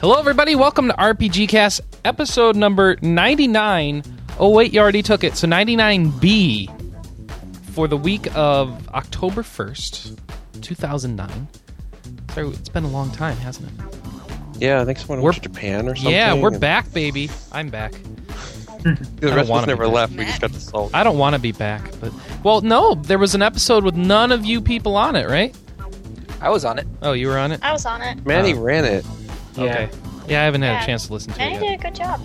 Hello, everybody. Welcome to RPG Cast, episode number 99. Oh, wait, you already took it. So 99B for the week of October 1st, 2009. So it's been a long time, hasn't it? Yeah, I think someone We're- went to Japan or something. Yeah, we're and back, baby. I'm back. The rest of wanna us never left. We just got the salt. I don't want to be back, but well, no, there was an episode with none of you people on it, right? I was on it. Oh, you were on it. I was on it. Manny Uh, ran it. Okay. Yeah, I haven't had a chance to listen to Manny it did a good job.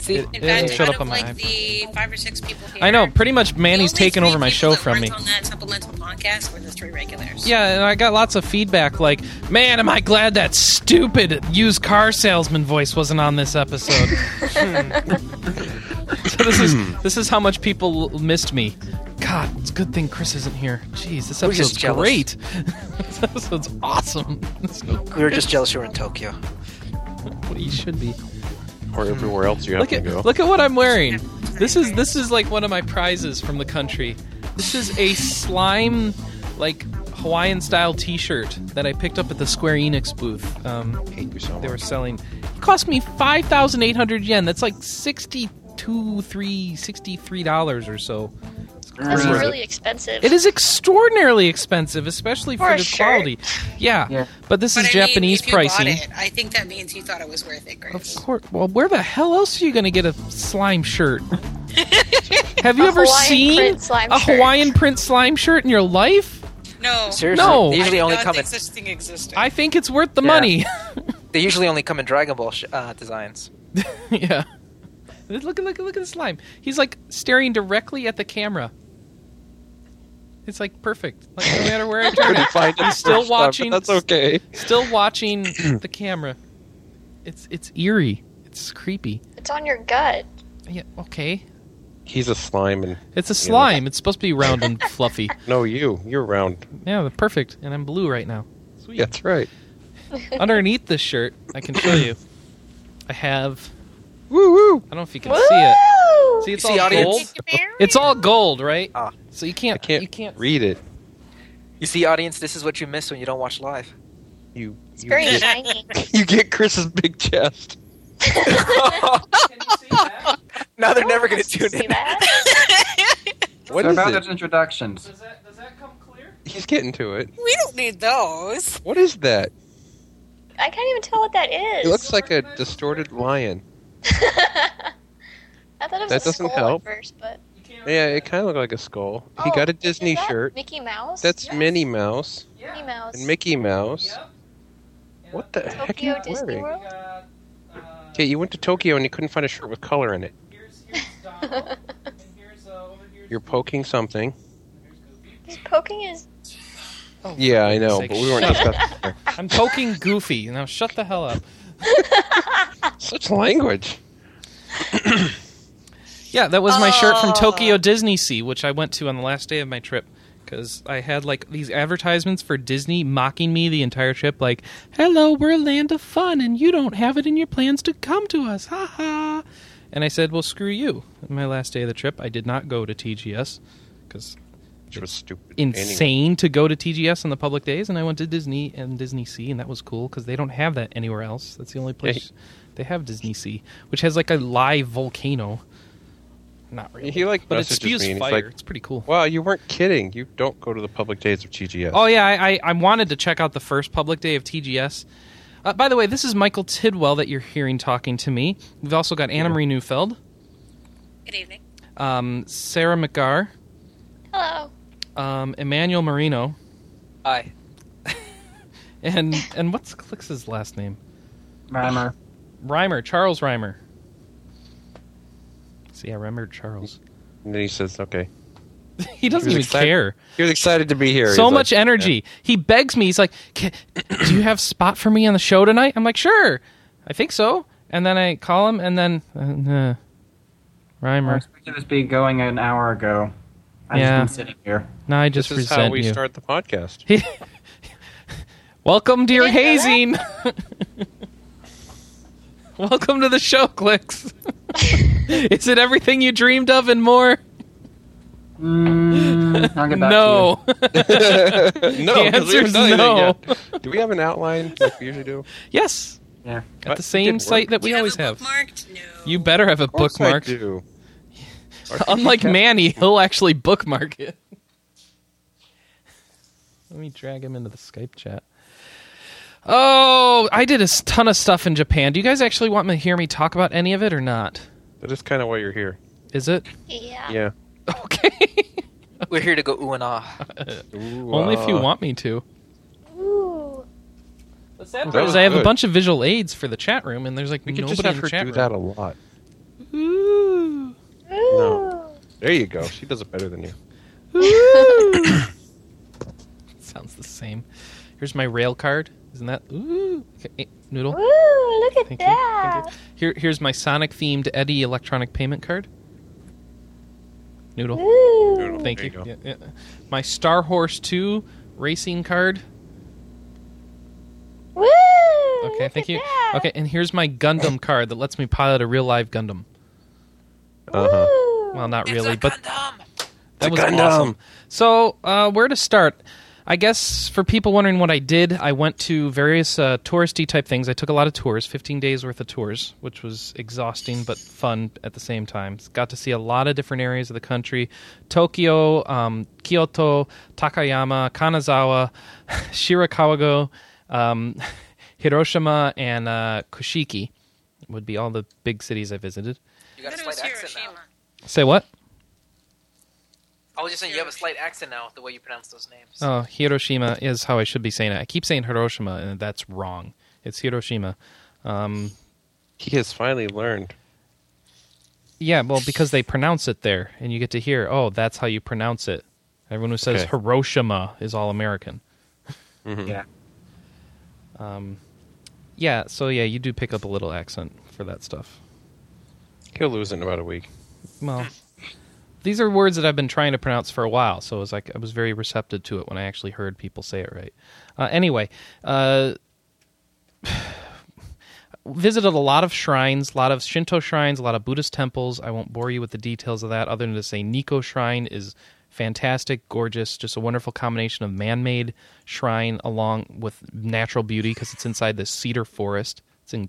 See, It- In it fact, showed out up of on my like the five or six people here, I know. Pretty much, the Manny's only taken over my show that from me. On that supplemental podcast were the three regulars. Yeah, and I got lots of feedback like, man, am I glad that stupid used car salesman voice wasn't on this episode. so this is this is how much people missed me. God, it's a good thing Chris isn't here. Jeez, this episode's great. this episode's awesome. It's no we were just jealous you were in Tokyo. what you should be. Or everywhere else you have Look to at go. look at what I'm wearing. This is this is like one of my prizes from the country. This is a slime like Hawaiian style T-shirt that I picked up at the Square Enix booth. Um, hate you so they were selling. It cost me five thousand eight hundred yen. That's like sixty two, three, sixty three dollars or so. That's Worth really expensive. It is extraordinarily expensive, especially for, For the shirt. quality. Yeah, Yeah. but this But is I mean, Japanese if you bought pricing. it, I think that means you thought it was worth it, Of course. Well, where the hell else are you going to get a slime shirt? Have you A ever Hawaiian seen print slime a shirt. Hawaiian print slime shirt in your life? No, Seriously, No. they usually I only don't come think in. such. I think it's worth the Yeah. money. They usually only come in Dragon Ball sh- uh, designs. yeah. Look at look at look at the slime. He's like staring directly at the camera. It's like perfect. Like no matter where I turn Couldn't it, find it he's still first time, watching. That's okay. Still watching the camera. It's it's eerie. It's creepy. It's on your gut. Yeah. Okay. He's a slime, and It's a slime. It's supposed to be round and fluffy. no, you, you're round. Yeah, perfect. And I'm blue right now. Sweet. That's right. Underneath this shirt, I can show you. I have. Woo woo. I don't know if you can see it. See, it's See, all audience? gold. It's all gold, right? Ah. So you can't. I can't, You can't. read it. You see, audience, this is what you miss when you don't watch live. You, It's you very get, shiny. you get Chris's big chest. now they're never going to tune in. that? What so is about it? those introductions. Does that does that come clear? He's getting to it. we don't need those. What is that? I can't even tell what that is. It looks like a distorted lion. I thought it was That a doesn't skull help. at first, but Yeah, it kind of looked like a skull. he Oh, got a is Disney that shirt. Mickey Mouse. That's Yes. Minnie Mouse Mickey Mouse. and Mickey Mouse. Yep. What the heck are you Disney wearing? World. Okay, you went to Tokyo and you couldn't find a shirt with color in it. Here's, here's here's, uh, You're poking something. He's poking his. Yeah, I know, sake, but we weren't discussing. I'm poking Goofy. Now shut the hell up. Such language. Yeah, that was my shirt from Oh. Tokyo Disney Sea, which I went to on the last day of my trip. Because I had like these advertisements for Disney mocking me the entire trip, like, "Hello, we're a land of fun, and you don't have it in your plans to come to us." Ha ha. And I said, "Well, screw you." My last day of the trip, I did not go to TGS because it was stupid. insane to go to TGS on the public days, and I went to Disney and Disney Sea, and that was cool because they don't have that anywhere else. That's the only place they have Disney Sea, which has like a live volcano. Not really, He, like, but it messages spews me, fire. like, it's pretty cool. Wow, you weren't kidding. You don't go to the public days of TGS. Oh yeah, I, I I wanted to check out the first public day of TGS. Uh, by the way, this is Michael Tidwell that you're hearing talking to me. We've also got Anna Marie Neufeld, Good evening. um, Sarah McGar, Hello. um, Emmanuel Marino, Hi. and and what's Clix's last name? Reimer. Reimer, Charles Reimer. See, I remembered Charles. And then he says, okay. he doesn't was even excited- care. He was excited to be here. So He's much like, energy. He begs me. He's like, "Do you have spot for me on the show tonight?" I'm like, "Sure, I think so." And then I call him, and then uh, uh, I Reimer. expected this to be going an hour ago. I've Yeah. just been sitting here. No, I This just is how we you. start the podcast. Welcome to your hazing. Welcome to the show, Clix. Is it everything you dreamed of and more? Mm, I'll get back No. no, The 'cause we answer's haven't done anything no. Do we have an outline like we usually do? yes. Yeah. at the same site work? that Do we you always have. have. it Bookmarked? No. You better have a Of bookmark. I do. Unlike Manny, he'll actually bookmark it. Let me drag him into the Skype chat. Oh, I did a ton of stuff in Japan. Do you guys actually want me to hear me talk about any of it or not? That is kind of why you're here. Is it? Yeah. Yeah. Okay. We're here to go ooh and ah. Ooh, Only if you uh, want me to. Ooh. The sad That part is I have a bunch of visual aids for the chat room, and there's like We could just have in her chat do room. that a lot. Ooh. Ooh. There you go. She does it better than you. Ooh. Sounds the same. Here's my rail card. Isn't that ooh? Okay, eh, Noodle. Ooh, look at Thank you. Thank that. you. Here, here's my Sonic themed Edy electronic payment card. Noodle. Ooh. Noodle. Thank There you. you. Yeah, yeah. My Star Horse 2 racing card. Woo. Okay, look thank at you. that. Okay, and here's my Gundam card that lets me pilot a real live Gundam. Uh huh. Well, not It's really, a but Gundam. that a was Gundam. awesome. So, uh, where to start? I guess for people wondering what I did, I went to various uh, touristy type things. I took a lot of tours, 15 days worth of tours, which was exhausting but fun at the same time. Got to see a lot of different areas of the country Tokyo, um, Kyoto, Takayama, Kanazawa, Shirakawago, um, Hiroshima, and uh, Kushiki would be all the big cities I visited. You got a I thought slight accent now. Hiroshima. Say what? I was just saying you have a slight accent now with the way you pronounce those names. Oh, Hiroshima is how I should be saying it. I keep saying Hiroshima, and that's wrong. It's Hiroshima. Um, He has finally learned. yeah, well, because they pronounce it there, and you get to hear, oh, that's how you pronounce it. Everyone who says Okay. Hiroshima is all American. Mhm. Yeah. Um, yeah, so yeah, you do pick up a little accent for that stuff. He'll lose it in about a week. Well, these are words that I've been trying to pronounce for a while, so it was like I was very receptive to it when I actually heard people say it right. Uh, anyway, uh, visited a lot of shrines, a lot of Shinto shrines, a lot of Buddhist temples. I won't bore you with the details of that, other than to say Nikko Shrine is fantastic, gorgeous, just a wonderful combination of man-made shrine along with natural beauty because it's inside this cedar forest. It's in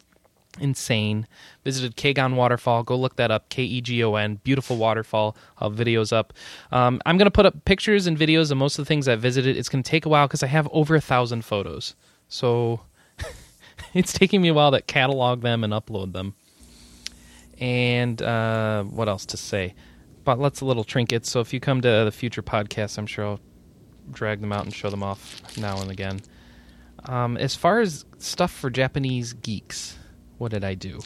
insane. Visited Kegon Waterfall. Go look that up. K E G O N. Beautiful waterfall. I'll videos up. Um, I'm gonna put up pictures and videos of most of the things I visited. It's gonna take a while because I have over a thousand photos. So it's taking me a while to catalog them and upload them. And uh, what else to say? But lots of little trinkets. So if you come to the future podcast, I'm sure I'll drag them out and show them off now and again. Um, as far as stuff for Japanese geeks, what did I do?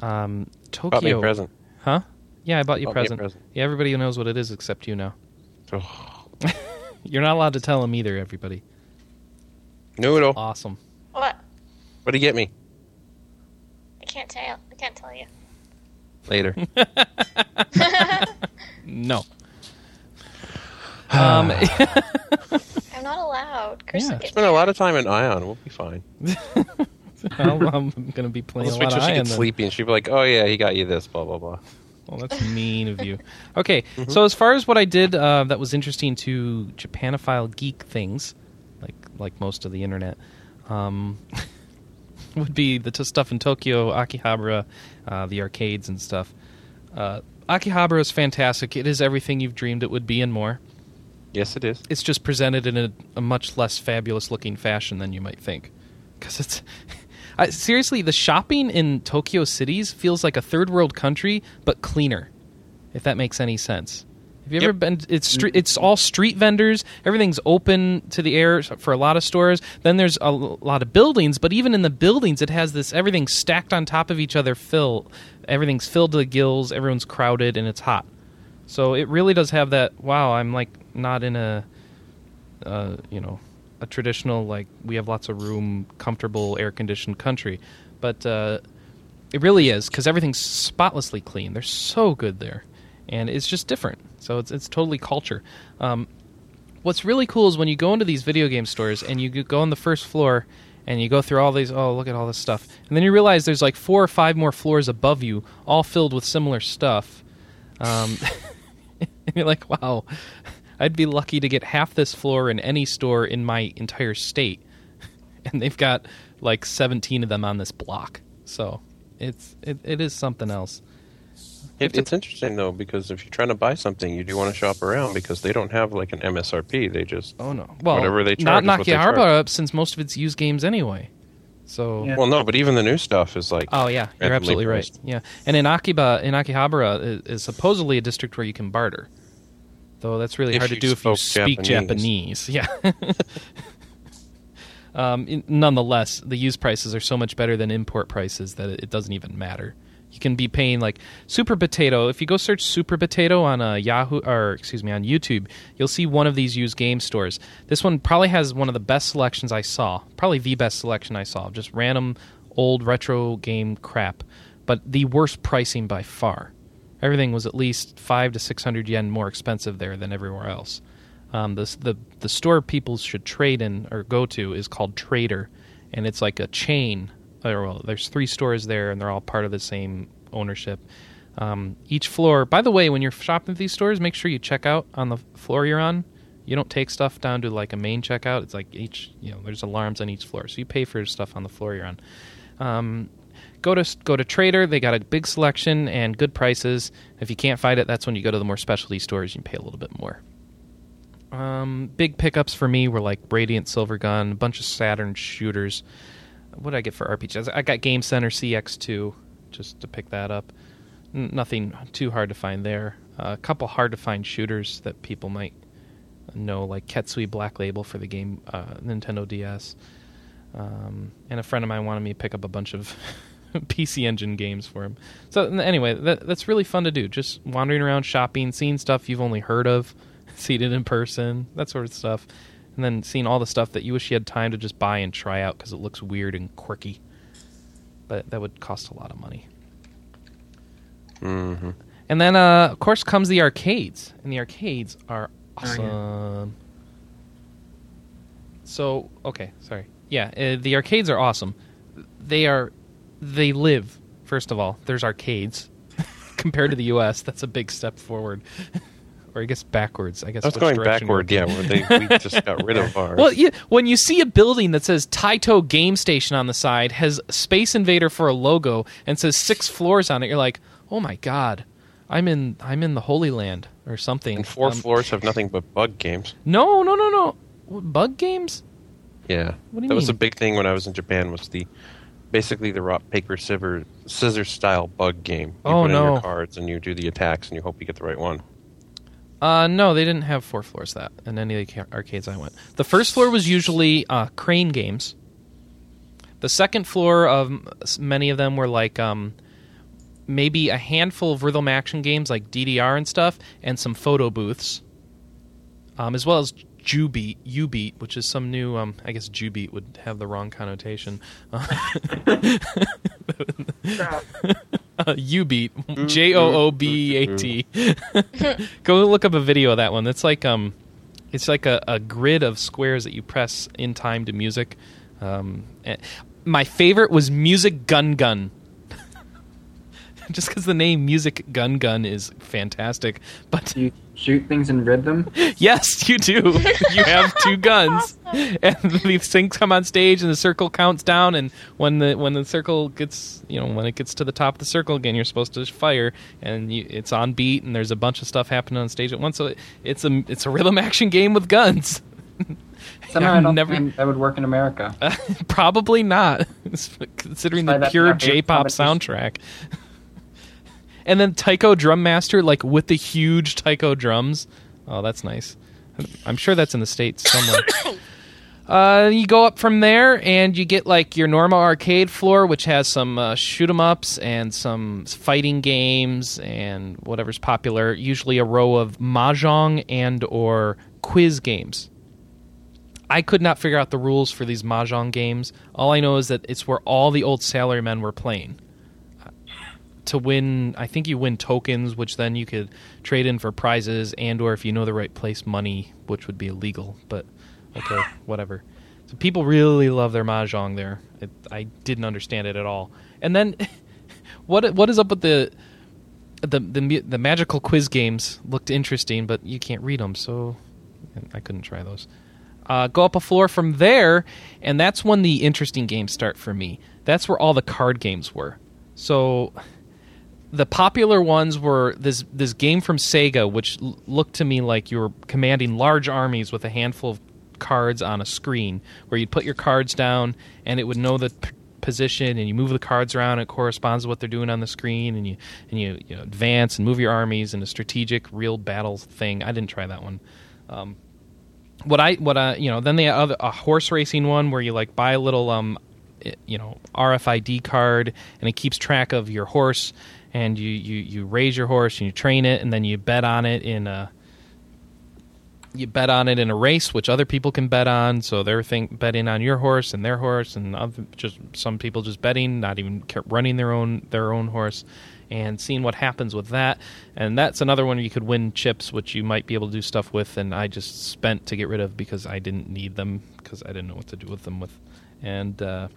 Um, Tokyo. Bought me a present. Huh? Yeah, I bought you a Bought me a present. present. Yeah, everybody knows what it is except you now. Oh. You're not allowed to tell them either, everybody. Noodle. Awesome. What? What do you get me? I can't tell. I can't tell you. Later. No. um, I'm not allowed. Chris Yeah. will Spend a lot of time in Aion. We'll be fine. Well, I'm going to be playing Let's a lot of she gets sleepy and she'll be like, oh yeah, he got you this, blah, blah, blah. Well, that's mean of you. Okay, so as far as what I did uh, that was interesting to Japanophile geek things, like like most of the internet, um, would be the t- stuff in Tokyo, Akihabara, uh, the arcades and stuff. Uh, Akihabara is fantastic. It is everything you've dreamed it would be and more. Yes, it is. It's just presented in a, a much less fabulous looking fashion than you might think. Because it's. I, seriously, the shopping in Tokyo cities feels like a third world country, but cleaner. If that makes any sense. Have you ever Yep. been? It's stre- it's all street vendors. Everything's open to the air for a lot of stores. Then there's a lot of buildings, but even in the buildings, it has this everything stacked on top of each other. Fill everything's filled to the gills. Everyone's crowded and it's hot. So it really does have that. Wow, I'm like not in a, uh, you know, a traditional like we have lots of room, comfortable, air conditioned country, but uh, it really is because everything's spotlessly clean. They're so good there, and it's just different. So it's it's totally culture. Um, what's really cool is when you go into these video game stores and you go on the first floor and you go through all these oh look at all this stuff and then you realize there's like four or five more floors above you all filled with similar stuff um, and you're like wow i'd be lucky to get half this floor in any store in my entire state and they've got like 17 of them on this block. So it's it, it is something else. It, it's interesting though because if you're trying to buy something, you do want to shop around because they don't have like an MSRP. They just Oh no. Well, Whatever they not charge is what they up since most of it's used games anyway. So Yeah. well, no, but even the new stuff is like Oh yeah, you're randomly absolutely right. Yeah, and in Akiba, in Akihabara is, is supposedly a district where you can barter, though that's really If hard to do if you speak Japanese. Yeah. um, in, nonetheless, the used prices are so much better than import prices that it, it doesn't even matter. You can be paying like Super Potato. If you go search Super Potato on uh, Yahoo or excuse me on YouTube, you'll see one of these used game stores. This one probably has one of the best selections I saw. Probably the best selection I saw. Just random old retro game crap, but the worst pricing by far. Everything was at least five to six hundred yen more expensive there than everywhere else. Um, the the the store people should trade in or go to is called Trader, and it's like a chain. Or, well, there's three stores there, and they're all part of the same ownership. Um, each floor. By the way, when you're shopping at these stores, make sure you check out on the floor you're on. You don't take stuff down to like a main checkout. It's like each you know there's alarms on each floor, so you pay for stuff on the floor you're on. Um, go to go to Trader. They got a big selection and good prices. If you can't find it, that's when you go to the more specialty stores. You pay a little bit more. Um, big pickups for me were like Radiant Silver Gun, a bunch of Saturn shooters. What did I get for RPGs? I got Game Center CX2 just to pick that up. N- nothing too hard to find there. Uh, a couple hard to find shooters that people might know, like Ketsui Black Label for the game uh, Nintendo DS. Um, and a friend of mine wanted me to pick up a bunch of PC Engine games for him. So anyway, that, that's really fun to do. Just wandering around, shopping, seeing stuff you've only heard of, seeing it in person, that sort of stuff, and then seeing all the stuff that you wish you had time to just buy and try out because it looks weird and quirky. But that would cost a lot of money. hmm And then, uh, of course, comes the arcades, and the arcades are Oh, yeah. awesome. So, okay, sorry. Yeah, uh, the arcades are awesome. They are, they live. First of all, there's arcades. Compared to the U.S., that's a big step forward, or I guess backwards. I guess was going backward. Yeah, where they we just got rid of ours. well, yeah, when you see a building that says Taito Game Station on the side, has Space Invader for a logo, and says six floors on it, you're like, oh my god, I'm in I'm in the Holy Land or something. and four Um, floors have nothing but bug games. No, no, no, no. Bug games? Yeah, What do you that was mean? a big thing when I was in Japan. Was the basically the rock paper scissors scissors style bug game. You Oh, put in no. your cards and you do the attacks and you hope you get the right one. Uh, no, they didn't have four floors that in any of the arcades I went. The first floor was usually uh, crane games. The second floor of many of them were like um, maybe a handful of rhythm action games like DDR and stuff, and some photo booths, um, as well as Jubeat, Ubeat, which is some new. Um, I guess Jubeat would have the wrong connotation. Uh, Ubeat, J O O B A T. Go look up a video of that one. It's like um, it's like a, a grid of squares that you press in time to music. Um, my favorite was Music Gun Gun. Just because the name Music Gun Gun is fantastic, but shoot things in rhythm? Yes, you do. you have two guns, and these things come on stage, and the circle counts down. And when the when the circle gets, you know, when it gets to the top of the circle again, you're supposed to fire, and you, it's on beat, and there's a bunch of stuff happening on stage at once. So it, it's a it's a rhythm action game with guns. Somehow I've don't never- think that would work in America. Probably not, considering the pure J-pop soundtrack. And then Taiko Drum Master, like with the huge Taiko drums. Oh, that's nice. I'm sure that's in the states somewhere. uh, you go up from there, and you get like your normal arcade floor, which has some uh, shoot 'em ups and some fighting games and whatever's popular. Usually a row of mahjong and or quiz games. I could not figure out the rules for these mahjong games. All I know is that it's where all the old salarymen were playing. To win, I think you win tokens, which then you could trade in for prizes, and or if you know the right place, money, which would be illegal. But okay, whatever. So people really love their mahjong there. It, I didn't understand it at all. And then, what what is up with the the the the magical quiz games? Looked interesting, but you can't read them, so I couldn't try those. Uh, go up a floor from there, and that's when the interesting games start for me. That's where all the card games were. So the popular ones were this this game from Sega, which l- looked to me like you were commanding large armies with a handful of cards on a screen, where you'd put your cards down and it would know the p- position, and you move the cards around. It corresponds to what they're doing on the screen, and you and you, you know, advance and move your armies in a strategic, real battle thing. I didn't try that one. Um, what I what I you know then they have a horse racing one where you like buy a little um you know RFID card and it keeps track of your horse and you you you raise your horse and you train it and then you bet on it in a you bet on it in a race which other people can bet on. So they're think, betting on your horse and their horse and other, just some people just betting not even running their own their own horse and seeing what happens with that. And that's another one you could win chips which you might be able to do stuff with and I just spent to get rid of because I didn't need them because I didn't know what to do with them with. And uh,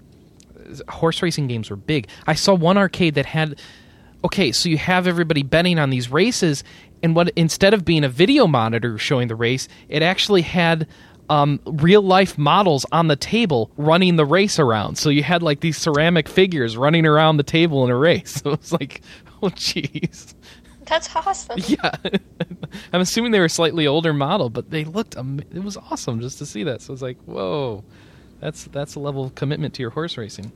horse racing games were big. I saw one arcade that had okay, so you have everybody betting on these races, and what instead of being a video monitor showing the race, it actually had um, real life models on the table running the race around. So you had like these ceramic figures running around the table in a race. So it was like, oh jeez. That's awesome. Yeah, I'm assuming they were a slightly older model, but they looked. Am- it was awesome just to see that. So it's like, whoa, that's that's a level of commitment to your horse racing.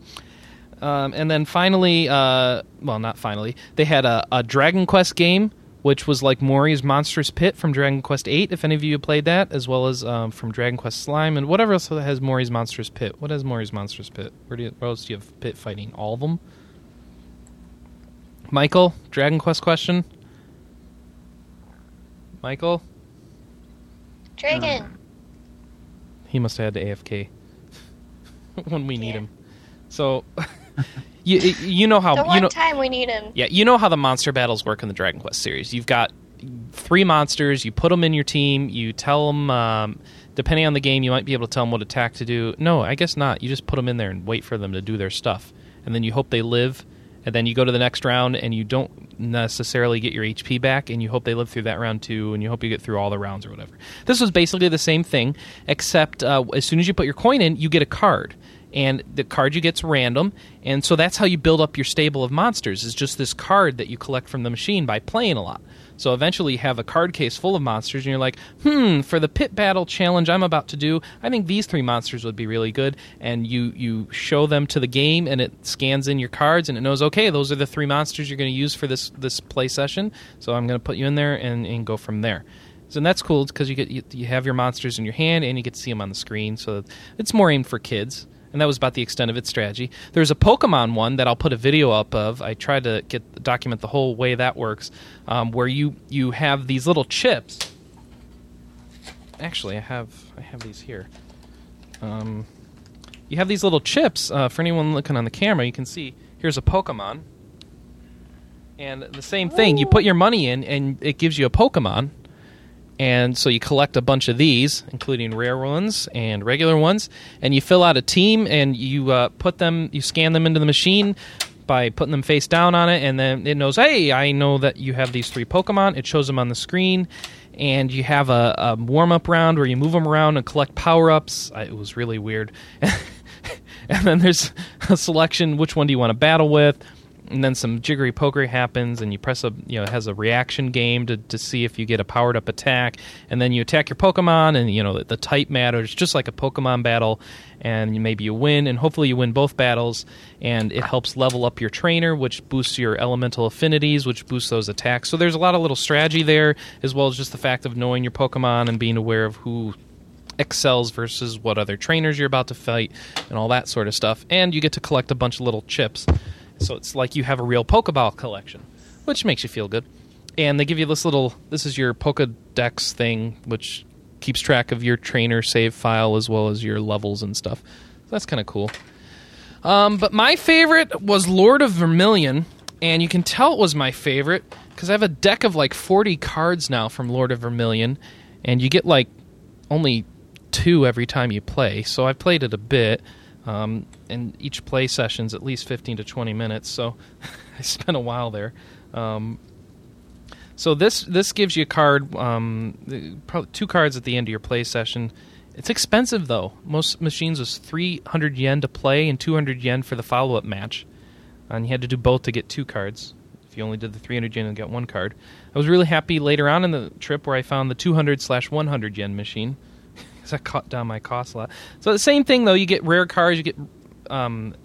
Um, and then finally, uh, well, not finally, they had a, a Dragon Quest game, which was like Morrie's Monstrous Pit from Dragon Quest VIII. If any of you played that, as well as um, from Dragon Quest Slime and whatever else has Morrie's Monstrous Pit. What has Morrie's Monstrous Pit? Where do you, where else do you have pit fighting? All of them. Michael, Dragon Quest question. Michael, Dragon. he must have had to AFK when we need Yeah. him. So, you you know how the you one know time we need him. yeah you know how the monster battles work in the Dragon Quest series. You've got three monsters. You put them in your team. You tell them. Um, depending on the game, you might be able to tell them what attack to do. No, I guess not. You just put them in there and wait for them to do their stuff, and then you hope they live. And then you go to the next round, and you don't necessarily get your HP back, and you hope they live through that round too, and you hope you get through all the rounds or whatever. This was basically the same thing, except uh, as soon as you put your coin in, you get a card and the card you get's random. And so that's how you build up your stable of monsters is just this card that you collect from the machine by playing a lot. So eventually you have a card case full of monsters and you're like hmm for the pit battle challenge i'm about to do i think these three monsters would be really good. And you you show them to the game and it scans in your cards and it knows okay those are the three monsters you're going to use for this this play session. So i'm going to put you in there and, and go from there. So and that's cool because you get you, you have your monsters in your hand and you get to see them on the screen. So it's more aimed for kids, and that was about the extent of its strategy. There's a Pokemon one that I'll put a video up of. I tried to get document the whole way that works, um, where you you have these little chips. Actually, I have I have these here. Um, you have these little chips. Uh, for anyone looking on the camera, you can see here's a Pokemon. And the same thing, you put your money in, and it gives you a Pokemon. And so you collect a bunch of these, including rare ones and regular ones, and you fill out a team and you uh, put them, you scan them into the machine by putting them face down on it, and then it knows, hey, I know that you have these three Pokemon. It shows them on the screen, and you have a, a warm up round where you move them around and collect power ups. It was really weird. and then there's a selection which one do you want to battle with and then some jiggery pokery happens and you press a you know it has a reaction game to, to see if you get a powered up attack and then you attack your pokemon and you know the, the type matters just like a pokemon battle and maybe you win and hopefully you win both battles and it helps level up your trainer which boosts your elemental affinities which boosts those attacks. So there's a lot of little strategy there as well as just the fact of knowing your pokemon and being aware of who excels versus what other trainers you're about to fight and all that sort of stuff. And you get to collect a bunch of little chips so it's like you have a real pokeball collection which makes you feel good. And they give you this little this is your pokedex thing which keeps track of your trainer save file as well as your levels and stuff. So that's kind of cool. Um, but my favorite was lord of vermilion and you can tell it was my favorite because i have a deck of like 40 cards now from lord of vermilion and you get like only two every time you play. So I played it a bit, um, and each play session's at least 15 to 20 minutes. So I spent a while there. Um, so this this gives you a card, um, probably two cards at the end of your play session, It's expensive though. Most machines was 300 yen to play and 200 yen for the follow up match. And you had to do both to get two cards. If you only did the 300 yen and got one card. I was really happy later on in the trip where I found the 200 slash 100 yen machine. Because I cut down my cost a lot. So the same thing though, you get rare cards, you get um,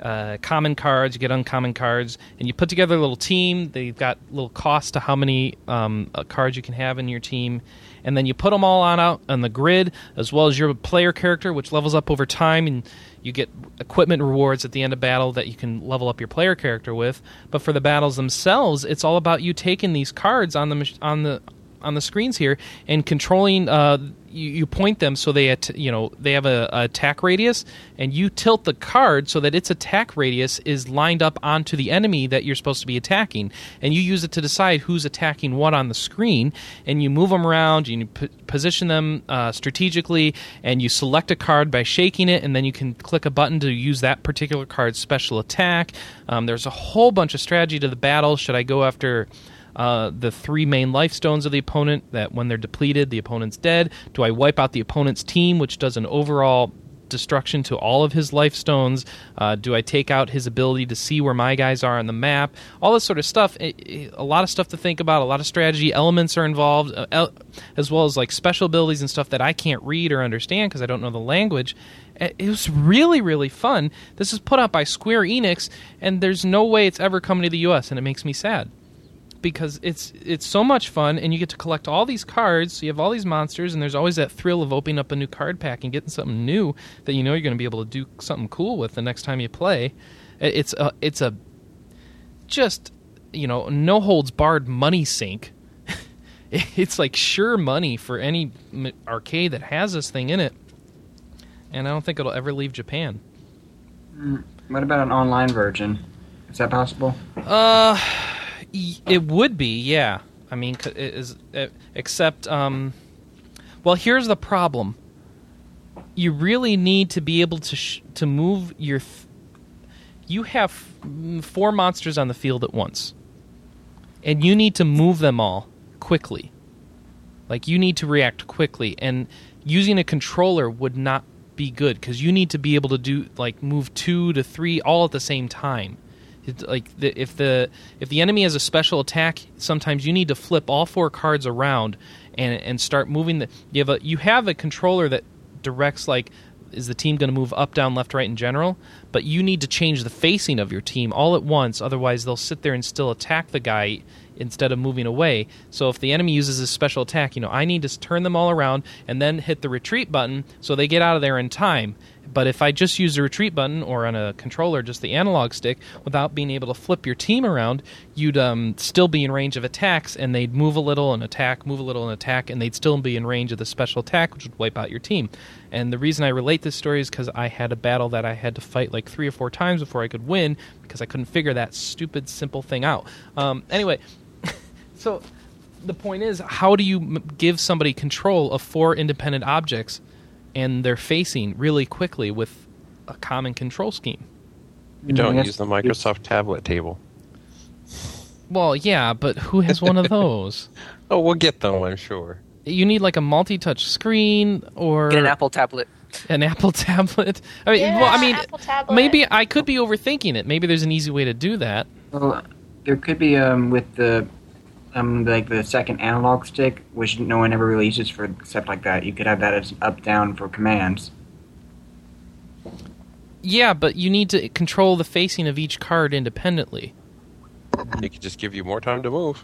uh, common cards, you get uncommon cards, and you put together a little team. They've got little cost to how many um, uh, cards you can have in your team, and then you put them all on out on the grid as well as your player character, which levels up over time, and you get equipment rewards at the end of battle that you can level up your player character with. But for the battles themselves, it's all about you taking these cards on the on the on the screens here and controlling uh, you, you point them so they at, you know they have a, a attack radius and you tilt the card so that its attack radius is lined up onto the enemy that you're supposed to be attacking. And you use it to decide who's attacking what on the screen and you move them around you p- position them uh, strategically and you select a card by shaking it and then you can click a button to use that particular card's special attack. Um, there's a whole bunch of strategy to the battle. Should i go after uh, the three main life stones of the opponent that when they're depleted, the opponent's dead? Do I wipe out the opponent's team, which does an overall destruction to all of his life stones? Uh, do I take out his ability to see where my guys are on the map? All this sort of stuff. It, it, a lot of stuff to think about. A lot of strategy elements are involved, uh, el- as well as like special abilities and stuff that I can't read or understand because I don't know the language. It was really, really fun. This is put out by Square Enix, and there's no way it's ever coming to the U.S., and it makes me sad because it's it's so much fun and you get to collect all these cards so you have all these monsters and there's always that thrill of opening up a new card pack and getting something new that you know you're going to be able to do something cool with the next time you play it's a it's a just you know no holds barred money sink it's like sure money for any arcade that has this thing in it and i don't think it'll ever leave japan What about an online version? Is that possible? uh it would be, yeah. I mean, is except, um, well, here's the problem. You really need to be able to sh- to move your. Th- you have four monsters on the field at once, and you need to move them all quickly. Like you need to react quickly, and using a controller would not be good because you need to be able to do like move two to three all at the same time like the, if the if the enemy has a special attack, sometimes you need to flip all four cards around and and start moving the. You have a you have a controller that directs like is the team going to move up, down, left, right in general, but you need to change the facing of your team all at once. Otherwise, they'll sit there and still attack the guy instead of moving away. So if the enemy uses a special attack, you know, I need to turn them all around and then hit the retreat button so they get out of there in time. But if I just use the retreat button or on a controller, just the analog stick, without being able to flip your team around, you'd um, still be in range of attacks, and they'd move a little and attack, move a little and attack, and they'd still be in range of the special attack, which would wipe out your team. And the reason I relate this story is because I had a battle that I had to fight like three or four times before I could win because I couldn't figure that stupid, simple thing out. Um, anyway, so the point is, how do you give somebody control of four independent objects? And they're facing really quickly with a common control scheme. You don't use the Microsoft tablet table. Well, yeah, but who has one of those? oh, we'll get them, I'm sure. You need like a multi-touch screen or Get an Apple tablet. An Apple tablet. I mean, Yeah, well, I mean, Apple maybe I could be overthinking it. Maybe there's an easy way to do that. Well, there could be um with the um like the second analog stick, which no one ever releases for except like that. You could have that as up down for commands. Yeah, but you need to control the facing of each card independently. It could just give you more time to move.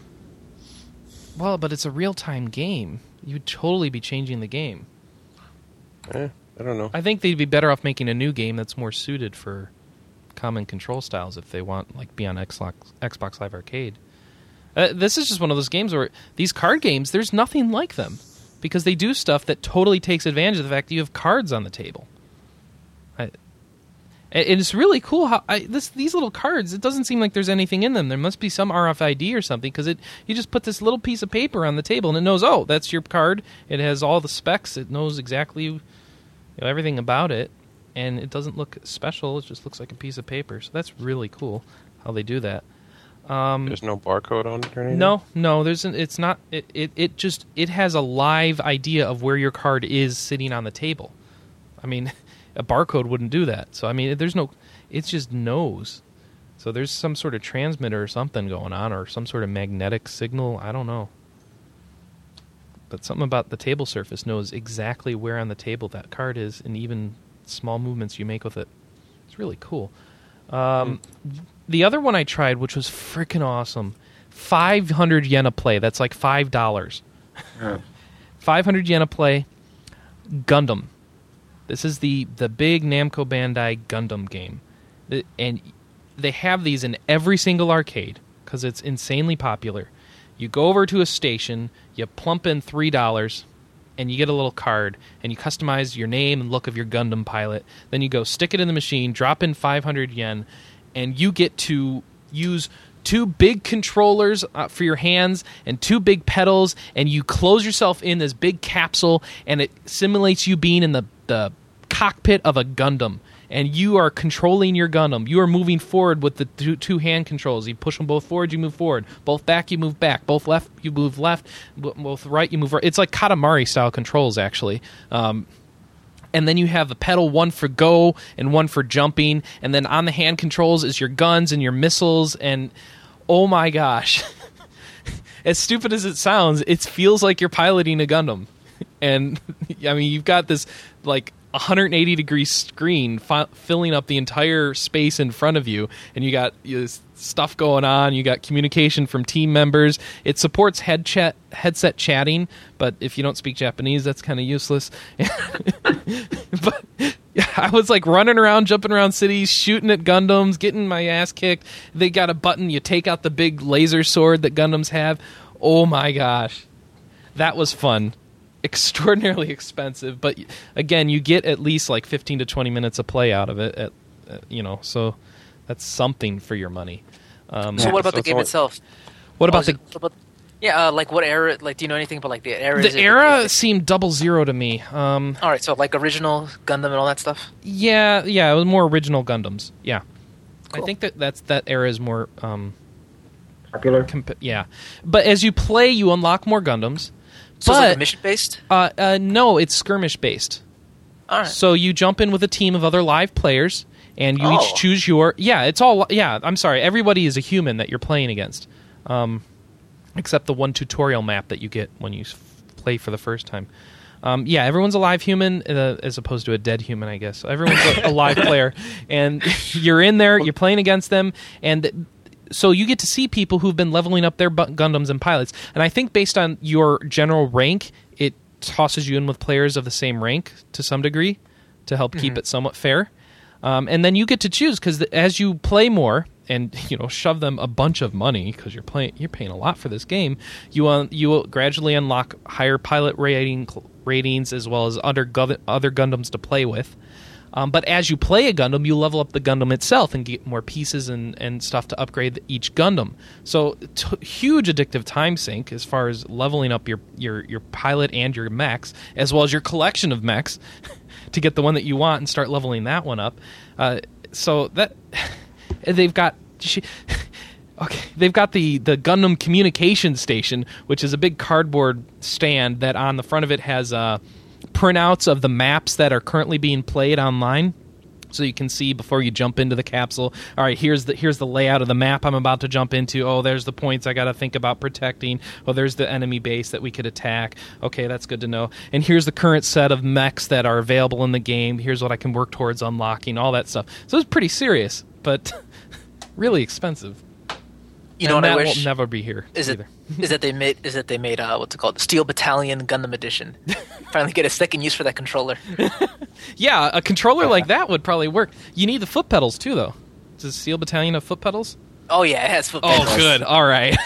Well, but it's a real-time game. You'd totally be changing the game. Eh, I don't know. I think they'd be better off making a new game that's more suited for common control styles if they want like be on Xbox Xbox Live Arcade. Uh, this is just one of those games where these card games there's nothing like them because they do stuff that totally takes advantage of the fact that you have cards on the table. I, and it's really cool how I, this these little cards. It doesn't seem like there's anything in them. There must be some RFID or something because it you just put this little piece of paper on the table and it knows oh that's your card. It has all the specs. It knows exactly you know, everything about it, and it doesn't look special. It just looks like a piece of paper. So that's really cool how they do that. Um, There's no barcode on it or anything. no, no, there's an, it's not. It, it it just it has a live idea of where your card is sitting on the table. I mean, a barcode wouldn't do that. So I mean, there's no. It just knows. So there's some sort of transmitter or something going on, or some sort of magnetic signal. I don't know. But something about the table surface knows exactly where on the table that card is, and even small movements you make with it. It's really cool. Um, The other one I tried, which was freaking awesome, 500 yen a play. That's like five dollars. Uh, 500 yen a play. Gundam. This is the the big Namco Bandai Gundam game, and they have these in every single arcade because it's insanely popular. You go over to a station, you plump in three dollars, and you get a little card, and you customize your name and look of your Gundam pilot. Then you go stick it in the machine, drop in 500 yen, and you get to use two big controllers uh, for your hands and two big pedals, and you close yourself in this big capsule, and it simulates you being in the, the cockpit of a Gundam. And you are controlling your Gundam. You are moving forward with the two, two hand controls. You push them both forward, you move forward. Both back, you move back. Both left, you move left. Both right, you move right. It's like Katamari style controls, actually. Um, and then you have a pedal one for go and one for jumping. And then on the hand controls is your guns and your missiles. And oh my gosh. As stupid as it sounds it feels like you're piloting a gundam. And i mean you've got this like 180 degree screen fi- filling up the entire space in front of you and you got you stuff going on you got communication from team members it supports head chat headset chatting but if you don't speak japanese that's kind of useless but yeah, I was like running around, jumping around cities, shooting at Gundams, getting my ass kicked. They got a button, you take out the big laser sword that Gundams have. Oh my gosh. That was fun. Extraordinarily expensive, but again, you get at least like 15 to 20 minutes of play out of it at, at you know, so that's something for your money. Um, So what about so the game only- itself? what Oh, about is the it- what about- yeah, uh, like what era? Like, do you know anything about like the era? the Is it- era it- seemed double zero to me. Um, all right, so like original Gundam and all that stuff. Yeah, yeah, it was more original Gundams. Yeah, I think that that's that era is more. Um, popular. comp- yeah, but as you play, you unlock more Gundams. So it's like mission based. Uh, uh, no, it's skirmish based. All right. So you jump in with a team of other live players, and you Oh. each choose your. Yeah, it's all. Yeah, I'm sorry. Everybody is a human that you're playing against, um, except the one tutorial map that you get when you s- play for the first time. Um, yeah, everyone's a live human uh, as opposed to a dead human, I guess. So everyone's a, a live player, and you're in there. You're playing against them, and so you get to see people who've been leveling up their Gundams and pilots. And I think based on your general rank, it tosses you in with players of the same rank to some degree to help keep it somewhat fair. Um, and then you get to choose because as you play more and you know shove them a bunch of money because you're playing you're paying a lot for this game, you uh, you will gradually unlock higher pilot rating ratings as well as other gu- other Gundams to play with. Um, but as you play a Gundam, you level up the Gundam itself and get more pieces and, and stuff to upgrade each Gundam. So t- huge addictive time sink as far as leveling up your, your, your pilot and your mechs, as well as your collection of mechs to get the one that you want and start leveling that one up. Uh, so that they've got. She, Okay, they've got the the Gundam communication station, which is a big cardboard stand that on the front of it has uh, printouts of the maps that are currently being played online. So you can see before you jump into the capsule. All right, here's the here's the layout of the map I'm about to jump into. Oh, there's the points I got to think about protecting. Oh, there's the enemy base that we could attack. Okay, that's good to know. And here's the current set of mechs that are available in the game. Here's what I can work towards unlocking. All that stuff. So it's pretty serious, but really expensive. You know And what I that wish will never be here is it either. is that they made is that they made uh, what's it called Steel Battalion Gundam Edition. Finally get a second use for that controller. Yeah, a controller like that would probably work. You need the foot pedals too, though. Does Steel Battalion have foot pedals? Oh yeah, it has foot pedals. Oh, good. All right.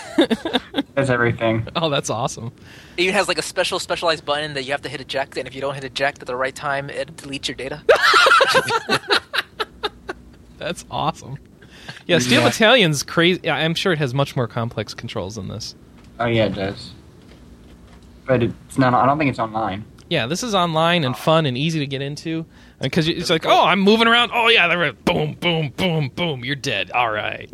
That's everything. oh, that's awesome. It even has like a special specialized button that you have to hit eject, and if you don't hit eject at the right time, it deletes your data. That's awesome. Yeah, Steel Yeah. Battalion's crazy. yeah, I'm sure it has much more complex controls than this. Oh yeah, it does. But it's not. I don't think it's online. Yeah, this is online and fun and easy to get into because it's like, oh, I'm moving around. Oh yeah, they're boom, boom, boom, boom. You're dead. All right.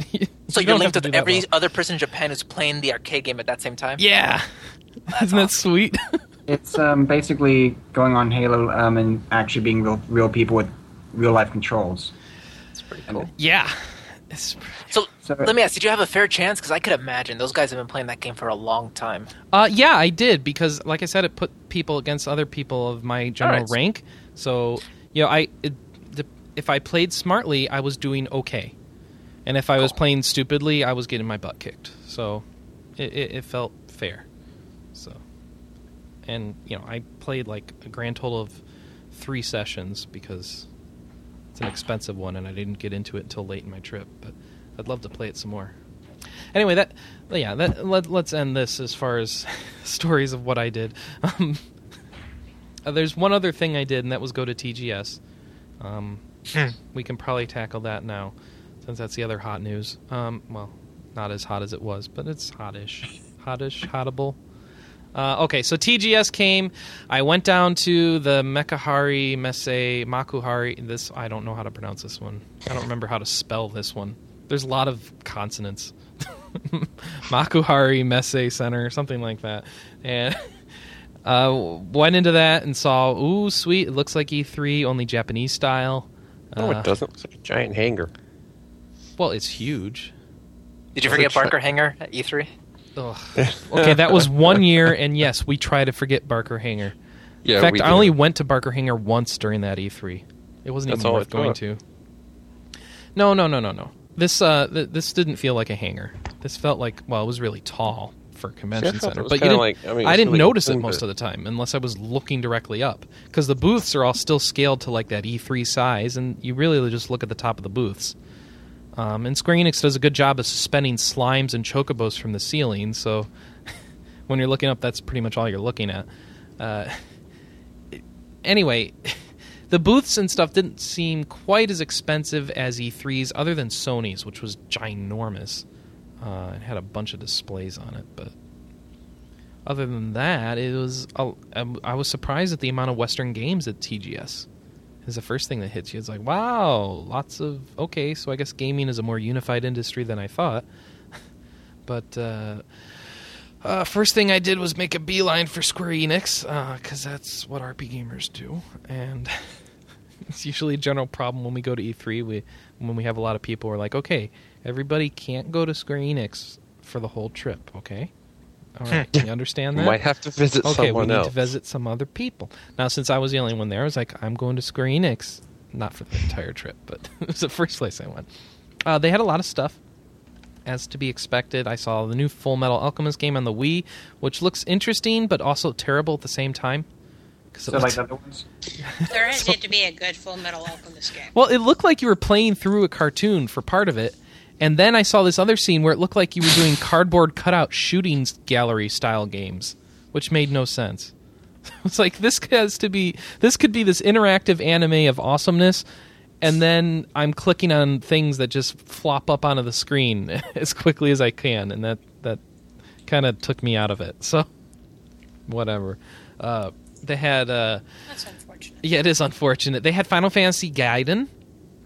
So You you're linked to with every well. other person in Japan who's playing the arcade game at that same time. Yeah. Isn't that sweet? It's um, basically going on Halo um, and actually being real, real people with real life controls. It's pretty cool. yeah. It's, So, So- let me ask: Did you have a fair chance? Because I could imagine those guys have been playing that game for a long time. uh, yeah, I did because, like I said, it put people against other people of my general Alright. rank. So, you know, I it, if I played smartly, I was doing okay, and if I was playing stupidly, I was getting my butt kicked. So, it, it, it felt fair. So, and you know, I played like a grand total of three sessions because it's an expensive one, and I didn't get into it until late in my trip. But I'd love to play it some more. Anyway, that yeah, that let, let's end this as far as stories of what I did. Um, uh, there's one other thing I did, and that was go to TGS. Um, we can probably tackle that now, since that's the other hot news. Um, well, not as hot as it was, but it's hotish, hotish, hotable. Uh, okay, so TGS came. I went down to the Mekahari Messe Makuhari. This I don't know how to pronounce this one. I don't remember how to spell this one. There's a lot of consonants. Makuhari Messe Center, something like that, and uh, went into that and saw. Ooh, sweet! It looks like E3, only Japanese style. No, Uh, it doesn't. It's like a giant hangar. Well, it's huge. Did you Does it forget shut- Barker Hangar at E E3? Ugh. Okay, that was one year, and yes, we try to forget Barker Hangar. Yeah, In fact, I only went to Barker Hangar once during that E3. It wasn't That's even worth going to. No, no, no, no, no. This uh, th- this didn't feel like a hangar. This felt like well, it was really tall for a convention it center, but you didn't. like- I mean, I didn't really notice it most of the time unless I was looking directly up because the booths are all still scaled to like that E3 size, and you really just look at the top of the booths. Um, and Square Enix does a good job of suspending slimes and chocobos from the ceiling, so when you're looking up, that's pretty much all you're looking at. Uh, anyway, the booths and stuff didn't seem quite as expensive as E3's, other than Sony's, which was ginormous. Uh, it had a bunch of displays on it, but other than that, it was. I was surprised at the amount of Western games at TGS. Is the first thing that hits you. It's like, wow, lots of. Okay, so I guess gaming is a more unified industry than I thought. but uh, uh, first thing I did was make a beeline for Square Enix because that's what RP gamers do, and it's usually a general problem when we go to E3. We when we have a lot of people we're like, okay, everybody can't go to Square Enix for the whole trip. Okay, all right, you understand You that? might have to visit okay, we someone need else. to visit some other people. Now, since I was the only one there, I was like, I'm going to Square Enix. Not for the entire trip, but it was the first place I went. Uh, they had a lot of stuff, as to be expected. I saw the new Full Metal Alchemist game on the Wii, which looks interesting but also terrible at the same time. 'Cause it So like the other ones. There has yet to be a good Full Metal Alchemist game. well, it looked like you were playing through a cartoon for part of it, and then I saw this other scene where it looked like you were doing cardboard cutout shooting gallery style games, which made no sense. It's like this has to be this could be this interactive anime of awesomeness, and then I'm clicking on things that just flop up onto the screen as quickly as I can, and that that kind of took me out of it. So, whatever. Uh, they had. Uh, That's unfortunate. yeah, it is unfortunate. They had Final Fantasy Gaiden,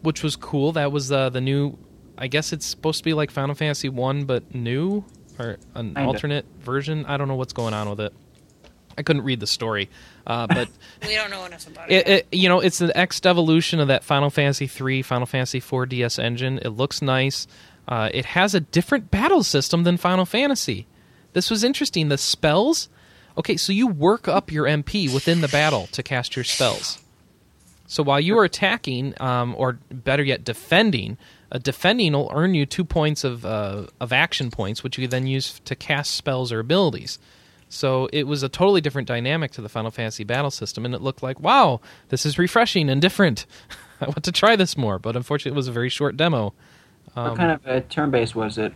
which was cool. That was uh, the new. I guess it's supposed to be like Final Fantasy One, but new or an Kinda. alternate version. I don't know what's going on with it. I couldn't read the story, uh, but We don't know enough about it. it, it, you know, it's an X evolution of that Final Fantasy three, Final Fantasy four DS engine. It looks nice. Uh, it has a different battle system than Final Fantasy. This was interesting. The spells. Okay, so you work up your MP within the battle to cast your spells. So while you are attacking, um, or better yet, defending, uh, defending will earn you two points of uh, of action points, which you then use to cast spells or abilities. So it was a totally different dynamic to the Final Fantasy battle system, and it looked like, wow, this is refreshing and different. I want to try this more, but unfortunately, it was a very short demo. Um, what kind of a turn-based was it?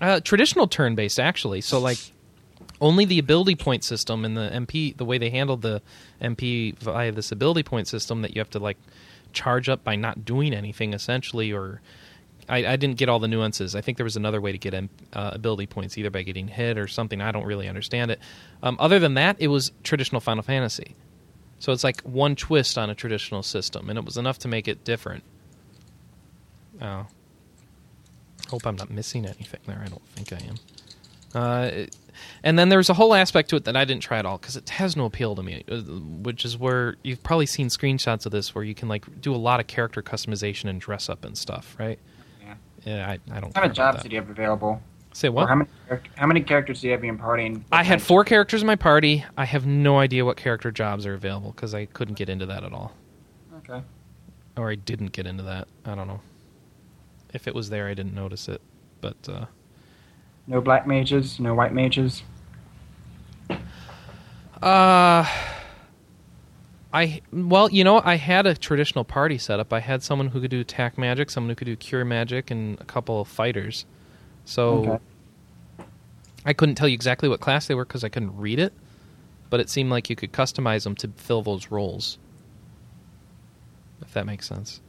Uh, traditional turn-based, actually. So like, only the ability point system and the MP, the way they handled the MP via this ability point system that you have to like charge up by not doing anything essentially, or I, I didn't get all the nuances. I think there was another way to get uh, ability points, either by getting hit or something. I don't really understand it. Um, other than that, it was traditional Final Fantasy. So it's like one twist on a traditional system, and it was enough to make it different. Oh. Hope I'm not missing anything there. I don't think I am. Uh, and then there's a whole aspect to it that I didn't try at all because it has no appeal to me. uh, Which is where you've probably seen screenshots of this where you can like do a lot of character customization and dress up and stuff, right? Yeah. Yeah, I, I don't. What care kind of about jobs did you have available? Say Or what? how many how many characters do you have in your party? I had four characters in my party. I have no idea what character jobs are available because I couldn't get into that at all, Okay. or I didn't get into that. I don't know. If it was there, I didn't notice it, but. uh No black mages. No white mages. Uh I well, you know, I had a traditional party setup. I had someone who could do attack magic, someone who could do cure magic, and a couple of fighters. So Okay. I couldn't tell you exactly what class they were because I couldn't read it, but it seemed like you could customize them to fill those roles. If that makes sense.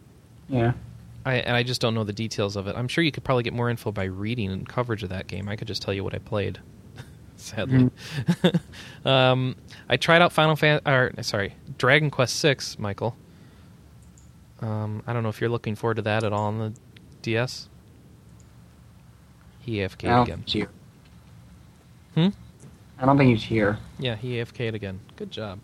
Yeah. I, and I just don't know the details of it. I'm sure you could probably get more info by reading and coverage of that game. I could just tell you what I played. Sadly, um, I tried out Final Fan or sorry, Dragon Quest Six, Michael. Um, I don't know if you're looking forward to that at all on the DS. He AFK'd I again. think he's here. Hmm? I don't think he's here. Yeah, he AFK'd again. Good job.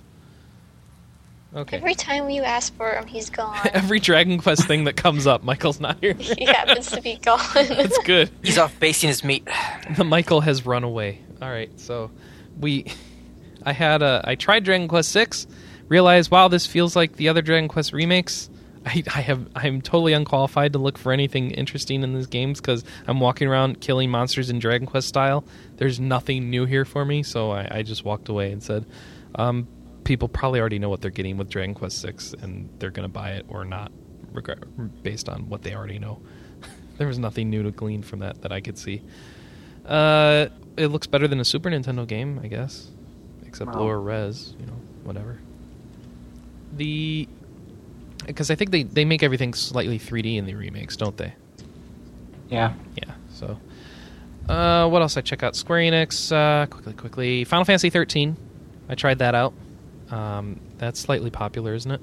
Okay. Every time you ask for him, he's gone. Every Dragon Quest thing that comes up, Michael's not here. he happens to be gone. That's good. He's off basting his meat. the Michael has run away. All right, so we, I had a, I tried Dragon Quest Six, realized wow, this feels like the other Dragon Quest remakes. I, I have, I'm totally unqualified to look for anything interesting in these games because I'm walking around killing monsters in Dragon Quest style. There's nothing new here for me, so I, I just walked away and said, um, people probably already know what they're getting with Dragon Quest Six, and they're gonna buy it or not, based on what they already know. there was nothing new to glean from that that I could see. Uh, it looks better than a Super Nintendo game, I guess, except Wow. lower res. You know, whatever. The because I think they they make everything slightly 3D in the remakes, don't they? Yeah. Yeah. So, uh, what else I check out? Square Enix. Uh, quickly, quickly. Final Fantasy 13. I tried that out. Um, that's slightly popular, isn't it?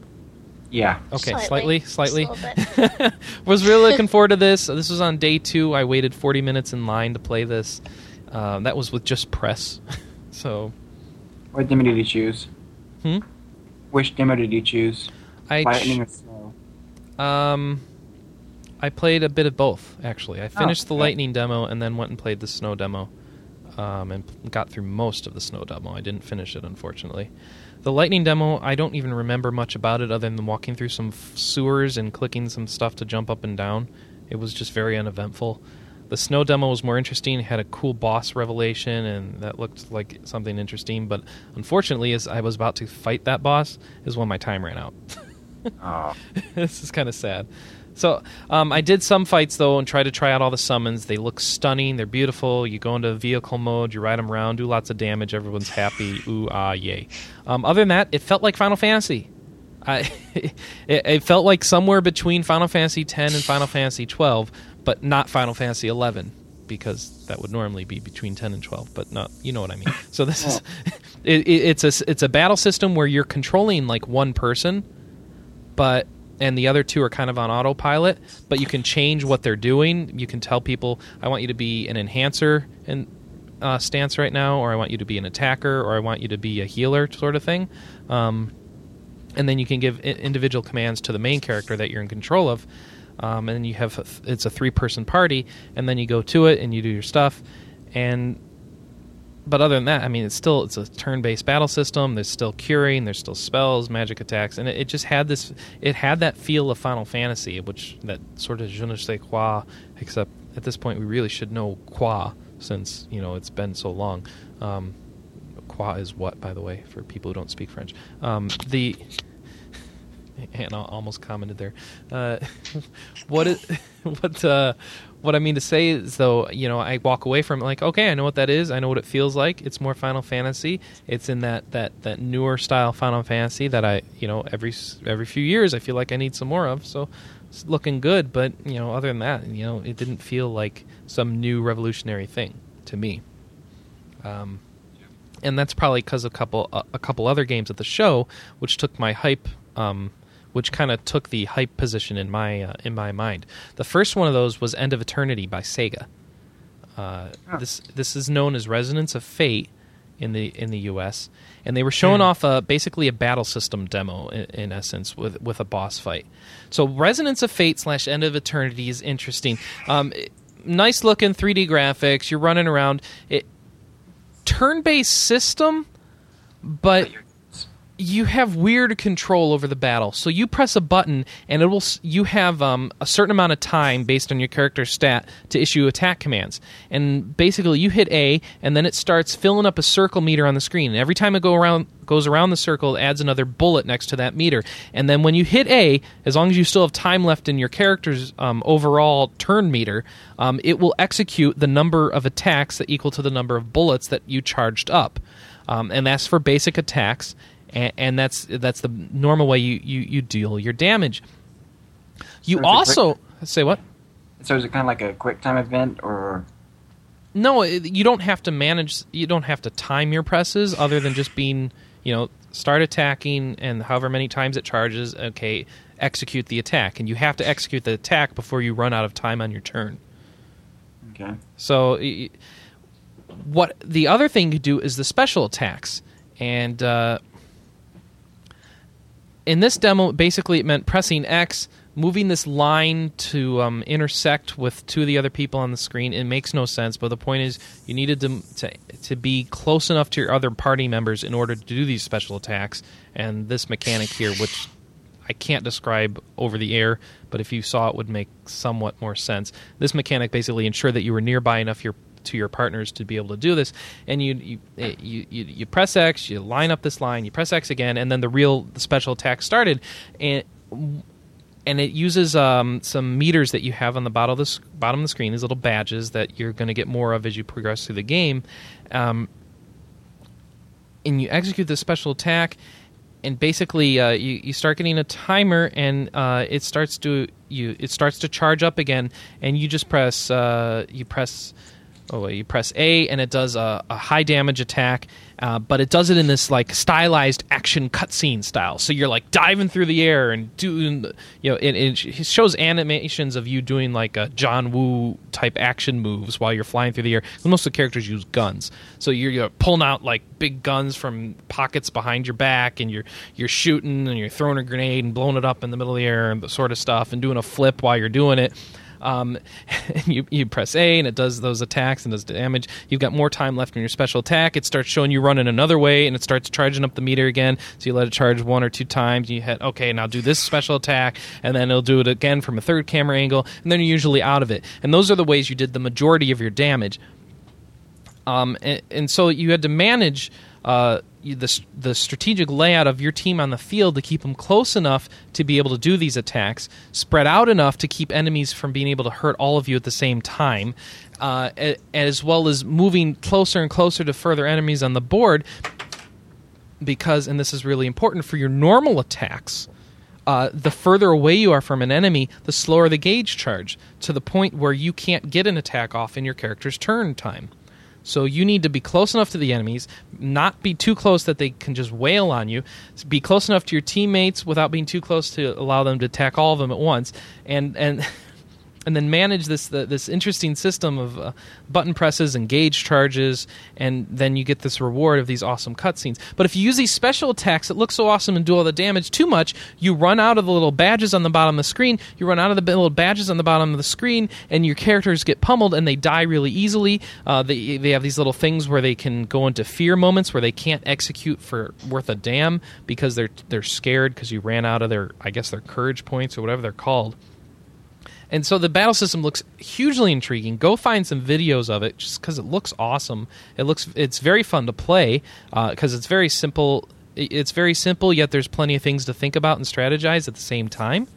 Yeah. Okay, slightly, Slightly. slightly. Just a little was really looking forward to this. This was on day two. I waited 40 minutes in line to play this. Um, that was with just press. so, What demo did you choose? hmm? Which demo did you choose? I Lightning or snow? um, I played a bit of both actually. I finished the okay. lightning demo and then went and played the snow demo, um, and p- got through most of the snow demo. I didn't finish it unfortunately. The lightning demo, I don't even remember much about it other than walking through some f- sewers and clicking some stuff to jump up and down. It was just very uneventful. The snow demo was more interesting. It had a cool boss revelation, and that looked like something interesting. But unfortunately, as I was about to fight that boss, is when my time ran out. Oh. this is kind of sad. So um, I did some fights though and tried to try out all the summons. They look stunning. They're beautiful. You go into vehicle mode, you ride them around, do lots of damage. Everyone's happy. Ooh ah yay. Um, other than that, it felt like Final Fantasy. I, it, it felt like somewhere between Final Fantasy X and Final Fantasy twelve, but not Final Fantasy eleven because that would normally be between ten and twelve. But not, you know what I mean. So this is it, it, it's a it's a battle system where you're controlling like one person but and the other two are kind of on autopilot but you can change what they're doing. You can tell people i want you to be an enhancer and uh, stance right now or i want you to be an attacker or i want you to be a healer sort of thing. Um, and then you can give individual commands to the main character that you're in control of. Um, and you have a th- it's a three person party and then you go to it and you do your stuff. And but other than that, I mean, it's still it's a turn-based battle system. There's still curing, there's still spells, magic attacks, and it, it just had this. It had that feel of Final Fantasy, which that sort of je ne sais quoi. Except at this point, we really should know quoi since you know it's been so long. Um, quoi is what, by the way, for people who don't speak French. Um, the Hannah almost commented there. Uh, what what? Uh, what I mean to say is, though, you know, I walk away from it like, okay, I know what that is. I know what it feels like. It's more Final Fantasy. It's in that that that newer style Final Fantasy that I, you know, every every few years I feel like I need some more of. So, it's looking good, but you know, other than that, you know, it didn't feel like some new revolutionary thing to me. Um, and that's probably because a couple a couple other games at the show, which took my hype, um, which kind of took the hype position in my uh, in my mind. The first one of those was End of Eternity by Sega. Uh, This this is known as Resonance of Fate in the in the U.S. and they were showing off a, basically a battle system demo in, in essence with with a boss fight. So Resonance of Fate slash End of Eternity is interesting. Um, it- nice looking 3D graphics. You're running around. It turn based system, but you have weird control over the battle. So you press a button, and it will. You have um, a certain amount of time based on your character's stat to issue attack commands. And basically, you hit A, and then it starts filling up a circle meter on the screen. And every time it go around goes around the circle, it adds another bullet next to that meter. And then when you hit A, as long as you still have time left in your character's um, overall turn meter, um, it will execute the number of attacks that equal to the number of bullets that you charged up. Um, and that's for basic attacks and, and that's that's the normal way you, you, you deal your damage. You So also say what? So is it kind of like a quick time event, or No, you don't have to manage. You don't have to time your presses, other than just being you know start attacking and however many times it charges. Okay, execute the attack, and you have to execute the attack before you run out of time on your turn. okay? So, what the other thing you do is the special attacks, and uh, in this demo, basically it meant pressing X, moving this line to um, intersect with two of the other people on the screen. It makes no sense, but the point is you needed to, to to be close enough to your other party members in order to do these special attacks. And this mechanic here, which I can't describe over the air, but if you saw it, would make somewhat more sense. This mechanic basically ensured that you were nearby enough your to your partners to be able to do this, and you you, eh, you you you press X, you line up this line, you press X again, and then the real special attack started, and and it uses um, some meters that you have on the bottom of the bottom of the screen, these little badges that you're going to get more of as you progress through the game. Um, and you execute this special attack, and basically uh, you you start getting a timer, and uh, it starts to you it starts to charge up again, and you just press uh, you press. Oh, you press A and it does a, a high damage attack, uh, but it does it in this like stylized action cutscene style. So you're like diving through the air and doing, you know, it, it shows animations of you doing like a John Woo type action moves while you're flying through the air. Most of the characters use guns, so you're, you're pulling out like big guns from pockets behind your back, and you're you're shooting and you're throwing a grenade and blowing it up in the middle of the air and the sort of stuff, and doing a flip while you're doing it. Um, and you, you press A and it does those attacks and does damage. You've got more time left in your special attack. It starts showing you running another way and it starts charging up the meter again. So you let it charge one or two times. You hit, okay, now do this special attack and then it'll do it again from a third camera angle and then you're usually out of it. And those are the ways you did the majority of your damage. Um, and, and so you had to manage uh, the the strategic layout of your team on the field to keep them close enough to be able to do these attacks, spread out enough to keep enemies from being able to hurt all of you at the same time, uh, as well as moving closer and closer to further enemies on the board. Because, and this is really important for your normal attacks, uh, the further away you are from an enemy, the slower the gauge charge, to the point where you can't get an attack off in your character's turn time. So you need to be close enough to the enemies, not be too close that they can just wail on you. Be close enough to your teammates without being too close to allow them to attack all of them at once, and and and then manage this the, this interesting system of uh, button presses and gauge charges, and then you get this reward of these awesome cutscenes. But if you use these special attacks that look so awesome and do all the damage too much, you run out of the little badges on the bottom of the screen. You run out of the little badges on the bottom of the screen, and your characters get pummeled and they die really easily. Uh, they they have these little things where they can go into fear moments where they can't execute for worth a damn because they're they're scared because you ran out of their I guess their courage points or whatever they're called. And so the battle system looks hugely intriguing. Go find some videos of it, just because it looks awesome. It looks it's very fun to play uh, because it's very simple. It's very simple, yet there's plenty of things to think about and strategize at the same time.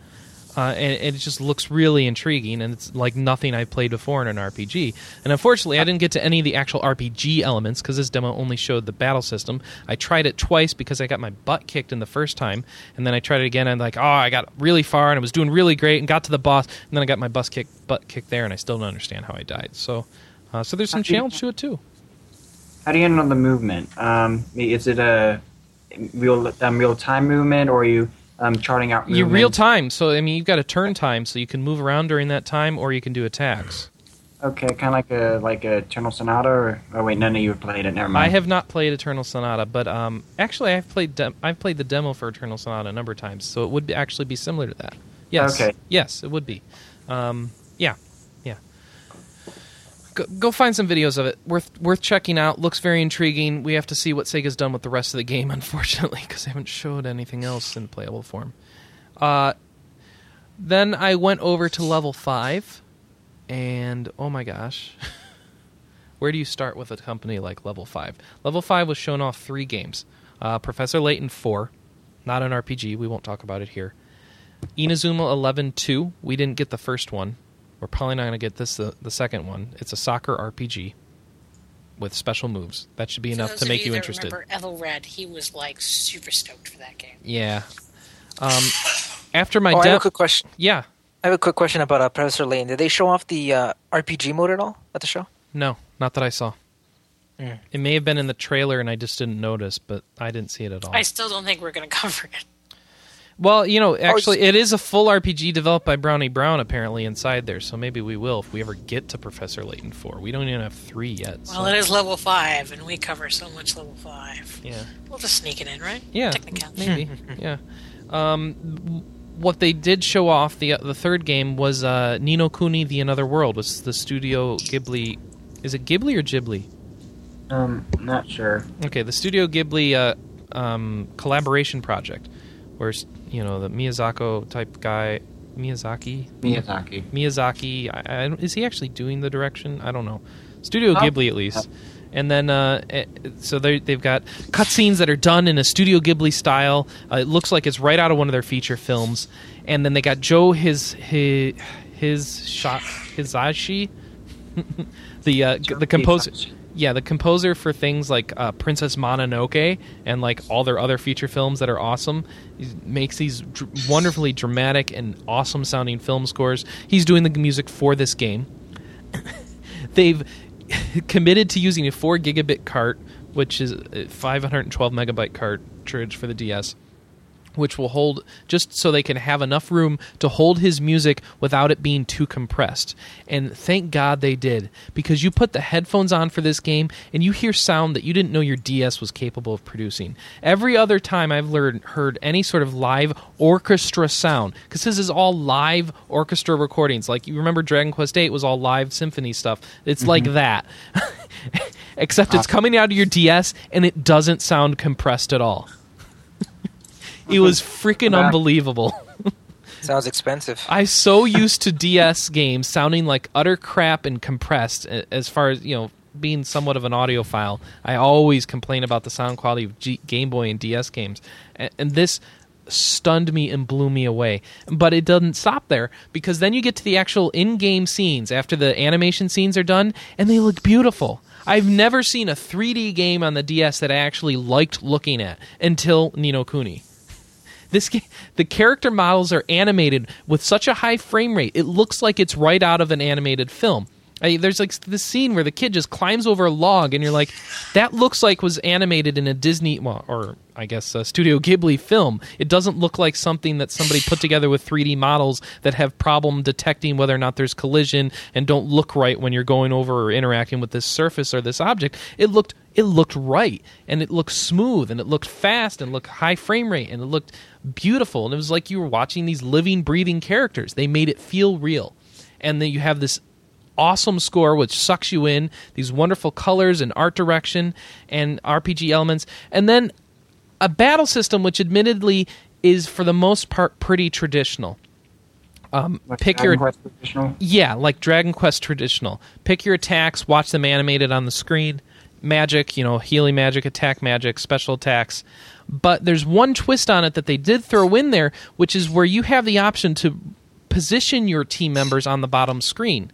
Uh, and, and it just looks really intriguing, and it's like nothing I've played before in an RPG. And unfortunately, I didn't get to any of the actual RPG elements because this demo only showed the battle system. I tried it twice because I got my butt kicked in the first time, and then I tried it again, and like, oh, I got really far, and I was doing really great, and got to the boss, and then I got my bus kicked, butt kicked there, and I still don't understand how I died. So, uh, so there's some How do you- challenge to it too. How do you handle the movement? Um, is it a real um, real time movement, or are you um, charting out? You movement? real time, so I mean, you've got a turn time, so you can move around during that time, or you can do attacks. Okay, kind of like a like a Eternal Sonata. Or, oh wait, none of you have played it. Never mind. I have not played Eternal Sonata, but um, actually, I've played dem- I've played the demo for Eternal Sonata a number of times, so it would be, actually be similar to that. Yes. Okay. Yes, it would be. Um, yeah. Go, go find some videos of it. Worth worth checking out. Looks very intriguing. We have to see what Sega's done with the rest of the game, unfortunately, because they haven't showed anything else in playable form. Uh, then I went over to level five, and oh my gosh. Where do you start with a company like Level 5? Level 5 was shown off three games uh, Professor Layton 4, not an RPG, we won't talk about it here. Inazuma 11 2, we didn't get the first one. We're probably not going to get this, the, the second one. It's a soccer RPG with special moves. That should be For enough to make you that interested. Remember Ethelred? He was like super stoked for that game. Yeah. Um, after my oh, I have a quick question. Yeah. I have a quick question about uh, Professor Layton. Did they show off the uh, RPG mode at all at the show? No, not that I saw. Mm. It may have been in the trailer and I just didn't notice, but I didn't see it at all. I still don't think we're going to cover it. Well, you know, actually, it's- a full RPG developed by Brownie Brown apparently inside there, so maybe we will if we ever get to Professor Layton 4. We don't even have 3 yet. So. Well, it is level five, and we cover so much level five. Yeah. We'll just sneak it in, right? Yeah, Technicality. maybe. yeah. Um, what they did show off, the the third game, was uh, Ni no Kuni The Another World, was the Studio Ghibli. Is it Ghibli or Ghibli? Um, not sure. Okay, the Studio Ghibli uh, um, collaboration project, where s- you know the Miyazaki type guy, Miyazaki, Miyazaki. Miyazaki. I, I, is he actually doing the direction? I don't know. Studio Oh. Ghibli at least. And then, uh, eh, so they they've got cutscenes that are done in a Studio Ghibli style. Uh, it looks like it's right out of one of their feature films. And then they got Joe his his his shot Hisaishi, the uh, the composer. Yeah, the composer for things like uh, Princess Mononoke and like all their other feature films that are awesome. Makes these dr- wonderfully dramatic and awesome sounding film scores. He's doing the music for this game. They've committed to using a 4 gigabit cart, which is a 512 megabyte cartridge for the DS which will hold just so they can have enough room to hold his music without it being too compressed. And thank God they did, because you put the headphones on for this game and you hear sound that you didn't know your DS was capable of producing. Every other time I've learned, heard any sort of live orchestra sound, because this is all live orchestra recordings. Like you remember Dragon Quest VIII was all live symphony stuff. It's mm-hmm. like that. Except it's ah. coming out of your DS and it doesn't sound compressed at all. It was freaking unbelievable. Sounds expensive. I'm so used to DS games sounding like utter crap and compressed as far as, you know, being somewhat of an audiophile. I always complain about the sound quality of G- Game Boy and DS games. A- And this stunned me and blew me away. But it doesn't stop there because then you get to the actual in-game scenes after the animation scenes are done and they look beautiful. I've never seen a 3D game on the DS that I actually liked looking at until Ni no Kuni. This ga- the character models are animated with such a high frame rate. It looks like it's right out of an animated film. I, there's like this scene where the kid just climbs over a log, and you're like, that looks like was animated in a Disney, well, or I guess Studio Ghibli film. It doesn't look like something that somebody put together with 3D models that have problem detecting whether or not there's collision and don't look right when you're going over or interacting with this surface or this object. It looked it looked right and it looked smooth and it looked fast and looked high frame rate and it looked beautiful and it was like you were watching these living breathing characters they made it feel real and then you have this awesome score which sucks you in these wonderful colors and art direction and rpg elements and then a battle system which admittedly is for the most part pretty traditional um, Like pick Dragon your Quest traditional. yeah, like Dragon Quest traditional. Pick your attacks, watch them animated on the screen. Magic, you know, healing magic, attack magic, special attacks. But there's one twist on it that they did throw in there, which is where you have the option to position your team members on the bottom screen.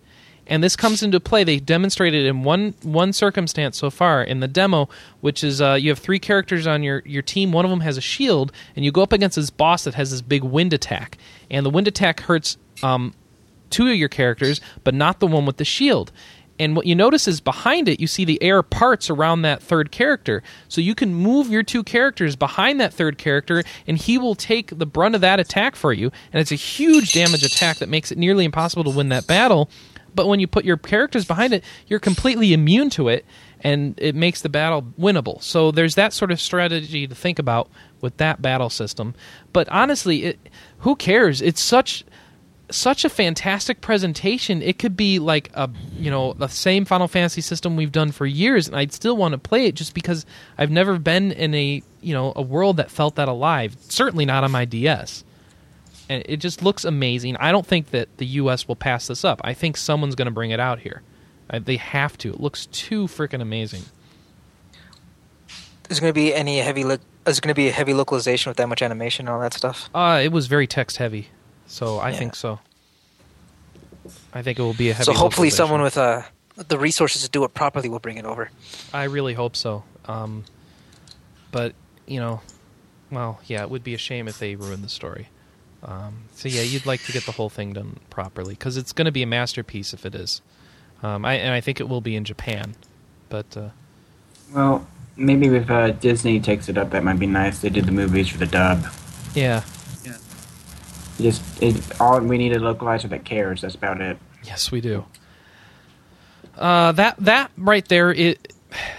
And this comes into play. They demonstrated in one one circumstance so far in the demo, which is uh, you have three characters on your, your team. One of them has a shield, and you go up against this boss that has this big wind attack. And the wind attack hurts um, two of your characters, but not the one with the shield. And what you notice is behind it, you see the air parts around that third character. So you can move your two characters behind that third character, and he will take the brunt of that attack for you. And it's a huge damage attack that makes it nearly impossible to win that battle. But when you put your characters behind it, you're completely immune to it, and it makes the battle winnable. So there's that sort of strategy to think about with that battle system. But honestly, it, who cares? It's such such a fantastic presentation. It could be like a you know the same Final Fantasy system we've done for years, and I'd still want to play it just because I've never been in a you know a world that felt that alive. Certainly not on my DS. And it just looks amazing. I don't think that the U.S. will pass this up. I think someone's going to bring it out here. Uh, they have to. It looks too freaking amazing. Is there going to be any heavy? Lo- is going to be a heavy localization with that much animation and all that stuff? Uh, it was very text heavy, so I Yeah. think so. I think it will be a heavy. so hopefully, someone with uh, the resources to do it properly will bring it over. I really hope so. Um, but you know, well, yeah, it would be a shame if they ruined the story. Um, so yeah, you'd like to get the whole thing done properly because it's going to be a masterpiece if it is. Um, I, and I think it will be in Japan, but uh, Well, maybe if uh, Disney takes it up, that might be nice. They did the movies for the dub. yeah, Yeah. Just it, all we need a localizer that cares. That's about it. yes, we do. Uh, that that right there, it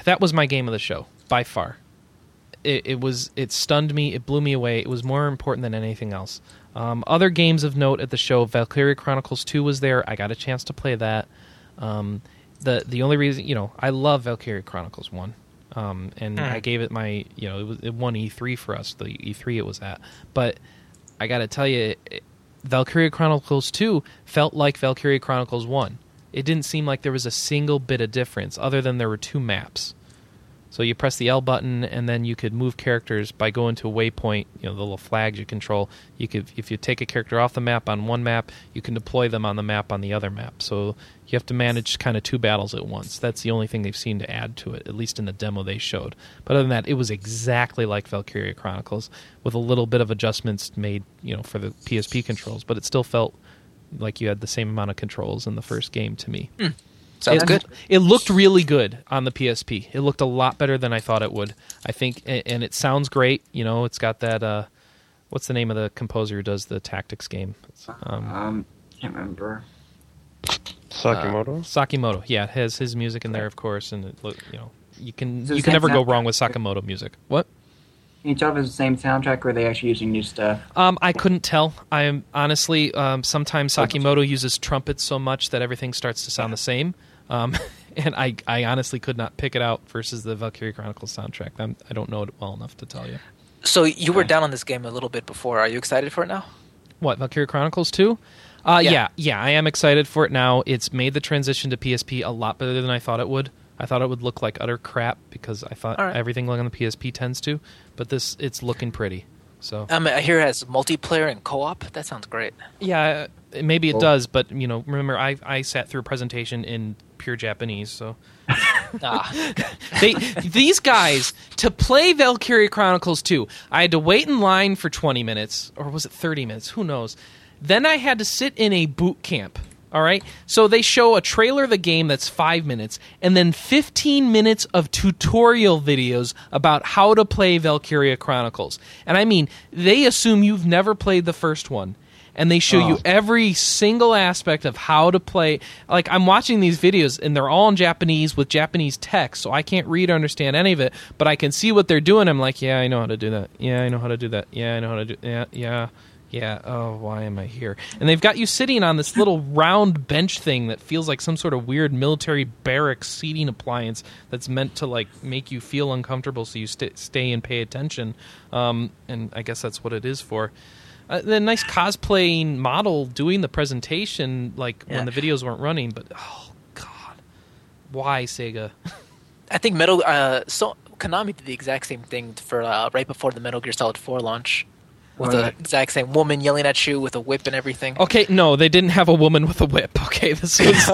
that was my game of the show by far. It, it was it stunned me. It blew me away. It was more important than anything else. Um, other games of note at the show, Valkyria Chronicles Two was there. I got a chance to play that. Um, the the only reason you know I love Valkyria Chronicles One, um, and Hmm. I gave it my you know it was it won E three for us the E three it was at. But I got to tell you, it, Valkyria Chronicles Two felt like Valkyria Chronicles One. It didn't seem like there was a single bit of difference, other than there were two maps. So you press the L button, and then you could move characters by going to a waypoint. You know the little flags you control. You could, if you take a character off the map on one map, you can deploy them on the map on the other map. So you have to manage kind of two battles at once. That's the only thing they've seen to add to it, at least in the demo they showed. But other than that, it was exactly like Valkyria Chronicles, with a little bit of adjustments made, you know, for the PSP controls. But it still felt like you had the same amount of controls in the first game to me. Hmm. Sounds it, good. It looked really good on the PSP. It looked a lot better than I thought it would. I think, and it sounds great. You know, it's got that. Uh, what's the name of the composer who does the tactics game? Um, Um, can't remember. Sakimoto. Sakimoto. Yeah, it has his music in there, of course, and it look, you know, you can Is it you can never go wrong with Sakimoto music. What? Can you tell if it's the same soundtrack or are they actually using new stuff? Um, I couldn't tell. I am honestly um, sometimes Sakimoto uses trumpets so much that everything starts to sound the same, um, and I, I honestly could not pick it out versus the Valkyrie Chronicles soundtrack. I'm, I don't know it well enough to tell you. So you were down on this game a little bit before. Are you excited for it now? What Valkyrie Chronicles two? Uh, yeah. Yeah. yeah, I am excited for it now. It's made the transition to PSP a lot better than I thought it would. I thought it would look like utter crap because I thought right. everything on the PSP tends to, but this it's looking pretty. So Um, I hear it has multiplayer and co-op. That sounds great. yeah, uh, maybe it Cool. does, but you know, remember I I sat through a presentation in pure Japanese, so Ah, they these guys to play Valkyrie Chronicles 2, I had to wait in line for 20 minutes or was it 30 minutes, who knows. Then I had to sit in a boot camp. All right? So they show a trailer of the game that's 5 minutes and then 15 minutes of tutorial videos about how to play Valkyria Chronicles. And I mean, they assume you've never played the first one and they show you Oh. every single aspect of how to play. Like I'm watching these videos and they're all in Japanese with Japanese text, so I can't read or understand any of it, but I can see what they're doing. I'm like, yeah, I know how to do that. Yeah, I know how to do that. Yeah, I know how to do. Yeah, yeah. Yeah, oh, why am I here? And they've got you sitting on this little round bench thing that feels like some sort of weird military barracks seating appliance that's meant to like make you feel uncomfortable so you st- stay and pay attention. Um, and I guess that's what it is for. Uh, the nice cosplaying model doing the presentation, like Yeah. when the videos weren't running, but oh god, why Sega? I think Metal. Uh, so Konami did the exact same thing for uh, right before the Metal Gear Solid 4 launch. With the exact same woman yelling at you with a whip and everything. Okay, no, they didn't have a woman with a whip. Okay, this was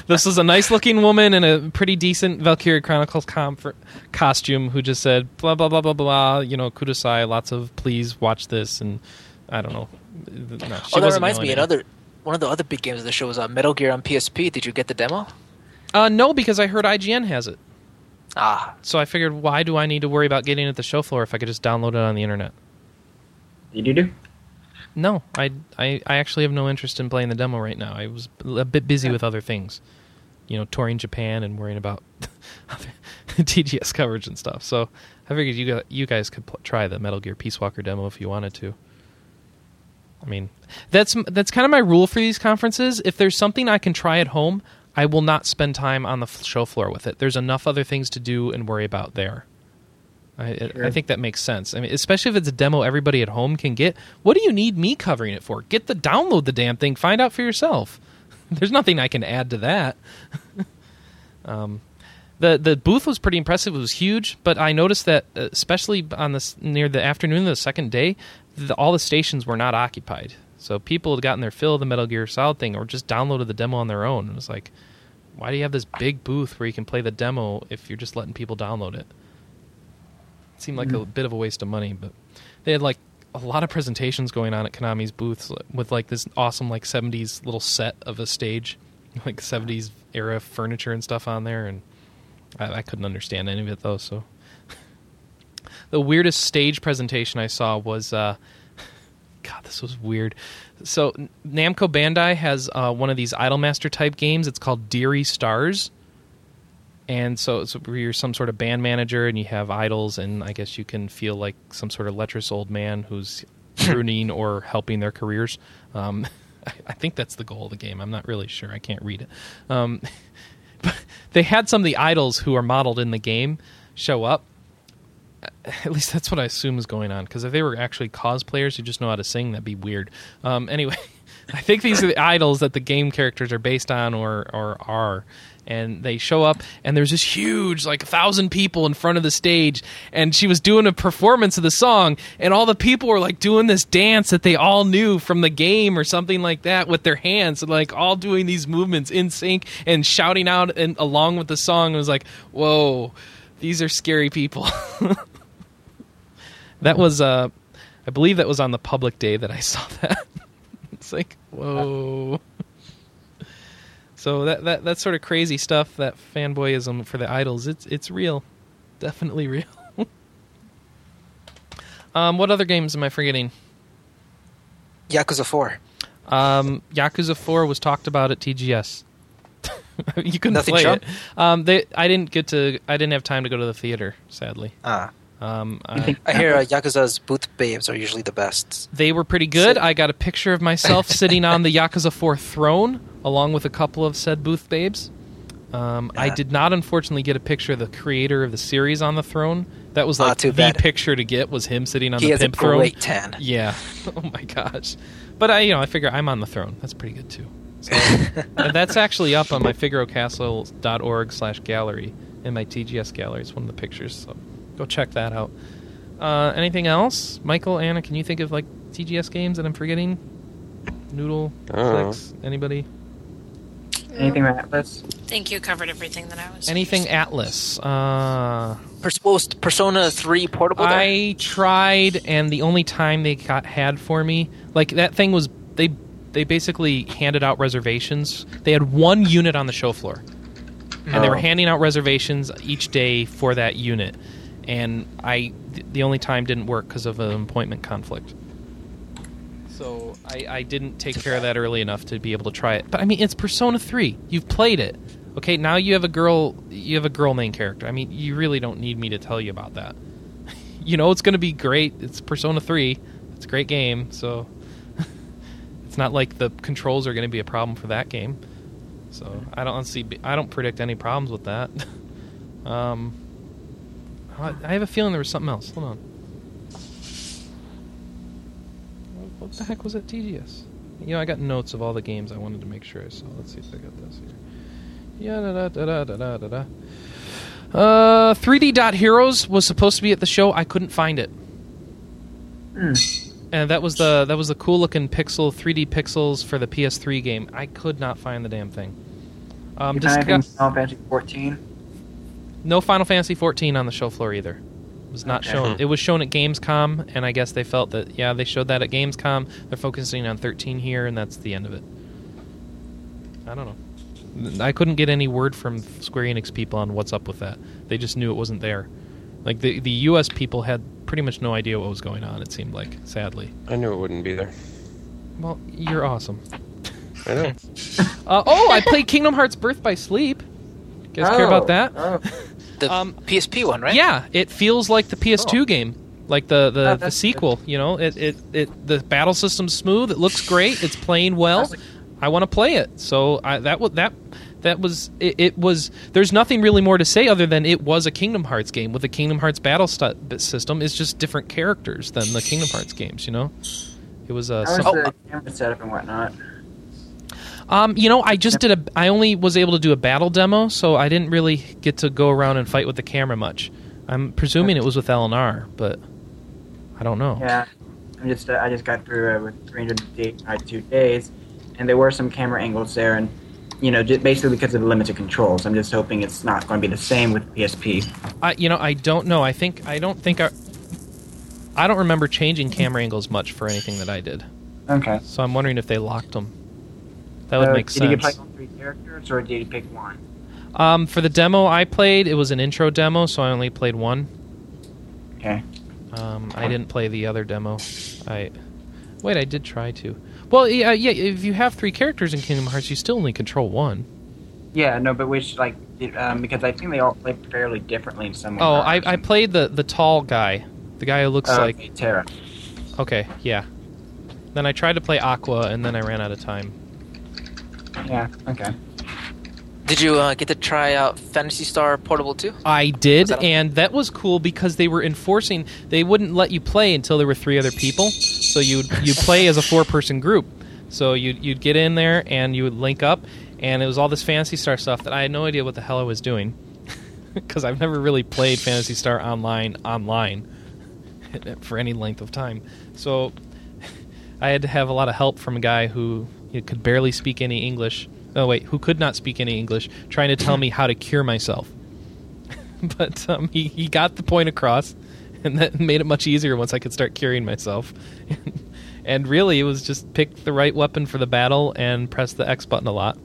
this was a nice looking woman in a pretty decent Valkyrie Chronicles costume who just said blah blah blah blah blah. You know, kudasai, lots of please watch this, and I don't know. No, she oh, that reminds me. Another one of the other big games of the show was uh, Metal Gear on PSP. Did you get the demo? Uh, no, because I heard IGN has it, Ah, so I figured why do I need to worry about getting it at the show floor if I could just download it on the internet? Did you do? No, I, I, I actually have no interest in playing the demo right now. I was a bit busy with other things, you know, touring Japan and worrying about TGS coverage and stuff. So I figured you got, you guys could pl- try the Metal Gear Peace Walker demo if you wanted to. I mean, that's that's kind of my rule for these conferences. If there's something I can try at home, I will not spend time on the show floor with it. There's enough other things to do and worry about there. I, I- I think that makes sense. I mean, especially if it's a demo everybody at home can get. What do you need me covering it for? Get the download the damn thing. Find out for yourself. There's nothing I can add to that. um, the the booth was pretty impressive. It was huge, but I noticed that uh, especially on this near the afternoon of the second day, the, all the stations were not occupied. So people had gotten their fill of the Metal Gear Solid thing, or just downloaded the demo on their own. And it was like, why do you have this big booth where you can play the demo if you're just letting people download it? It seemed like a bit of a waste of money, but they had like a lot of presentations going on at Konami's booths with like this awesome like 70s little set of a stage, like 70s era furniture and stuff on there, and I, I couldn't understand any of it though. So the weirdest stage presentation I saw was, uh, God, this was weird. So Namco Bandai has uh, one of these Idolmaster type games. It's called Dearly Stars and so, so you're some sort of band manager and you have idols and i guess you can feel like some sort of lecherous old man who's ruining or helping their careers. Um, I, I think that's the goal of the game. I'm not really sure. I can't read it. Um, but they had some of the idols who are modeled in the game show up. At least that's what i assume is going on because if they were actually cosplayers who just know how to sing that'd be weird. Um, anyway I think these are the idols that the game characters are based on or, or are. And they show up, and there's this huge, like a thousand people in front of the stage. And she was doing a performance of the song, and all the people were like doing this dance that they all knew from the game or something like that with their hands, and, like all doing these movements in sync and shouting out and along with the song. It was like, whoa, these are scary people. that was, uh, I believe that was on the public day that I saw that. It's like, whoa. So that that that sort of crazy stuff, that fanboyism for the idols, it's it's real, definitely real. um, what other games am I forgetting? Yakuza 4. Um, Yakuza Four was talked about at TGS. you couldn't Nothing play it. Um, they, I didn't get to. I didn't have time to go to the theater. Sadly, Ah. Um, I, I hear uh, Yakuza's booth babes are usually the best. They were pretty good. So- I got a picture of myself sitting on the Yakuza 4 throne, along with a couple of said booth babes. Um, I did not, unfortunately, get a picture of the creator of the series on the throne. That was Ah, like too the bad. picture to get was him sitting on He the has a pimp throne. great tan. Yeah. Oh my gosh. But I, you know, I figure I'm on the throne. That's pretty good too. So, that's actually up on my FigaroCastle.org slash gallery in my TGS gallery. It's one of the pictures. So go check that out. Uh, anything else, Michael, Anna? Can you think of like TGS games that I'm forgetting? Noodle. Anybody? Anything with Atlus? I think you covered everything that I was. Anything Atlus? Uh, Pers- Persona 3 portable there? I tried, and the only time they got had for me, like that thing was they they basically handed out reservations. They had one unit on the show floor, and they were Oh. handing out reservations each day for that unit. And I, th- the only time didn't work because of an appointment conflict. So I, I didn't take care of that early enough to be able to try it. But I mean, it's Persona Three. You've played it. Okay, now you have a girl. You have a girl main character. I mean, you really don't need me to tell you about that. you know it's going to be great. It's Persona 3. It's a great game, so it's not like the controls are going to be a problem for that game. So I don't see I don't predict any problems with that. um I I have a feeling there was something else. Hold on. What the heck was at TGS? You know, I got notes of all the games I wanted to make sure I saw. Let's see if I got this here. Yeah, da da da da da da da. Uh, 3D Dot Heroes was supposed to be at the show. I couldn't find it. Hmm. and that was the that was the cool looking pixel 3D pixels for the PS3 game. I could not find the damn thing. Um, you find anything Final Fantasy 14? No Final Fantasy 14 on the show floor either. It was not Okay. shown. It was shown at Gamescom, and I guess they felt that yeah, they showed that at Gamescom. They're focusing on 13 here, and that's the end of it. I don't know. I couldn't get any word from Square Enix people on what's up with that. They just knew it wasn't there. Like the the U.S. people had pretty much no idea what was going on. It seemed like, sadly. I knew it wouldn't be there. Well, you're awesome. I know. Uh, oh, I played Kingdom Hearts Birth by Sleep. You guys care about that? Oh. The Um, PSP one, right? Yeah, it feels like the PS2 Oh. game, like the the, Oh, the that's sequel. You know, it, it it the battle system's smooth. It looks great. It's playing well. I want to play it. So I, that was that that was it, it. Was there's nothing really more to say other than it was a Kingdom Hearts game with a Kingdom Hearts battle stu- system. It's just different characters than the Kingdom Hearts games. You know, it was a. How was sim- the camera setup and whatnot? Um, you know, I just did a. I only was able to do a battle demo, so I didn't really get to go around and fight with the camera much. I'm presuming it was with LNR, but I don't know. Yeah, I'm just uh, I just got through uh, with 382 days, and there were some camera angles there, and you know, just basically because of the limited controls. I'm just hoping it's not going to be the same with PSP. I, you know, I don't know. I think I don't think I. I don't remember changing camera angles much for anything that I did, Okay. so I'm wondering if they locked them. That would Uh, make did you get sense. play all three characters, or did you pick one? Um, for the demo I played, it was an intro demo, so I only played one. Okay. Um, I didn't play the other demo. I wait, I did try to. Well, yeah, yeah. If you have three characters in Kingdom Hearts, you still only control one. Yeah, no, but which like um, because I think they all play fairly differently in some. Oh, I. I played the the tall guy, the guy who looks Uh, like. Terra. Okay, yeah. Then I tried to play Aqua, and then I ran out of time. Yeah. Okay. Did you uh, get to try out Phantasy Star Portable 2? I did, that and that was cool because they were enforcing. They wouldn't let you play until there were three other people. So you'd you play as a four person group. So you'd you'd get in there and you would link up, and it was all this Phantasy Star stuff that I had no idea what the hell I was doing because I've never really played Phantasy Star online online for any length of time. So I had to have a lot of help from a guy who could barely speak any English. Oh wait, who could not speak any English, trying to tell me how to cure myself. but um, he he got the point across, and that made it much easier once I could start curing myself. and really, it was just pick the right weapon for the battle and press the X button a lot,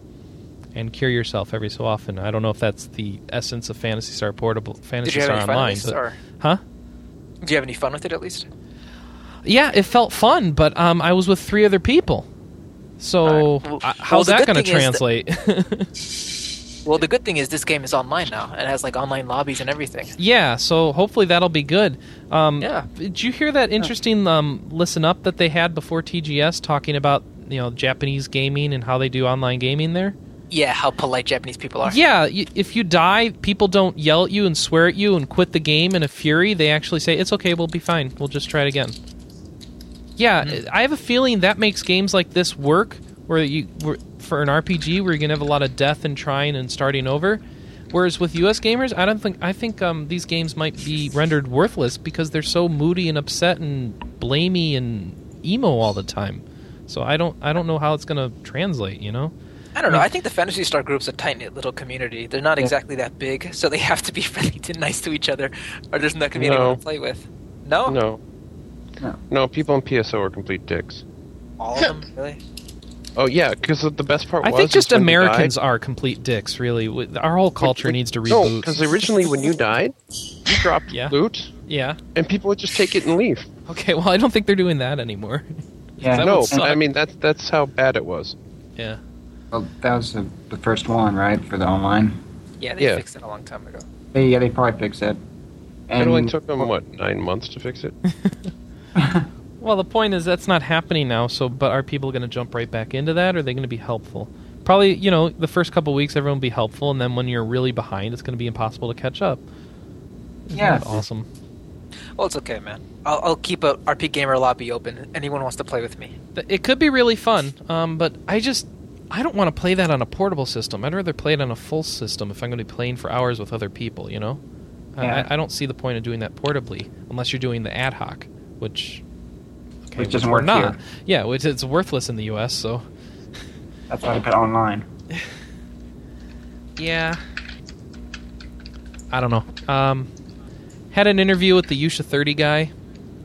and cure yourself every so often. I don't know if that's the essence of Phantasy Star Portable, Phantasy Did you have Star Online, but Or huh? Do you have any fun with it at least? Yeah, it felt fun, but um, I was with three other people. So Alright. Well- uh, well, how's that going to thing is that- translate? Well, the good thing is this game is online now. It has like online lobbies and everything. yeah, so hopefully that'll be good. Um, Yeah. Did you hear that interesting um, listen up that they had before TGS talking about you know Japanese gaming and how they do online gaming there? Yeah, how polite Japanese people are. Yeah, if you die, people don't yell at you and swear at you and quit the game in a fury. They actually say, "It's okay, we'll be fine. We'll just try it again." Yeah, I have a feeling that makes games like this work, where you where, for an RPG where you're gonna have a lot of death and trying and starting over. Whereas with U.S. gamers, I don't think I think um, these games might be rendered worthless because they're so moody and upset and blamey and emo all the time. So I don't I don't know how it's gonna translate. You know. I don't know. I think the Phantasy Star group's a tight knit little community. They're not exactly that big, so they have to be friendly and nice to each other, or there's not going to be No. anyone to play with. No, No. No. No, people in PSO are complete dicks. all of them really. Oh yeah, because the best part was. I was think just Americans are complete dicks. Really, our whole culture When- needs to No, reboot. because originally when you died, you dropped Yeah. loot, yeah. and people would just take it and leave. Okay. Well, I don't think they're doing that anymore. Yeah. That no. I mean that's that's how bad it was. yeah. Well, that was the, the first one, right, for the online. Yeah, they Yeah. fixed it a long time ago. Yeah, they probably fixed it. And it only took them what nine months to fix it. Well, the point is that's not happening now. So, but are people going to jump right back into that? Or are they going to be helpful? Probably, you know, the first couple weeks everyone will be helpful, and then when you're really behind, it's going to be impossible to catch up. Isn't Yeah. awesome. Well, it's okay, man. I'll, I'll keep a RP Gamer lobby open. Anyone wants to play with me? It could be really fun, um, but I just I don't want to play that on a portable system. I'd rather play it on a full system if I'm going to be playing for hours with other people. You know, Yeah. I, I don't see the point of doing that portably unless you're doing the ad hoc, which Which doesn't work not. here. Yeah, which it's worthless in the U.S. So That's why I put online. yeah, I don't know. Um, had an interview with the Yusha Thirty guy,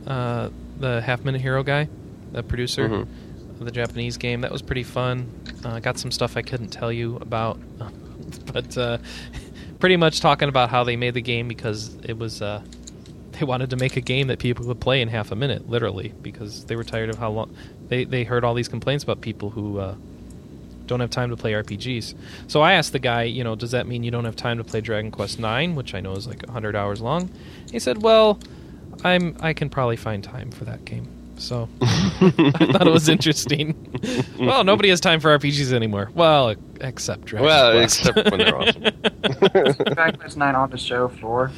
uh, the Half Minute Hero guy, the producer Mhm. of the Japanese game. That was pretty fun. Uh, got some stuff I couldn't tell you about, but uh, pretty much talking about how they made the game because it was. They wanted to make a game that people could play in half a minute, literally, because they were tired of how long they they heard all these complaints about people who uh, don't have time to play RPGs. So I asked the guy, you know, does that mean you don't have time to play Dragon Quest Nine, which I know is like hundred hours long? He said, well, I'm I can probably find time for that game. So I thought it was interesting. well, nobody has time for RPGs anymore. Well, except Dragon Well, Quest. except when they're awesome. Dragon Quest Nine on the show floor.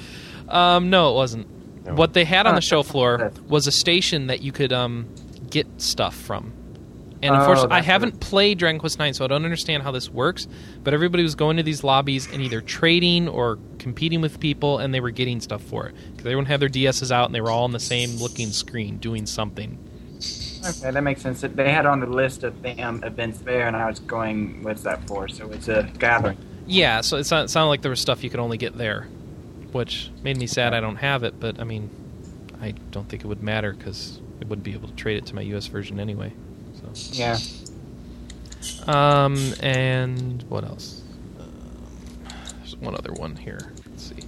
Um, no, it wasn't. No. What they had on the show floor was a station that you could um, get stuff from. And Oh, unfortunately, I haven't what played Dragon Quest Nine, so I don't understand how this works. But everybody was going to these lobbies and either trading or competing with people, and they were getting stuff for it because everyone had their DSs out and they were all on the same looking screen doing something. Okay, that makes sense. They had on the list of the, um, events there, and I was going, what's that for? So it's a gathering. Yeah, so it sounded like there was stuff you could only get there, which made me sad I don't have it. But I mean, I don't think it would matter because I wouldn't be able to trade it to my US version anyway. So. Yeah. Um, and what else? Um, there's one other one here. Let's see. Did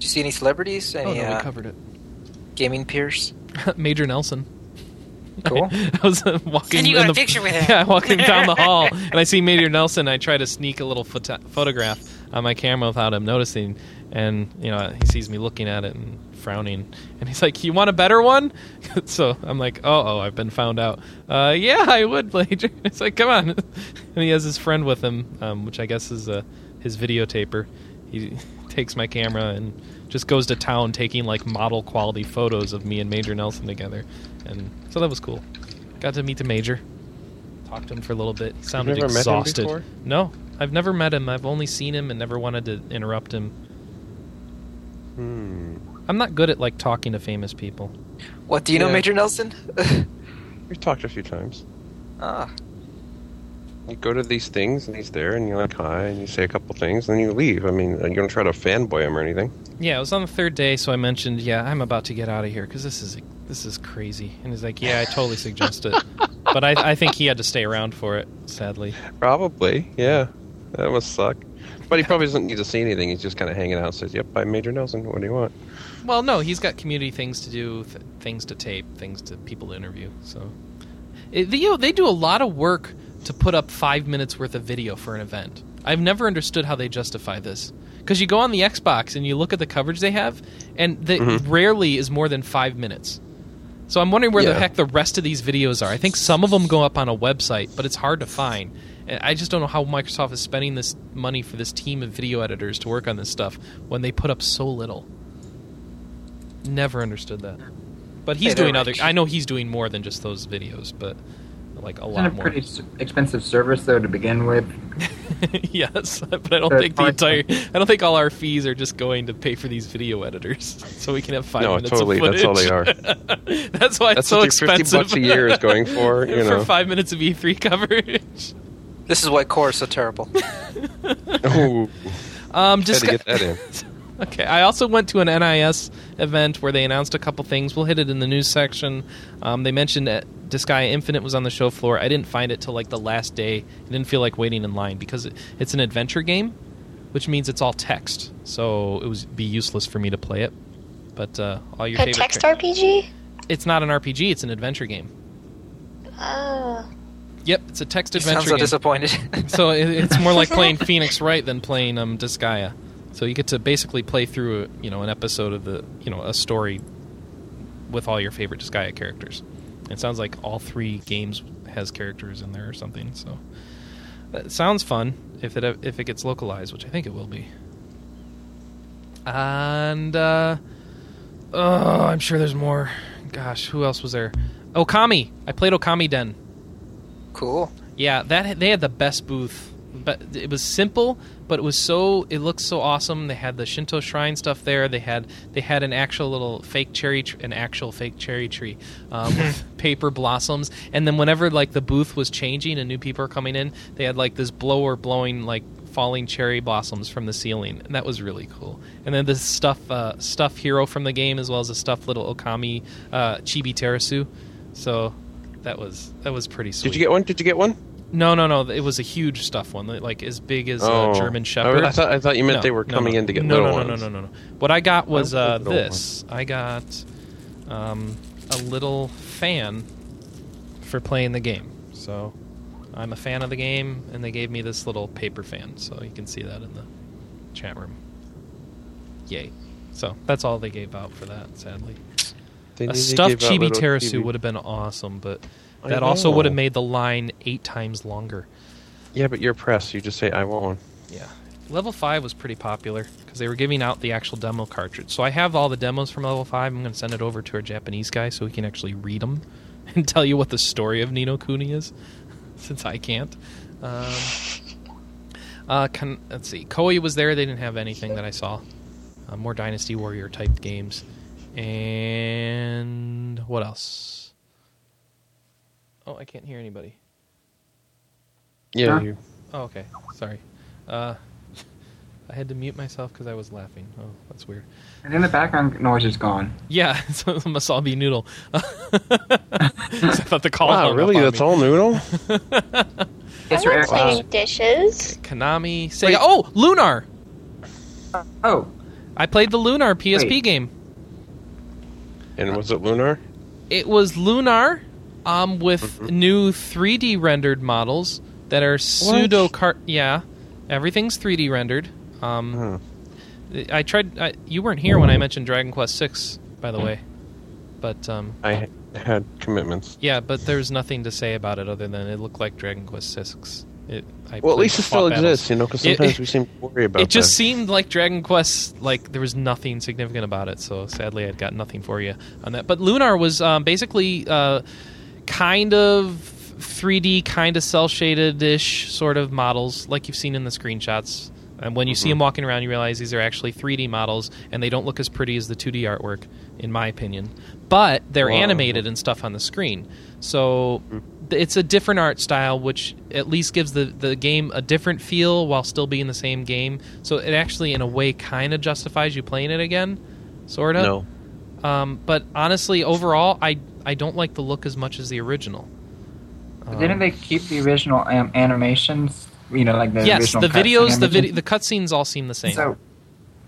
you see any celebrities? Oh Any no, we uh, covered it. gaming peers? Major Nelson. Cool. I was uh, walking. And you in got the, a picture with him. Yeah, walking down the hall, and I see Major Nelson. I try to sneak a little photo- photograph on my camera without him noticing, and you know he sees me looking at it and frowning, and he's like, "You want a better one?" so I'm like, "Oh, oh, I've been found out." Uh, yeah, I would, Major. It's like, come on, and he has his friend with him, um, which I guess is uh, his videotaper. He takes my camera and just goes to town taking like model quality photos of me and Major Nelson together, and so that was cool. Got to meet the Major, talked to him for a little bit. He sounded never met him exhausted. No, I've never met him. I've only seen him and never wanted to interrupt him. Hmm. I'm not good at like talking to famous people. What do you know, Major Nelson? We've talked a few times. ah, You go to these things, and he's there, and you're like, hi, and you say a couple things, and then you leave. I mean, you don't try to fanboy him or anything. Yeah, it was on the third day, so I mentioned, yeah, I'm about to get out of here because this is this is crazy. And he's like, yeah, I totally suggest it, but I, I think he had to stay around for it. Sadly, Probably, yeah. That must suck. But he probably doesn't need to see anything. He's just kind of hanging out. Says, "Yep, I'm Major Nelson. What do you want?" well, no, he's got community things to do, th- things to tape, things to people to interview. So, it, you know, they do a lot of work to put up five minutes worth of video for an event. I've never understood how they justify this. Because you go on the Xbox and you look at the coverage they have, and that Mhm. rarely is more than five minutes. So I'm wondering where the heck the rest of these videos are. I think some of them go up on a website, but it's hard to find. And I just don't know how Microsoft is spending this money for this team of video editors to work on this stuff when they put up so little. Never understood that. But he's Hey, they're doing other. rich. I know he's doing more than just those videos, but like a Isn't lot it a more. pretty expensive service, though, to begin with? yes, but I don't So think the entire. hard I don't think all our fees are just going to pay for these video editors, so we can have five No, minutes totally, of that's all they are. that's why it's That's so expensive. 50 bucks a year is going for, you know. for five minutes of E3 coverage. This is why core is so terrible. Ooh, Um, just to get that in. Okay, I also went to an NIS event where they announced a couple things. We'll hit it in the news section. Um, they mentioned that Disgaea Infinite was on the show floor. I didn't find it till like the last day. I didn't feel like waiting in line because it, it's an adventure game, which means it's all text. So it would be useless for me to play it. But uh, all your A favorite. text char- RPG? it's not an RPG. It's an adventure game. Oh. Yep, it's a text adventure so game. disappointed. so it, it's more like playing Phoenix Wright than playing um, Disgaea. So you get to basically play through, a, you know, an episode of the, you know, a story with all your favorite Disgaea characters. It sounds like all three games has characters in there or something. So that sounds fun if it if it gets localized, which I think it will be. And uh, oh, I'm sure there's more. Gosh, who else was there? Okami. I played Okami Den. Cool. Yeah, that they had the best booth but it was simple, but it was so it looked so awesome. They had the Shinto shrine stuff there. They had they had an actual little fake cherry, tr- an actual fake cherry tree um, with paper blossoms. And then whenever like the booth was changing and new people were coming in, they had like this blower blowing like falling cherry blossoms from the ceiling, and that was really cool. And then the stuff uh, stuff hero from the game, as well as a stuffed little Okami uh, Chibi Terasu. So that was that was pretty sweet. Did you get one? Did you get one? No, no, no. It was a huge stuff one, like as big as Oh. a German Shepherd. I thought- I thought you meant No, they were no, coming no. in to get no, no, no, ones. no, no, no. What I got was uh, want this. I got um, a little fan for playing the game. So I'm a fan of the game, and they gave me this little paper fan, so you can see that in the chat room. Yay! So that's all they gave out for that. Sadly, They- a stuffed chibi Terasu would have been awesome, but that also would have made the line eight times longer. Yeah, but you're pressed. You just say, "I want one." Yeah. Level 5 was pretty popular because they were giving out the actual demo cartridge. So I have all the demos from Level 5. I'm going to send it over to our Japanese guy so he can actually read them and tell you what the story of Ni no Kuni is, since I can't. Um, uh, can, let's see. Koei was there. They didn't have anything that I saw. Uh, more Dynasty Warrior type games. And what else? Oh, I can't hear anybody. Yeah, Huh? Oh, okay. Sorry. Uh, I had to mute myself because I was laughing. Oh, that's weird. And then the background noise is gone. Yeah, so it must all be Noodle. 'Cause I thought the call. Wow, hung really? on That's me. all noodle? Yes, I your want air- cleaning dishes. Konami, Sega. Oh, Lunar! Oh, I played the Lunar PSP Wait. game. And was it lunar? It was Lunar, um, with Mm-hmm. new 3D rendered models that are pseudo cart. Yeah, everything's 3D rendered. Um, Huh. I tried. I, you weren't here when I mentioned Dragon Quest Six, by the way. But um, I had commitments. Yeah, but there's nothing to say about it other than it looked like Dragon Quest Six. It, I Well, at least it still battles. exists, you know, because It- sometimes we seem to worry about It It just seemed like Dragon Quest, like there was nothing significant about it. So sadly, I'd got nothing for you on that. But Lunar was um, basically uh, kind of 3D, kind of cell shaded ish sort of models, like you've seen in the screenshots. And when you see Mm-hmm. them walking around, you realize these are actually 3D models, and they don't look as pretty as the 2D artwork, in my opinion. But they're Wow. animated and stuff on the screen, so Mm-hmm. Th- it's a different art style, which at least gives the the game a different feel while still being the same game. So it actually, in a way, kind of justifies you playing it again, sort of. No. Um, but honestly, overall, I I don't like the look as much as the original. but didn't they keep the original um, animations? You know, like the yes, original the videos, the animations? video, the cutscenes all seem the same. So,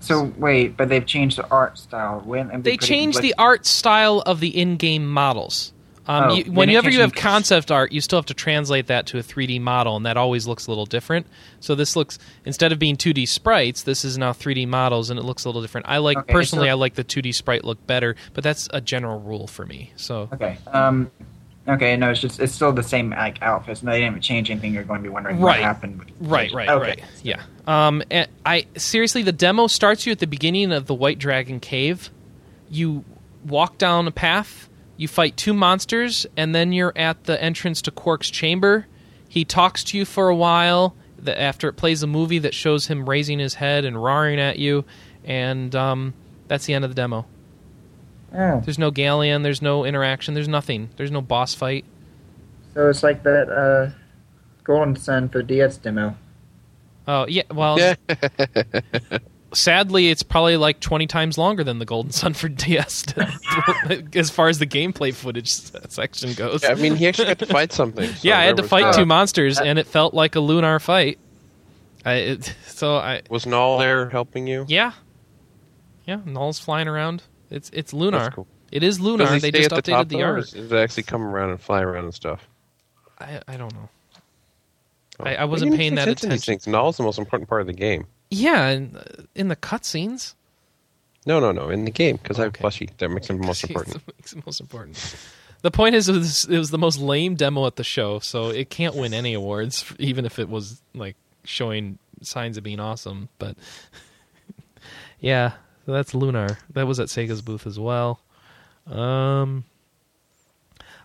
so wait, but they've changed the art style. When and they put changed the art style of the in-game models. Um, Oh, you, whenever you have concept art, you still have to translate that to a 3D model, and that always looks a little different. So this looks instead of being 2D sprites, this is now 3D models, and it looks a little different. I like Okay, personally, so- I like the 2D sprite look better, but that's a general rule for me. So Okay. Um. Okay. No, it's just it's still the same like outfits. No, they didn't change anything. You're going to be wondering Right. what happened. Right, right, okay. right. Yeah. Um, and I seriously, the demo starts you at the beginning of the White Dragon Cave. You walk down a path. You fight two monsters, and then you're at the entrance to Quark's chamber. He talks to you for a while. The, after it plays a movie that shows him raising his head and roaring at you, and um, that's the end of the demo. Oh, There's no Ghaleon. There's no interaction. There's nothing. There's no boss fight. so it's like that uh, Golden Sun for DS demo. Oh yeah. Well, Yeah. sadly, it's probably like 20 times longer than the Golden Sun for DS as far as the gameplay footage section goes. Yeah, I mean, he actually had to fight something. so yeah, I had to fight that. two monsters, and it felt like a lunar fight. I, it, so I, Was Null there helping you? yeah, yeah, Null's flying around. It's it's lunar. Cool. It is lunar. They just the updated the art. Does it actually come around and fly around and stuff? I, I don't know. Oh. I- I wasn't paying that attention to these attention. things. Null's the most important part of the game. Yeah, in, in the cutscenes. No, no, no. In the game, because I have Okay. plushie. That makes him most important. makes it most important. The point is, it was, it was the most lame demo at the show, so it can't win any awards, even if it was like showing signs of being awesome. But yeah, so that's Lunar. That was at Sega's booth as well. Um,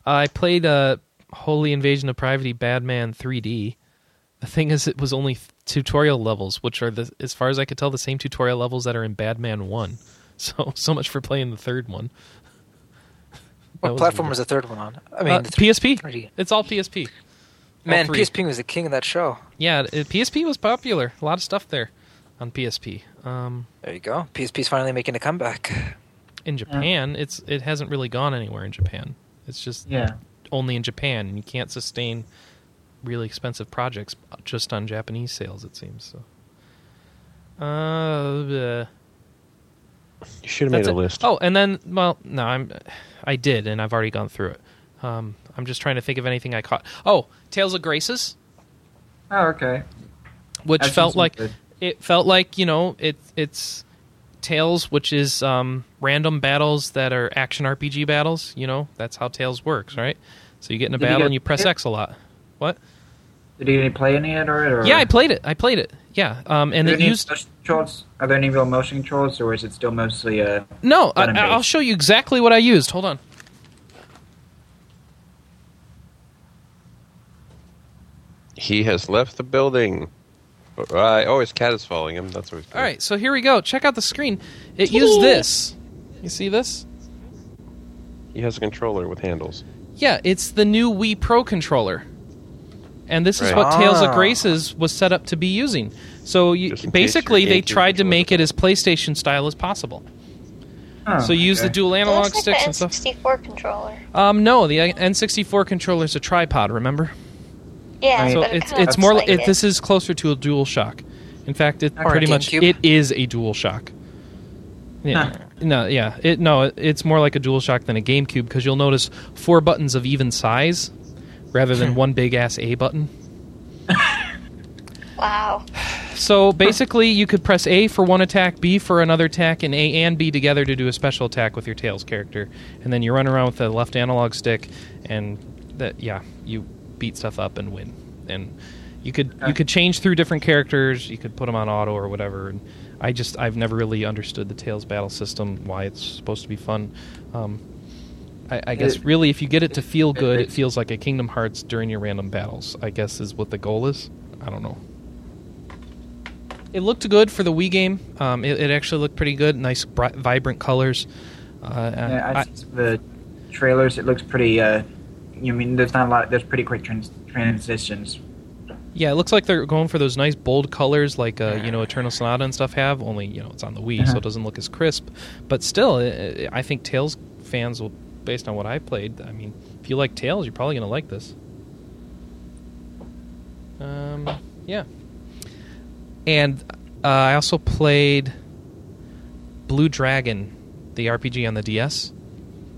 I played uh, Holy Invasion of Privacy Badman 3D. the thing is, it was only tutorial levels, which are the, as far as I could tell, the same tutorial levels that are in Badman One. So, so much for playing the third one. That What was platform weird. was the third one on? I mean, Uh, the PSP. 3D. It's all PSP. Man, three. PSP was the king of that show. Yeah, it, PSP was popular. A lot of stuff there on PSP. Um, There you go. PSP's finally making a comeback. in Japan, it's it hasn't really gone anywhere in Japan. It's just Yeah. only in Japan, and you can't sustain really expensive projects just on Japanese sales. It seems so. Uh, You should have made a it. list. Oh, and then well, no, I'm I did, and I've already gone through it. Um, I'm just trying to think of anything I caught. Oh, Tales of Graces, Oh, okay. which I've felt like good- it felt like you know it it's Tales, which is um, random battles that are action RPG battles. You know that's how Tales works, right? So you get in a Did battle get and you press it? X a lot. What? Did you play any of it or? or Yeah, I played it. I played it. Yeah, um, and Are it used controls? Are there any real motion controls, or is it still mostly uh? no. I, I'll show you exactly what I used. Hold on. He has left the building. Right. Oh, his cat is following him. That's what he's doing. All right, so here we go. Check out the screen. It used this. You see this? He has a controller with handles. Yeah, it's the new Wii Pro controller. And this is Right. what Tales of Ah. Graces was set up to be using. So you, Just in case basically, they tried to make it as PlayStation style as possible. Oh, so you use the okay. dual It analog looks like sticks the and stuff. N64 controller. Um, no, the N64 controller is a tripod. Remember? Yeah, Right. So but it it's it's more like like it, it. this is closer to a Dual Shock. In fact, it Or pretty much GameCube? it is a Dual Shock. Yeah. Huh. No, yeah. It no, it's more like a Dual Shock than a GameCube because you'll notice four buttons of even size rather than one big ass A button. Wow. So basically, you could press A for one attack, B for another attack, and A and B together to do a special attack with your Tales character. And then you run around with the left analog stick, and that yeah, you beat stuff up and win. And you could you could change through different characters. You could put them on auto or whatever. And I just I've never really understood the Tales battle system, why it's supposed to be fun. Um, I, I guess It- really, if you get it to feel it- good, it feels like a Kingdom Hearts during your random battles. I guess is what the goal is. I don't know. It looked good for the Wii game. Um, it, it actually looked pretty good. Nice, bright, vibrant colors. Uh, Yeah, I- I, the trailers. It looks pretty. Uh, you mean there's not a lot. There's pretty quick trans- transitions. yeah, it looks like they're going for those nice bold colors, like uh, you know Eternal Sonata and stuff have. Only you know it's on the Wii, so Uh-huh. it doesn't look as crisp. But still, i I think Tales fans will, based on what I played. I mean, if you like Tales, you're probably gonna like this. Um, yeah. And uh, I also played Blue Dragon, the RPG on the DS.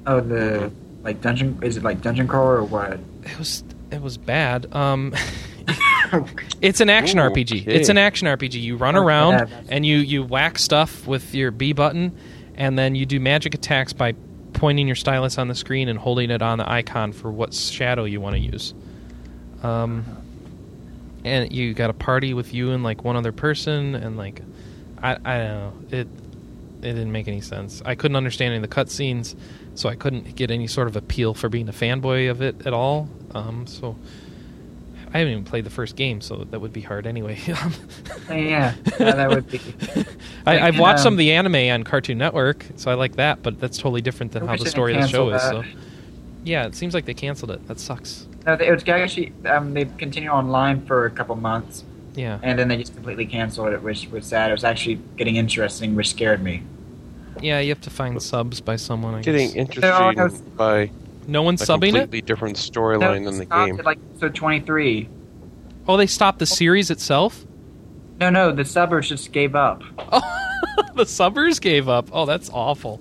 Oh, the like dungeon. Is it like dungeon crawler or what? It was it was bad. Um, it's an action Ooh, RPG. okay. It's an action RPG. You run Okay, around that's- and you you whack stuff with your B button, and then you do magic attacks by pointing your stylus on the screen and holding it on the icon for what shadow you want to use. Um, and you got a party with you and like one other person, and like I I don't know it. It didn't make any sense. I couldn't understand any of the cutscenes, so I couldn't get any sort of appeal for being a fanboy of it at all. Um, so I haven't even played the first game, so that would be hard anyway. yeah, yeah, that would be. I, I've Like, watched some um, of the anime on Cartoon Network, so I like that, but that's totally different than how the story of the show is. So yeah, it seems like they canceled it. That sucks. No, it was actually um, they continued online for a couple months, Yeah, and then they just completely canceled it, which was sad. It was actually getting interesting, which scared me. yeah. You have to find subs by someone. I Getting guess. interesting No, no, it's- by no one's a subbing it. completely different storyline No, than the it stopped game. At, like episode twenty three. Oh, they stopped the series itself. No, no, the subbers just gave up. Oh, the subbers gave up. Oh, that's awful.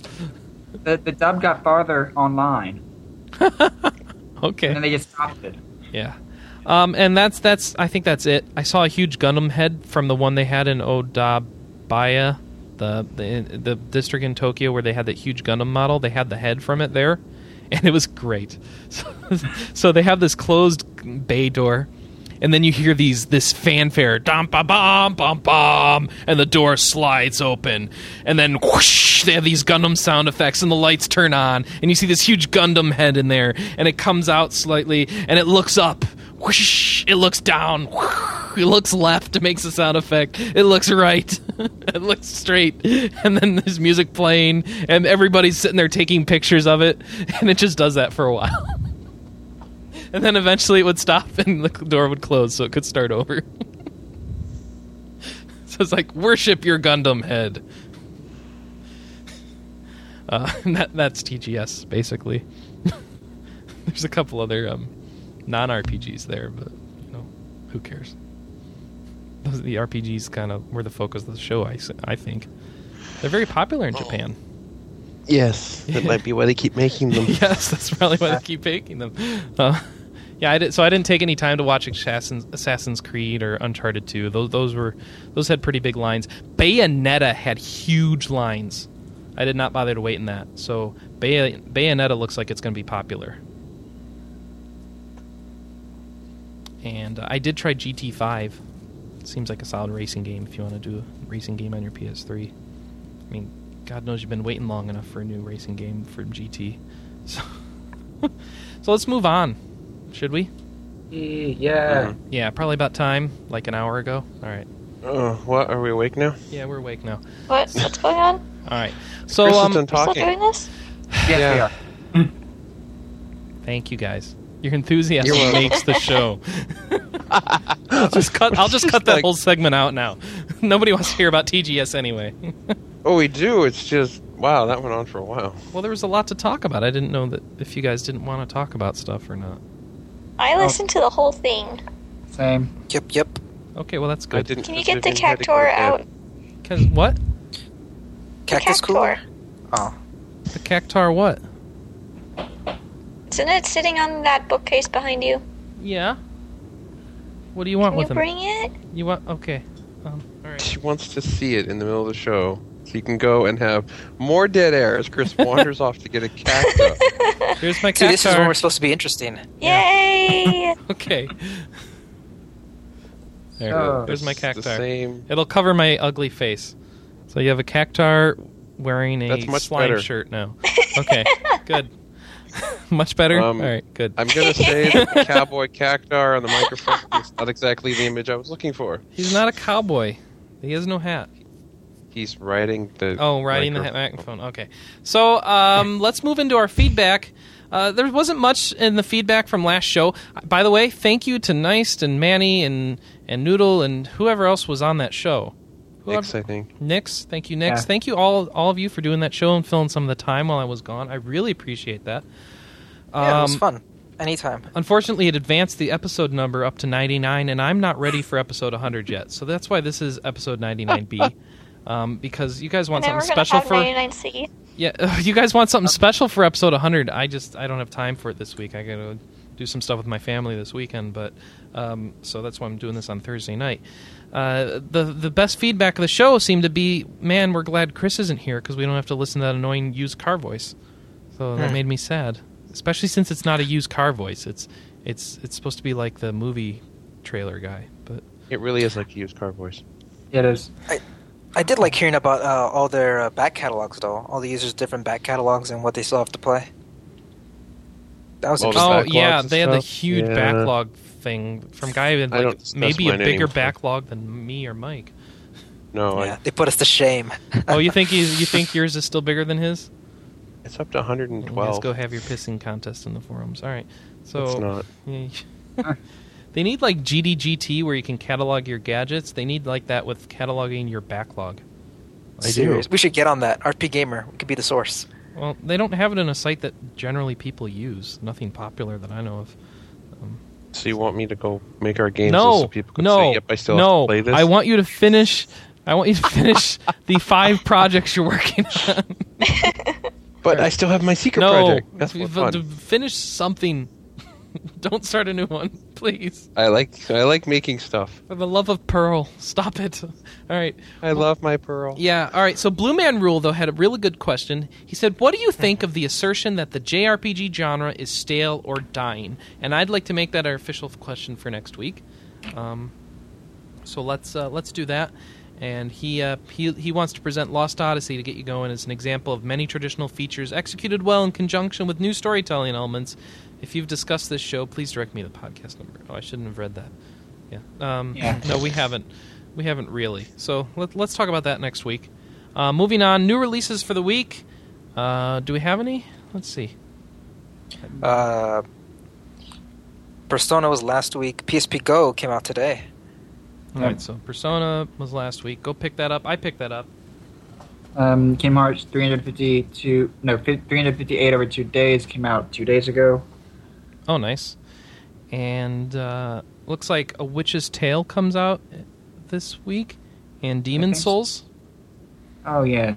The the dub got farther online, Okay. and then they just stopped it. Yeah. Um, and that's that's I think that's it. I saw a huge Gundam head from the one they had in Odaiba, the the the district in Tokyo where they had that huge Gundam model. They had the head from it there, and it was great. So, so they have this closed bay door, and then you hear these this fanfare, dum ba bum bum bum, and the door slides open, and then whoosh, they have these Gundam sound effects, and the lights turn on, and you see this huge Gundam head in there, and it comes out slightly, and it looks up whoosh, it looks down. Whoosh, it looks left. It makes a sound effect. It looks right. it looks straight. And then there's music playing, and everybody's sitting there taking pictures of it, and it just does that for a while. and then eventually it would stop, and the door would close, so it could start over. so it's like worship your Gundam head. Uh, that that's TGS basically. There's a couple other um, non RPGs there, but you know, who cares? Those, the RPGs kind of were the focus of the show. I I think they're very popular in Japan. Yes, that might be why they keep making them. yes, that's probably why they keep making them. Uh, yeah, I did. So I didn't take any time to watch Assassin's, Assassin's Creed or Uncharted 2. Those those were those had pretty big lines. Bayonetta had huge lines. I did not bother to wait in that. So Bay- Bayonetta looks like it's going to be popular. And uh, I did try GT5. Seems like a solid racing game if you want to do a racing game on your PS3. I mean, God knows you've been waiting long enough for a new racing game for GT. So, so let's move on, should we? Yeah. Mhm. Yeah, probably about time, like an hour ago. All right. Oh, what? Are we awake now? Yeah, we're awake now. What? What's going on? All right. So, Chris is um, done We're still doing this? Yes, Yeah. we are. thank you guys. Your enthusiasm You're makes the show. I'll just cut. I'll just cut that like- whole segment out now. Nobody wants to hear about TGS anyway. Oh, we do. It's just wow, that went on for a while. well, there was a lot to talk about. I didn't know that if you guys didn't want to talk about stuff or not. I oh. listened to the whole thing. Same. Yep, yep. Okay, well that's I good. didn't. Can you get the didn't have to go cactor out? Cause what? The Cactus cactor. cooler? Oh. The cactar what? Isn't it sitting on that bookcase behind you? Yeah. What do you want Can you with him? bring it? You want? Okay. Um, all right. She wants to see it in the middle of the show, so you can go and have more dead air as Chris wanders off to get a cactus. Here's my See, this is when we're supposed to be interesting. Yay! Okay. There. Oh. There's my It's The cactar. same. It'll cover my ugly face. So you have a cactar wearing a That's much slime better. shirt now. Okay. good. much better. Um, All right. Good. I'm gonna say that the cowboy cactar on the microphone is not exactly the image I was looking for. He's not a cowboy. He has no hat. He's riding the. Oh, riding the microphone. microphone. Okay. So um, let's move into our feedback. Uh, there wasn't much in the feedback from last show. By the way, thank you to Neist and Manny and, and Noodle and whoever else was on that show. Whoever, Nix, I think. Nix, thank you, Nix. Yeah. Thank you all all of you for doing that show and filling some of the time while I was gone. I really appreciate that. Yeah, it was Um, fun. Anytime. Unfortunately, it advanced the episode number up to 99, and I'm not ready for episode 100 yet. So that's why this is episode 99B. um, because you guys want and something special have for 99C. yeah, you guys want something special for episode 100. I just I don't have time for it this week. I got to do some stuff with my family this weekend, but um, so that's why I'm doing this on Thursday night. Uh, the the best feedback of the show seemed to be, man, we're glad Chris isn't here because we don't have to listen to that annoying used car voice. So that Hmm. made me sad, especially since it's not a used car voice. It's it's it's supposed to be like the movie trailer guy, but It really is like a used car voice. It is. I I did like hearing about uh, all their uh, back catalogs, though. All the users' different back catalogs and what they still have to play. That was All the oh yeah, and they had the huge Yeah. backlog thing from guy who had I like maybe a bigger anymore. backlog than me or Mike. No, yeah, I, they put us to shame. Oh, you think he's, you think yours is still bigger than his? it's up to Let's 112. go have your pissing contest in the forums. All right. So It's not. Yeah. they need like GDGT where you can catalog your gadgets. They need like that with cataloging your backlog. I do. We should get on that. RP Gamer. We could be the source. Well, they don't have it in a site that generally people use. Nothing popular that I know of. So you want me to go make our games no, so people can no, say, "Yep, I still no. have to play this." I want you to finish. I want you to finish the five projects you're working on. but I still have my secret no, project. That's more f- fun. to finish something. Don't start a new one, please. I like I like making stuff. For the love of Pearl, stop it. All right. I love my pearl. Yeah, all right. So Blue Man Rule though had a really good question. He said, "What do you think of the assertion that the JRPG genre is stale or dying?" And I'd like to make that our official question for next week. Um, so let's uh, let's do that. and he uh, he he wants to present Lost Odyssey to get you going as an example of many traditional features executed well in conjunction with new storytelling elements. If you've discussed this show, please direct me to the podcast number. Oh, I shouldn't have read that. Yeah. Um, Yeah. No, we haven't. We haven't really. So let, let's talk about that next week. Uh, moving on, new releases for the week. Uh, do we have any? Let's see. Uh, Persona was last week. PSP Go came out today. All right, so Persona was last week. Go pick that up. I picked that up. Um, Kingdom Hearts 352, no, 358 over two days came out two days ago. Oh, nice. And uh, looks like A Witch's Tale comes out this week, and Demon Okay. Souls. Oh yeah,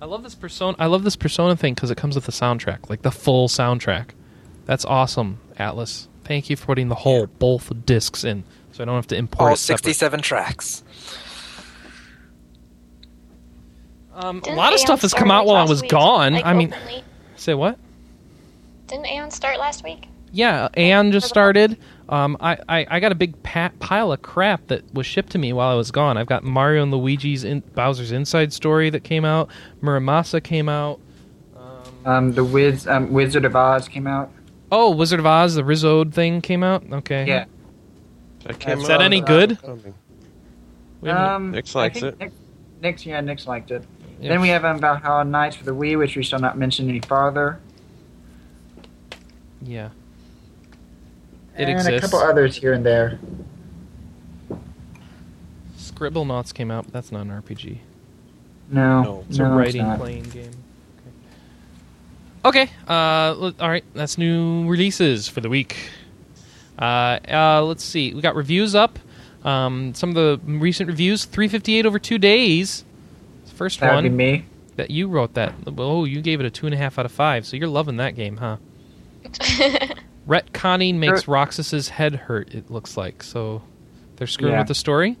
I love this persona. I love this Persona thing because it comes with the soundtrack, like the full soundtrack. That's awesome, Atlus. Thank you for putting the whole both discs in, so I don't have to import All it separate. 67 tracks. Um, a lot of stuff has come out while I was week? gone. Like, I mean, openly? say what? Didn't Aion start last week? Yeah, Anne just started. Um, I, I, I got a big pa- pile of crap that was shipped to me while I was gone. I've got Mario and Luigi's in- Bowser's Inside Story that came out. Muramasa came out. Um, um, the Wiz, um, Wizard of Oz came out. oh, Wizard of Oz, the Rizzo thing came out. Okay. Yeah. That came Is that any good? something. Um, Nick's likes it. Nick, Nick's, yeah, Nick's liked it. yeah. Then we have um, Valhalla Knights for the Wii, which we shall not mention any farther. Yeah. It and exists. a couple others here and there. Scribblenauts came out, but that's not an RPG. No, No, It's a no, writing not. playing game. Okay. Okay. Uh, let- all right. That's new releases for the week. Uh, uh, let's see. We got reviews up. Um, some of the recent reviews. 358 over two days. First That would one be me. that you wrote that. Oh, you gave it a two and a half out of five. So you're loving that game, huh? Retconning makes Roxas's head hurt. It looks like so. They're screwing Yeah. with the story.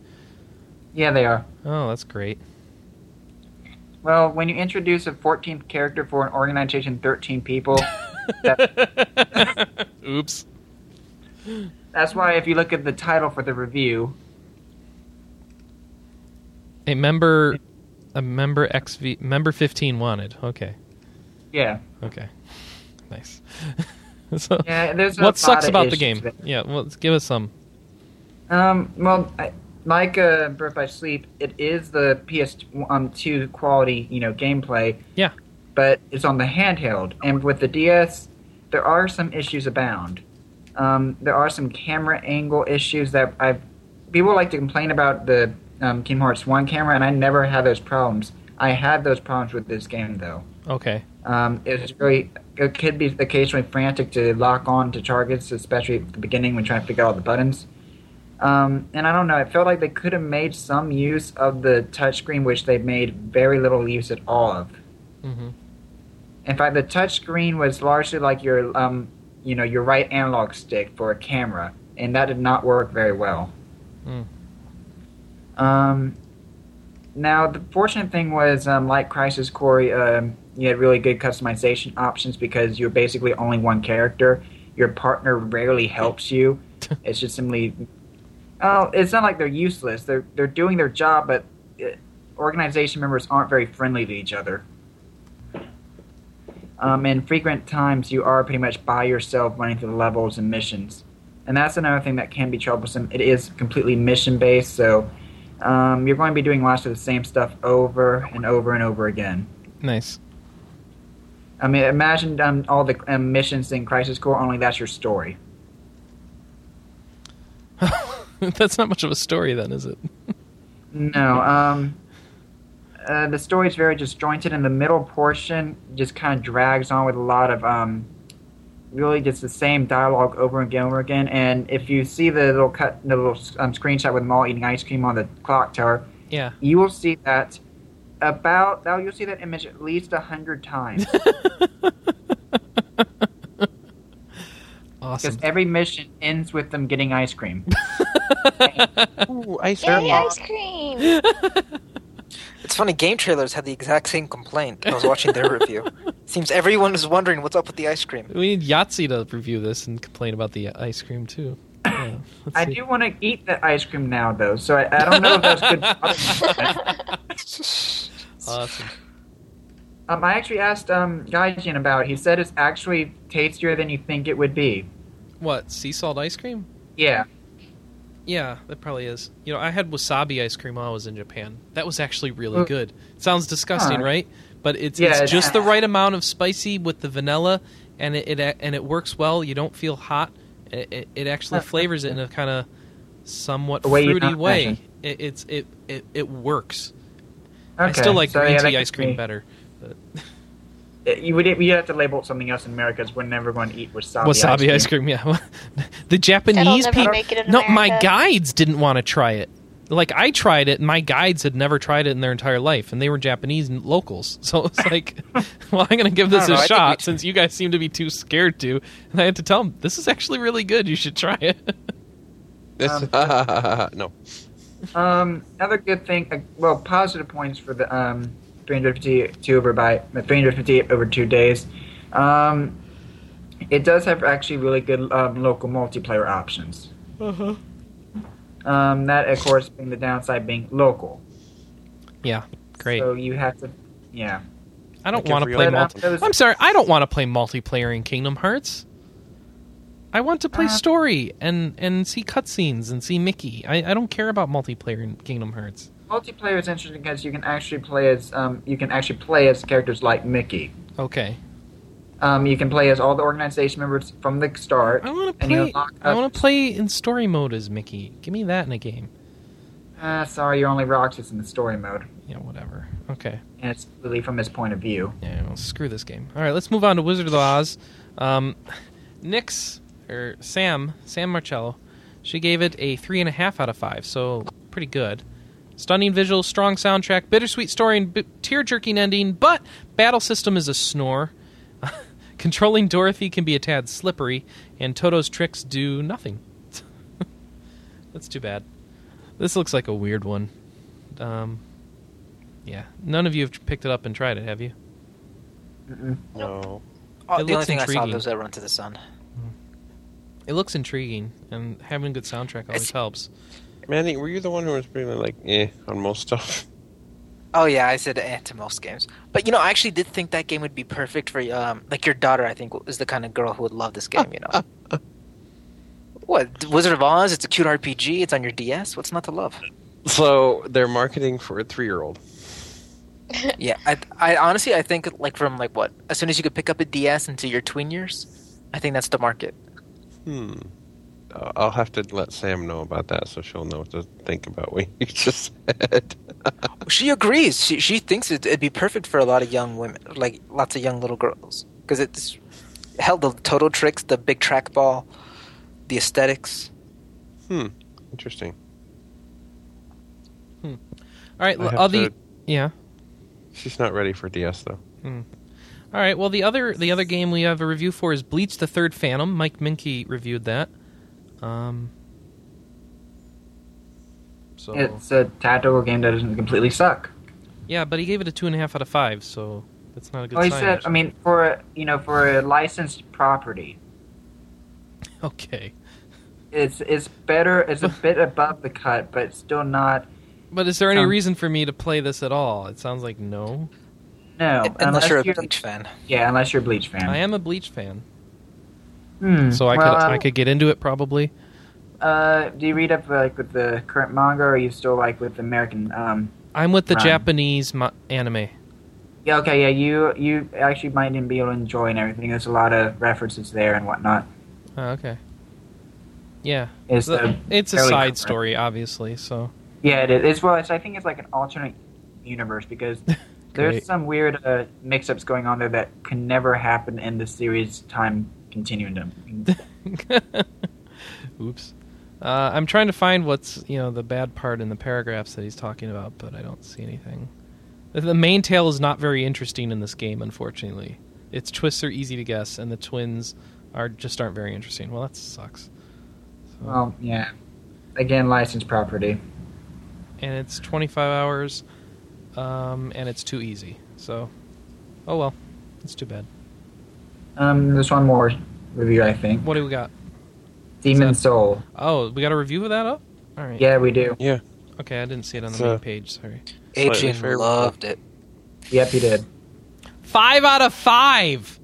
Yeah, they are. Oh, that's great. Well, when you introduce a 14th character for an organization 13 people, that, Oops. that's why if you look at the title for the review, A member, a member XV member fifteen wanted. Okay, yeah, okay, nice. so, yeah, there's a what sucks about the game? with. Yeah, well, let's give us some. Um, well, I, like uh, Birth by Sleep, it is the PS2 quality, you know, gameplay. Yeah. But it's on the handheld, and with the DS, there are some issues abound. Um, there are some camera angle issues that I people like to complain about the um, Kingdom Hearts One camera, and I never had those problems. I had those problems with this game though. Okay, Um, it was very. It could be occasionally frantic to lock on to targets, especially at the beginning when trying to figure out all the buttons. Um, and I don't know. It felt like they could have made some use of the touchscreen, which they made very little use at all of. hmm In fact, the touchscreen was largely like your, um, you know, your right analog stick for a camera, and that did not work very well. Mm. Um, now the fortunate thing was, um, like Crisis Core, um, you had really good customization options because you're basically only one character. Your partner rarely helps you. it's just simply, oh, it's not like they're useless. They're they're doing their job, but uh, organization members aren't very friendly to each other. Um, and frequent times you are pretty much by yourself running through the levels and missions. And that's another thing that can be troublesome. It is completely mission based, so um, you're going to be doing lots of the same stuff over and over and over again. nice. I mean, imagine um, all the um, missions in Crisis Core, only that's your story. That's not much of a story, then, is it? No, um, uh, the story is very disjointed, and the middle portion just kind of drags on with a lot of um, really just the same dialogue over and again, over again. And if you see the little cut, the little um, screenshot with all eating ice cream on the clock tower, Yeah. you will see that about now you'll see that image at least a hundred times Awesome. because every mission ends with them getting ice cream. Ooh, ice Yay, cream. ice cream! It's funny, game trailers had the exact same complaint. I was watching their review. Seems everyone is wondering what's up with the ice cream. We need Yahtzee to review this and complain about the ice cream too. Yeah, I see. do want to eat the ice cream now, though. So I, I don't know if that's good. Awesome. um, I actually asked um, Gaijin about. it. He said it's actually tastier than you think it would be. What sea salt ice cream? Yeah. Yeah, that probably is. You know, I had wasabi ice cream while I was in Japan. That was actually really Uh, good. It sounds disgusting, huh. right? But it's, Yeah, it's it's- just the right amount of spicy with the vanilla, and it, it and it works well. You don't feel hot. It, it, it actually flavors it in a kind of somewhat way fruity way. It, it's it, it it works. Okay. I still like so, green yeah, tea ice cream be- better. But You would you have to label it something else in America because we're never going to eat wasabi. wasabi ice cream, yeah. the Japanese people. make it in no, my guides didn't want to try it. Like I tried it, and my guides had never tried it in their entire life, and they were Japanese locals. So it's like, well, I'm going to give this a know, a I think shot since you guys seem to be too scared to. And I had to tell them this is actually really good. You should try it. This, Um, no. Um, another good thing, uh, well, positive points for the um, 352 over by uh, 350 over two days. Um, it does have actually really good um, local multiplayer options. Uh-huh. Um, that, of course, being the downside being local. Yeah, great. So you have to, yeah. I don't want to play other- multi. But, uh, I'm sorry, I don't want to play multiplayer in Kingdom Hearts. I want to play Uh, story and and see cutscenes and see Mickey. I, I don't care about multiplayer in Kingdom Hearts. Multiplayer is interesting because you can actually play as um, you can actually play as characters like Mickey. Okay. Um, you can play as all the organization members from the start. I want to play. I want to play in story mode as Mickey. Give me that in a game. Uh, sorry, you're only Roxas in the story mode, Yeah, whatever. Okay. and it's really from his point of view. Yeah, well, screw this game. All right, let's move on to Wizard of Oz. Um, Nyx or Sam Sam Marcello, she gave it a three and a half out of five, so pretty good. Stunning visuals, strong soundtrack, bittersweet story, and b- tear-jerking ending. But battle system is a snore. Controlling Dorothy can be a tad slippery, and Toto's tricks do nothing. That's too bad. This looks like a weird one. Um, yeah, none of you have picked it up and tried it, have you? Mm-mm. No. Oh, It the only looks thing I saw intriguing. was that Run to the Sun. It looks intriguing, and having a good soundtrack always It's- helps. Manny, were you the one who was really like, eh, on most stuff? Oh yeah, I said eh to most games, but you know, I actually did think that game would be perfect for um, like your daughter. I think is the kind of girl who would love this game. You know, what Wizard of Oz? It's a cute RPG. It's on your DS. What's not to love? So they're marketing for a three-year-old. Yeah, I, I honestly, I think like from like what as soon as you could pick up a DS into your tween years, I think that's the market. Hmm. Uh, I'll have to let Sam know about that, so she'll know what to think about what you just said. She agrees. She she thinks it, it'd be perfect for a lot of young women, like lots of young little girls, because it's held the total tricks, the big trackball, the aesthetics. hmm. Interesting. Hmm. All right, I l- have all the to- yeah. She's not ready for DS though. Hmm. All right. Well, the other the other game we have a review for is Bleach: The Third Phantom. Mike Moehnke reviewed that. Um. So It's a tactical game that doesn't completely suck. yeah, but he gave it a two and a half out of five, so that's not a good Well, he sign. said, I mean, for a, you know, for a licensed property, okay, it's it's better. It's a bit above the cut, but still not. but is there any Um, reason for me to play this at all? It sounds like no. No, unless, you're a Bleach fan. Yeah, unless you're a Bleach fan. I am a Bleach fan, Hmm. so I well, could um, I could get into it probably. Uh, do you read up like with the current manga, or are you still like with American? Um, I'm with the. Japanese ma- anime. yeah, okay, yeah, you you actually might even be able to enjoy and everything. There's a lot of references there and whatnot. Oh, okay. Yeah, It's The- the it's a side current. story, obviously. So Yeah, it is. It's, well, it's, I think it's like an alternate universe because there's some weird uh, mix-ups going on there that can never happen in the series time continuum. Oops. Uh, I'm trying to find what's you know the bad part in the paragraphs that he's talking about, but I don't see anything. The- The main tale is not very interesting in this game, unfortunately. Its twists are easy to guess, and the twins are just aren't very interesting. Well, that sucks. So, Well, yeah. Again, licensed property. and it's 25 hours, um, and it's too easy. So, oh well, it's too bad. Um, there's one more review, I think. What do we got? Demon Soul. Oh, we got a review of that up. All right. Yeah, we do. Yeah. Okay, I didn't see it on the It's, main page. Sorry. Adrian favorable. loved it. Yep, he did. Five out of five.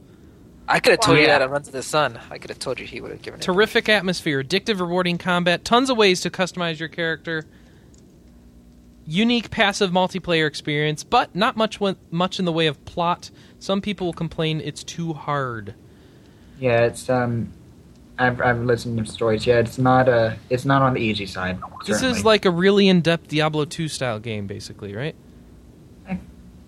I could have told you Yeah. that on Run to the Sun. I could have told you he would have given it. Terrific atmosphere, addictive, rewarding combat, tons of ways to customize your character. Unique passive multiplayer experience, but not much much in the way of plot. Some people complain it's too hard. Yeah, it's um, I've I've listened to stories. Yeah, it's not uh, it's not on the easy side. This certainly. is like a really in-depth Diablo 2 style game, basically, right?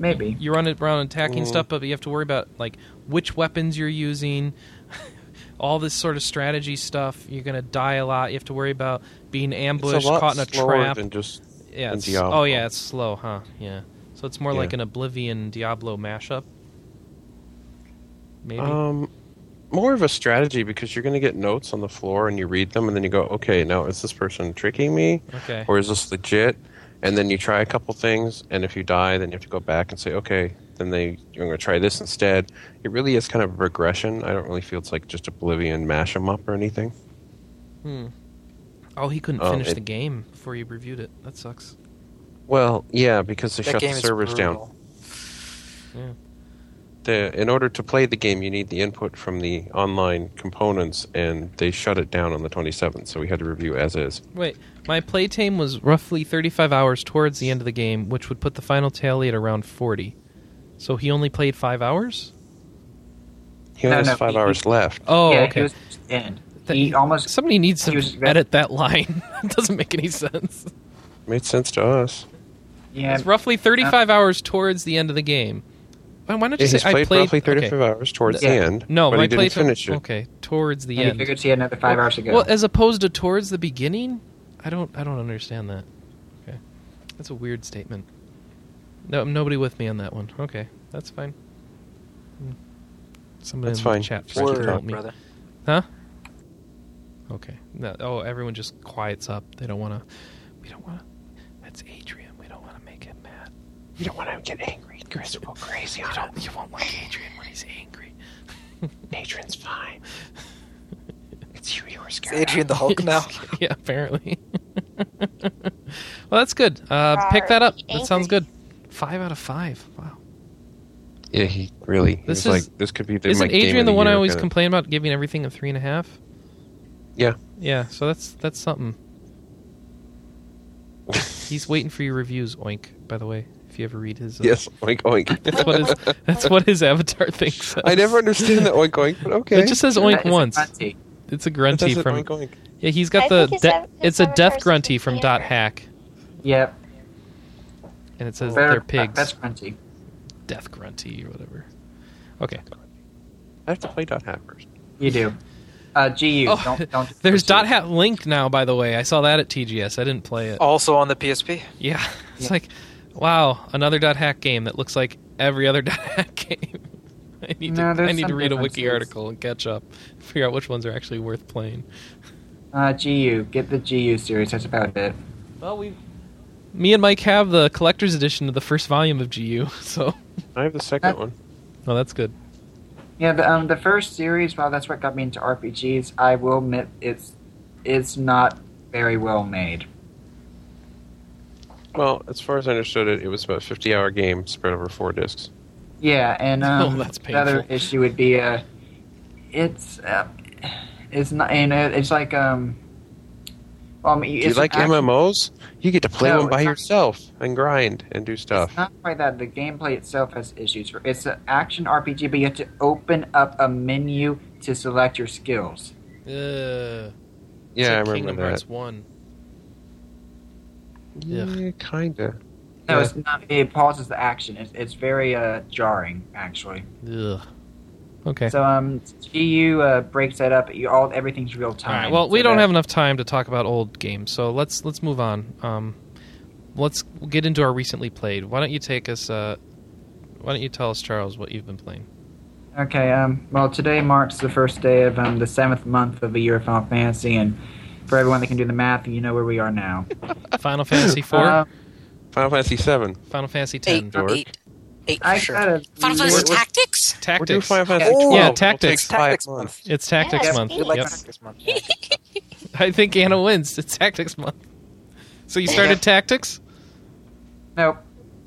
maybe. You run it around attacking Mm. stuff, but you have to worry about like which weapons you're using, all this sort of strategy stuff. You're gonna die a lot. You have to worry about being It's ambushed, a lot caught in a trap. than just Yeah. It's, Diablo. oh yeah, it's slow, huh? Yeah. So it's more Yeah. like an Oblivion Diablo mashup. Maybe. Um, more of a strategy because you're going to get notes on the floor and you read them and then you go, okay, now is this person tricking me okay. or is this legit? And then you try a couple things, and if you die, then you have to go back and say, okay, then they you're going to try this instead. It really is kind of a regression. I don't really feel it's like just Oblivion mash 'em up or anything. Hmm. Oh, he couldn't Oh, finish it- the game before you reviewed it. That sucks. Well, yeah, because they that shut the is servers down. brutal. The, in order to play the game, you need the input from the online components, and they shut it down on the 27th. So we had to review as is. Wait, my playtime was roughly 35 hours towards the end of the game, which would put the final tally at around 40. So he only played five hours. He only No, has no, five he- hours left. Oh, yeah, okay. he was He almost Somebody needs to was- edit that line. it doesn't make any sense. Made sense to us. yeah. It's roughly 35 uh, hours towards the end of the game. Why why not you he's say I played, played roughly 35 okay. hours towards Yeah. the end. No, but my he didn't finish it. Okay, towards the and he figured figures he had another five well, hours to go. Well, as opposed to towards the beginning, I don't. I don't understand that. Okay, that's a weird statement. No, nobody with me on that one. Okay, that's fine. Hmm. Somebody That's in fine. the chat Just thread can Word, help me. brother. Huh? Okay. No, oh, everyone just quiets up. They don't want to. We don't want to. That's Adrian. We don't want to make him mad. We don't want to get angry. Chris will go crazy You don't. You won't like Adrian when he's angry. Adrian's fine. It's you you were Is scared. Adrian the Hulk now? yeah, apparently. well, that's good. Uh, pick that up. That sounds good. Five out of five. Wow. Yeah, he really. He This was is- like, this could be the Isn't my Adrian of the one I always kinda- complain about giving everything a three and a half? Yeah. Yeah, so that's that's something. He's waiting for your reviews, Oink. By the way, if you ever read his, uh, Yes, oink oink. that's what his that's what his avatar thing says. I never understand that oink oink, but okay. It just says oink is once. grunty. It's a grunty says from oink oink. yeah. He's got I the his de- his it's a death grunty from Christina. Dot Hack, Yep. and it says Better- they're pigs. That's grunty. Death grunty or whatever. Okay. I have to play dot Hack first. You do. Uh, GU. Oh, don't, don't There's. Dot Hack Link now, by the way. I saw that at TGS. I didn't play it. Also on the PSP. Yeah, it's Yeah. like, wow, another Dot Hack game that looks like every other Dot Hack game. I need No, to, I need to read a wiki differences. article and catch up, figure out which ones are actually worth playing. Uh, GU. Get the GU series. That's about it. Well, we, me and Mike have the collector's edition of the first volume of GU, so I have the second Uh, one. oh, that's good. Yeah, the, um, the first series, well, that's what got me into RPGs. I will admit it's it's not very well made. Well, as far as I understood it, it was about a 50 hour game spread over four discs. Yeah, and um, Oh, that's the other issue would be uh, it's uh, it's not and uh, it's like um. Well, I mean, Do you like an action- MMOs? You get to play No, one by it's not- yourself and grind and do stuff. It's not quite that. The gameplay itself has issues. It's an action RPG, but you have to open up a menu to select your skills. Uh, yeah, it's I remember Kingdom that. Hearts One. Yeah, kinda. No, Yeah. it's not. It pauses the action. It's, it's very uh, jarring, actually. Ugh. Okay. So um, GU uh, breaks that up. You all everything's real time. right. Well, we so don't that- have enough time to talk about old games, so let's let's move on. Um, let's get into our recently played. Why don't you take us? Uh, why don't you tell us, Charles, what you've been playing? Okay. Um. Well, today marks the first day of um the seventh month of the year of Final Fantasy, and for everyone that can do the math, you know where we are now. Final Fantasy Four, Uh, Final Fantasy VII. Final Fantasy Ten, Eight, George. eight, eight I sure. gotta. Final We're- Fantasy we're- Tactics? Tactics. We're doing Final Fantasy Yeah. 12. Yeah, Tactics. take five Tactics months. It's Tactics Yeah, month. We like Yep. Tactics month. Yeah. I think Anna wins. It's Tactics month. So you started Tactics? Nope.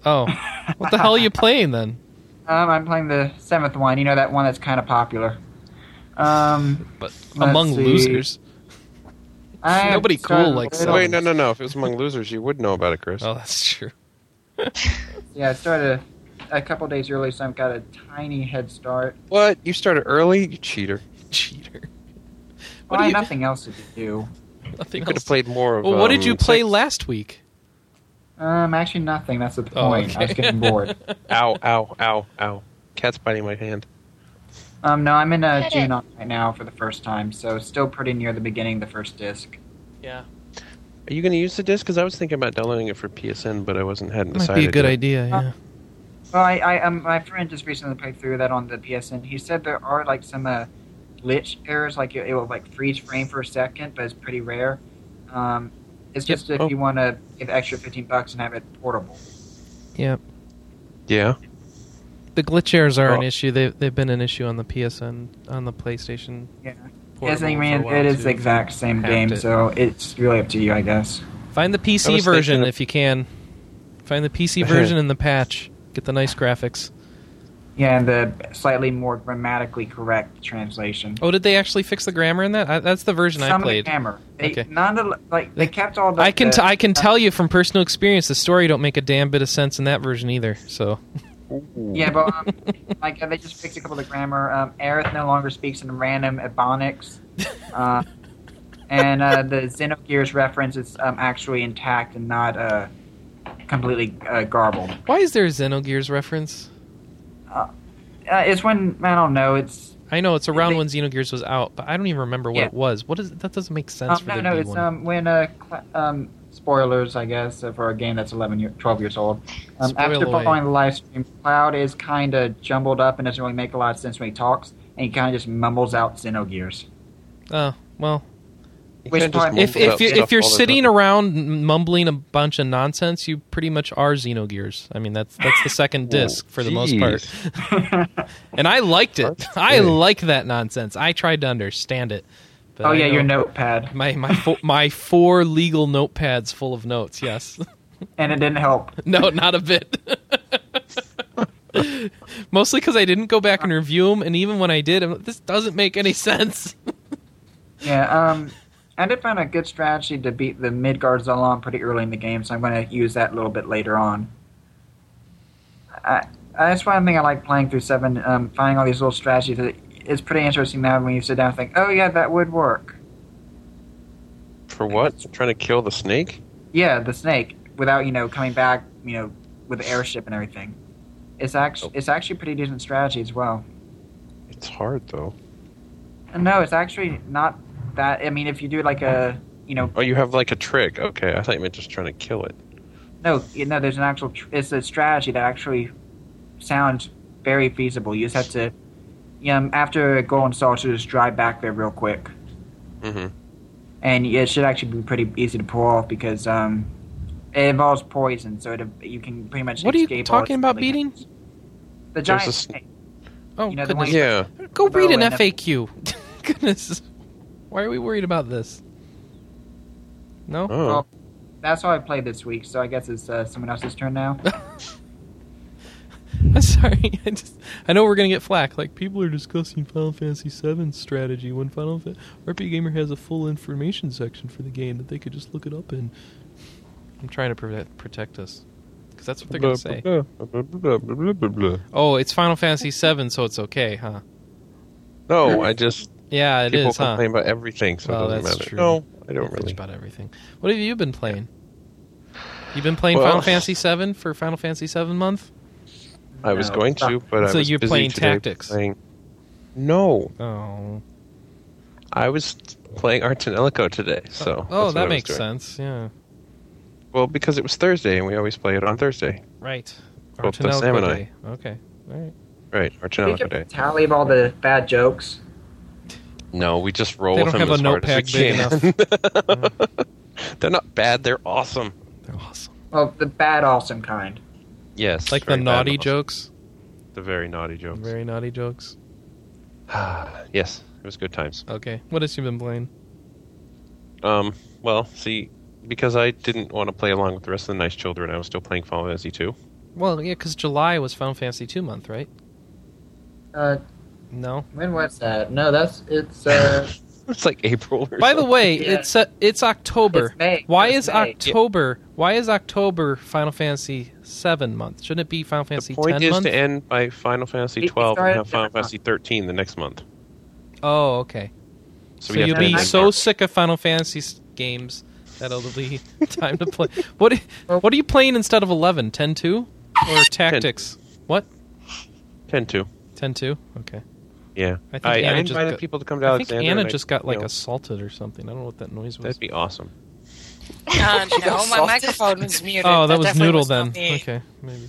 Oh, what the hell are you playing then? Um, I'm playing the seventh one. You know that one that's kind of popular. Um, But among see. losers. I Nobody cool like a Wait, no, no, no. If it was among losers, you would know about it, Chris. Oh, that's true. Yeah, I started a, a couple days early, so I've got a tiny head start. What? You started early? You cheater. Cheater. Well, do I you- nothing else to do. Nothing You could have played more of. Well, what did um, you play six. last week? Um, actually nothing. That's the Oh, point. I was getting bored. Ow! Ow! Ow! Ow! Cat's biting my hand. Um, no, I'm in a Get June it. right now for the first time, so still pretty near the beginning of the first disc. Yeah, Are you going to use the disc? Because I was thinking about downloading it for PSN, but I wasn't hadn't might decided. be a good yet. idea. Yeah. Well, I, I um, my friend just recently played through that on the PSN. He said there are like some uh, glitch errors, like it, it will like freeze frame for a second, but it's pretty rare. Um, it's Yep. just if Oh. you want to give extra fifteen bucks and have it portable. Yep. Yeah. The glitch errors are an issue. They they've been an issue on the PSN on the PlayStation. Yeah. portable Yes, I mean it is too. the exact same Hacked game, it. so it's really up to you, I guess. Find the PC version if you can. Find the PC version in the patch. Get the nice graphics. Yeah, and the slightly more grammatically correct translation. Oh, did they actually fix the grammar in that? I, that's the version I Some played. of the grammar. They, Okay. None of the, like they kept all the. I can the, t- I can tell you from personal experience the story don't make a damn bit of sense in that version either. So Yeah, but um, like uh, they just fixed a couple of the grammar. Um, Aerith no longer speaks in random ebonics, uh, and uh, the Xenogears reference is um, actually intact and not uh, completely uh, garbled. why is there a Xenogears reference? Uh, it's when I don't know. It's I know it's around They- when Xenogears was out, but I don't even remember what Yeah. it was. What is that? Doesn't make sense um, for no, no. It's one. um when uh, cl- um spoilers, I guess, uh, for a game that's 11 year, 12 years old. Um, after away. following the Lifestream, Cloud is kind of jumbled up and doesn't really make a lot of sense when he talks, and he kind of just mumbles out Xenogears. oh well, Which part- if if you, if you're sitting time. around mumbling a bunch of nonsense, you pretty much are Xenogears. I mean that's that's the second disc for the most part. And I liked it. I big. like that nonsense. I tried to understand it. But oh I yeah, know- your notepad, my my fo- my four legal notepads full of notes. Yes. and it didn't help. no, not a bit. Mostly because I didn't go back and review them, and even when I did, I'm like, this doesn't make any sense. Yeah, um, I did find a good strategy to beat the Midgar Zolom pretty early in the game, so I'm going to use that a little bit later on. I, that's one thing I like playing through seven. Um, finding all these little strategies. It- It's pretty interesting now when you sit down and think, "Oh yeah, that would work." For what? Trying to kill the snake? Yeah, the snake without you know coming back, you know, with the airship and everything. It's actually oh. it's actually a pretty decent strategy as well. It's hard though. No, it's actually not that. I mean, if you do like a you know Oh, you have like a trick. Okay, I thought you meant just trying to kill it. No, you know, there's an actual. Tr- it's a strategy that actually sounds very feasible. You just have to, you know, after a goal install, to just drive back there real quick, hmm and it should actually be pretty easy to pull off because um, it involves poison, so it, you can pretty much. What are you talking about deadly beating? hits. The giant a snake. Oh You know, goodness! Yeah. Go read an Bow a- FAQ. goodness, why are we worried about this? No. Oh. Well, that's how I played this week, so I guess it's uh, someone else's turn now. I'm sorry. I just I know we're gonna get flack. Like people are discussing Final Fantasy VII strategy when Final Fa- RPGamer has a full information section for the game that they could just look it up in. I'm trying to protect protect us because that's what they're gonna say. Oh, it's Final Fantasy VII, so it's okay, huh? No, I just Yeah, it people is, huh? complain about everything, so Well, it doesn't that's matter. true. No, I don't really. about everything. What have you been playing? You've been playing Well- Final Fantasy VII for Final Fantasy VII month? I was going to, but I So was you're busy playing today Tactics. Playing... No, Oh, I was playing Ar tonelico today. So oh, that's what I that makes doing. sense. Yeah, Well, because it was Thursday, and we always play it on Thursday. right. Both the Sam and I. Day. Okay, all right. Right, Arts Can and you keep Ellico a Day. tally of all the bad jokes? No, we just roll They with don't them have as a hard notepad as we big can. they're not bad. They're awesome. They're awesome. Well, the bad, awesome kind. Yes, Like the naughty and jokes, The very naughty jokes. very naughty jokes. yes, it was good times. Okay, what else you been playing? Um, well, see, because I didn't want to play along with the rest of the nice children, I was still playing Final Fantasy 2. Well, yeah, because July was Final Fantasy two month, right? Uh, No. when was that? No, that's it's. Uh, It's like April. Or By the way, Yeah. it's uh, it's October. It's May. Why It's is May. October? Why is October Final Fantasy seven month? Shouldn't it be Final Fantasy the point ten is month? to end by Final Fantasy It- it 12 started and have Final. Fantasy 13 the next month. Oh, okay. So, So, you'll be so March. sick of Final Fantasy games that it'll be time to play. What What are you playing instead of 11? 10-2? or Tactics? What? 10-2. 10-2? Okay. Yeah. I think I, I Anna just invited got- people to come to I think Alexander. Anna and I- just got like you know, assaulted or something. I don't know what that noise was. That'd be awesome. Uh, no, my microphone was muted. Oh, that was Noodle was then. me. Okay, maybe.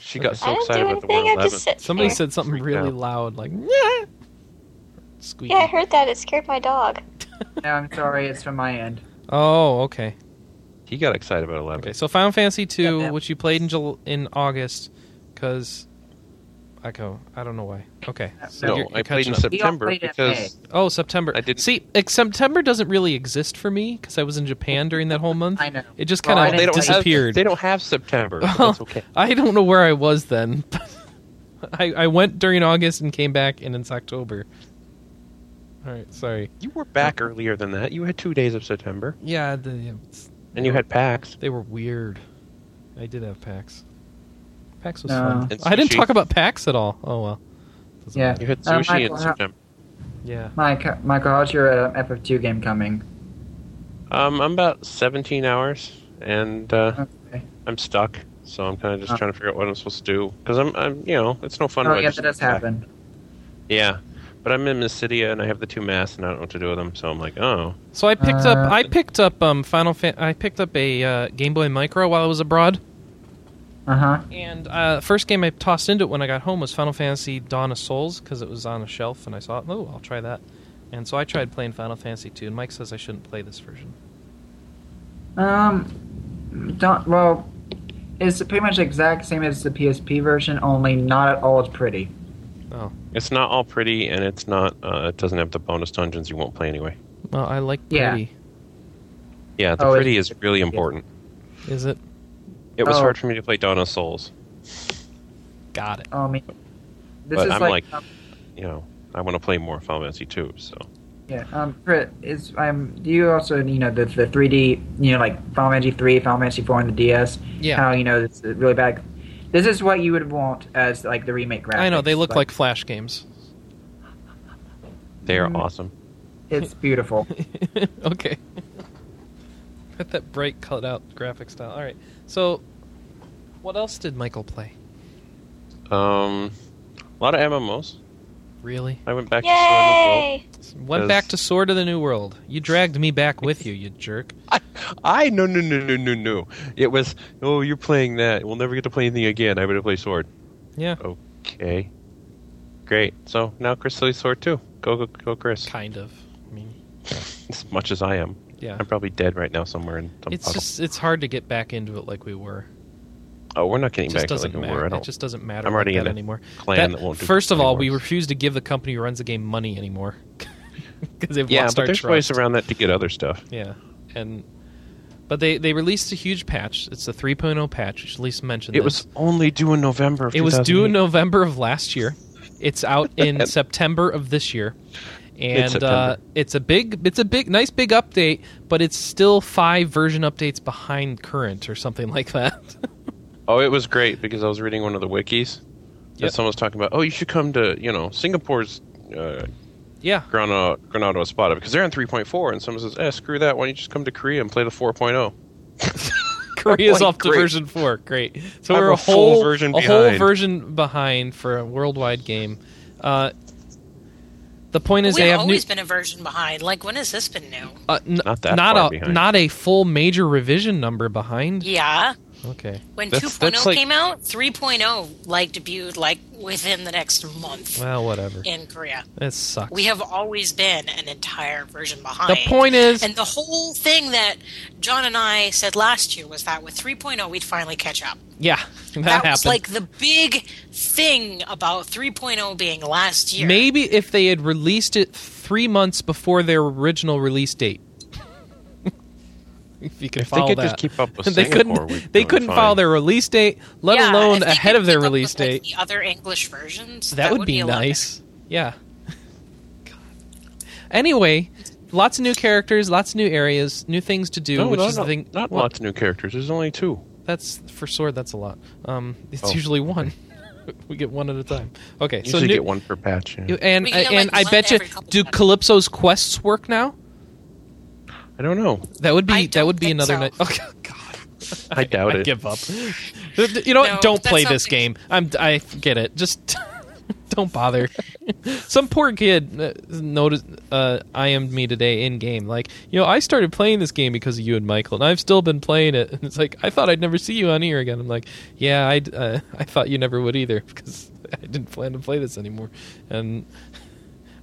She Okay. got so I didn't excited do about the anything. World I just sit Somebody here. said something Freaked really out. loud, like yeah. Squeaky. Yeah, I heard that. It scared my dog. no, I'm sorry, it's from my end. Oh, okay. He got excited about 11. Okay, so Final Fantasy two, Yeah, that- which you played in Jul- in August, because I go. I don't know why. Okay, so no, you're, you're I played catching in up. September played in because Oh, September. I didn't- see. ex- September doesn't really exist for me because I was in Japan during that whole month. I know. It just kind of didn't they don't disappeared. have they don't have September. Well, that's okay. I don't know where I was then. I, I went during August and came back, and it's October. All right, sorry. You were back earlier than that. You had two days of September, Yeah, the, it's- and you had packs. they were weird. I did have PAX. PAX was No. fun. I didn't talk about PAX at all. Oh well. Doesn't Yeah. matter. You had Uh, sushi Michael, in how- Yeah. Mike, Michael, how's your uh, FF2 game coming? Um, I'm about 17 hours, and uh, Okay. I'm stuck. So I'm kind of just Oh. trying to figure out what I'm supposed to do because I'm, I'm, you know, it's no fun. Oh, yeah, just that does sit back. happen. Yeah, but I'm in Mysidia and I have the two masks and I don't know what to do with them. So I'm like, oh, So I picked Uh, up I picked up um Final Fan- I picked up a uh, Game Boy Micro while I was abroad. Uh huh. And uh, first game I tossed into it when I got home was Final Fantasy Dawn of Souls because it was on a shelf and I saw it. Oh, I'll try that. And so I tried playing Final Fantasy 2 and Mike says I shouldn't play this version. Um, don't. Well, it's pretty much the exact same as the PSP version, only not at all as pretty. Oh. it's not all pretty and it's not. Uh, it doesn't have the bonus dungeons you won't play anyway. Well, I like Yeah. pretty. Yeah, the Oh, pretty is really important. Is it? It was Oh. hard for me to play Dawn of Souls. Got it. Oh, I mean, this But is I'm like, like- um, You know, I want to play more Final Fantasy 2. So yeah. Um, Brit, is um, do you also you know the the 3D you know like Final Fantasy 3, Final Fantasy 4 on the DS? Yeah. How you know it's really bad. This is what you would want as like the remake graphics. I know they look like Flash games. they are Mm. awesome. it's beautiful. okay. Got that bright cut out graphic style. All right. So, what else did Michael play? Um, a lot of MMOs. Really? I went back to Sword of the World. Went Because- back to Sword of the New World. You dragged me back with you, you jerk. I, I no no no no no no. It was oh you're playing that. We'll never get to play anything again. I would have played Sword. Yeah. Okay, great. So now Chris plays Sword too. Go go go, Chris. Kind of. I mean, As much as I am, yeah. I'm probably dead right now somewhere in some It's puddle. just it's hard to get back into it like we were. oh, we're not It getting back to like we matter. were. I It don't just doesn't matter I'm already like in that a anymore. clan That- that, won't. do first of all, we refuse to give the company who runs the game money anymore because they've Yeah, lost but there's trust. ways around that to get other stuff. Yeah, and but they they released a huge patch. It's the 3.0 patch. Which at least mentioned It this. was only due in November. Of It was due in November of last year. It's out in September of this year. And uh, it's a big, it's a big, nice big update, but it's still five version updates behind current or something like that. Oh, it was great because I was reading one of the wikis. Yep. That someone was talking about. Oh, you should come to you know Singapore's uh, yeah, Granado, Granado Espada because they're on 3.4, and someone says, "Eh, screw that. Why don't you just come to Korea and play the oh?" 4.0?" Korea's Like, off to great. version four. Great. So we're a whole version a whole behind. version behind for a worldwide game. Uh, the point is We've they have new. always been a version behind. Like, when has this been new? Uh, n- Not that not far a behind. not a full major revision number behind. Yeah. Okay. When That's- 2.0 that's like- came out, 3.0 like debuted like within the next month Well, whatever. in Korea. It sucks. We have always been an entire version behind. the point is, And the whole thing that John and I said last year was that with 3.0 we'd finally catch up. yeah, that, That, happened. was like the big thing about 3.0 being last year. Maybe if they had released it three months before their original release date, if you can If they could that. just keep up with they Singapore, couldn't. They couldn't fine. follow their release date, let Yeah, alone ahead could of their keep up release with, like, date. the other English versions. that, would, be, a lot nice. Yeah. God. Anyway, lots of new characters, lots of new areas, new things to do, No, which no, is no, the thing. not well, lots of new characters. There's only two. That's for sword. That's a lot. Um, it's Oh. usually one. we get one at a time. Okay, so Usually new, get one per patch. yeah. and We and like, I bet you do. Calypso's quests work now? I don't know. That would be that would be another. so. Night. Okay, God. I doubt I it. give up. you know what? No, don't play this game. I'm. I get it. Just don't bother. Some poor kid uh, noticed. Uh, IM'd me today in game. Like, you know, I started playing this game because of you and Michael, and I've still been playing it. And it's like I thought I'd never see you on here again. I'm like, yeah, I. Uh, I thought you never would either because I didn't plan to play this anymore, and.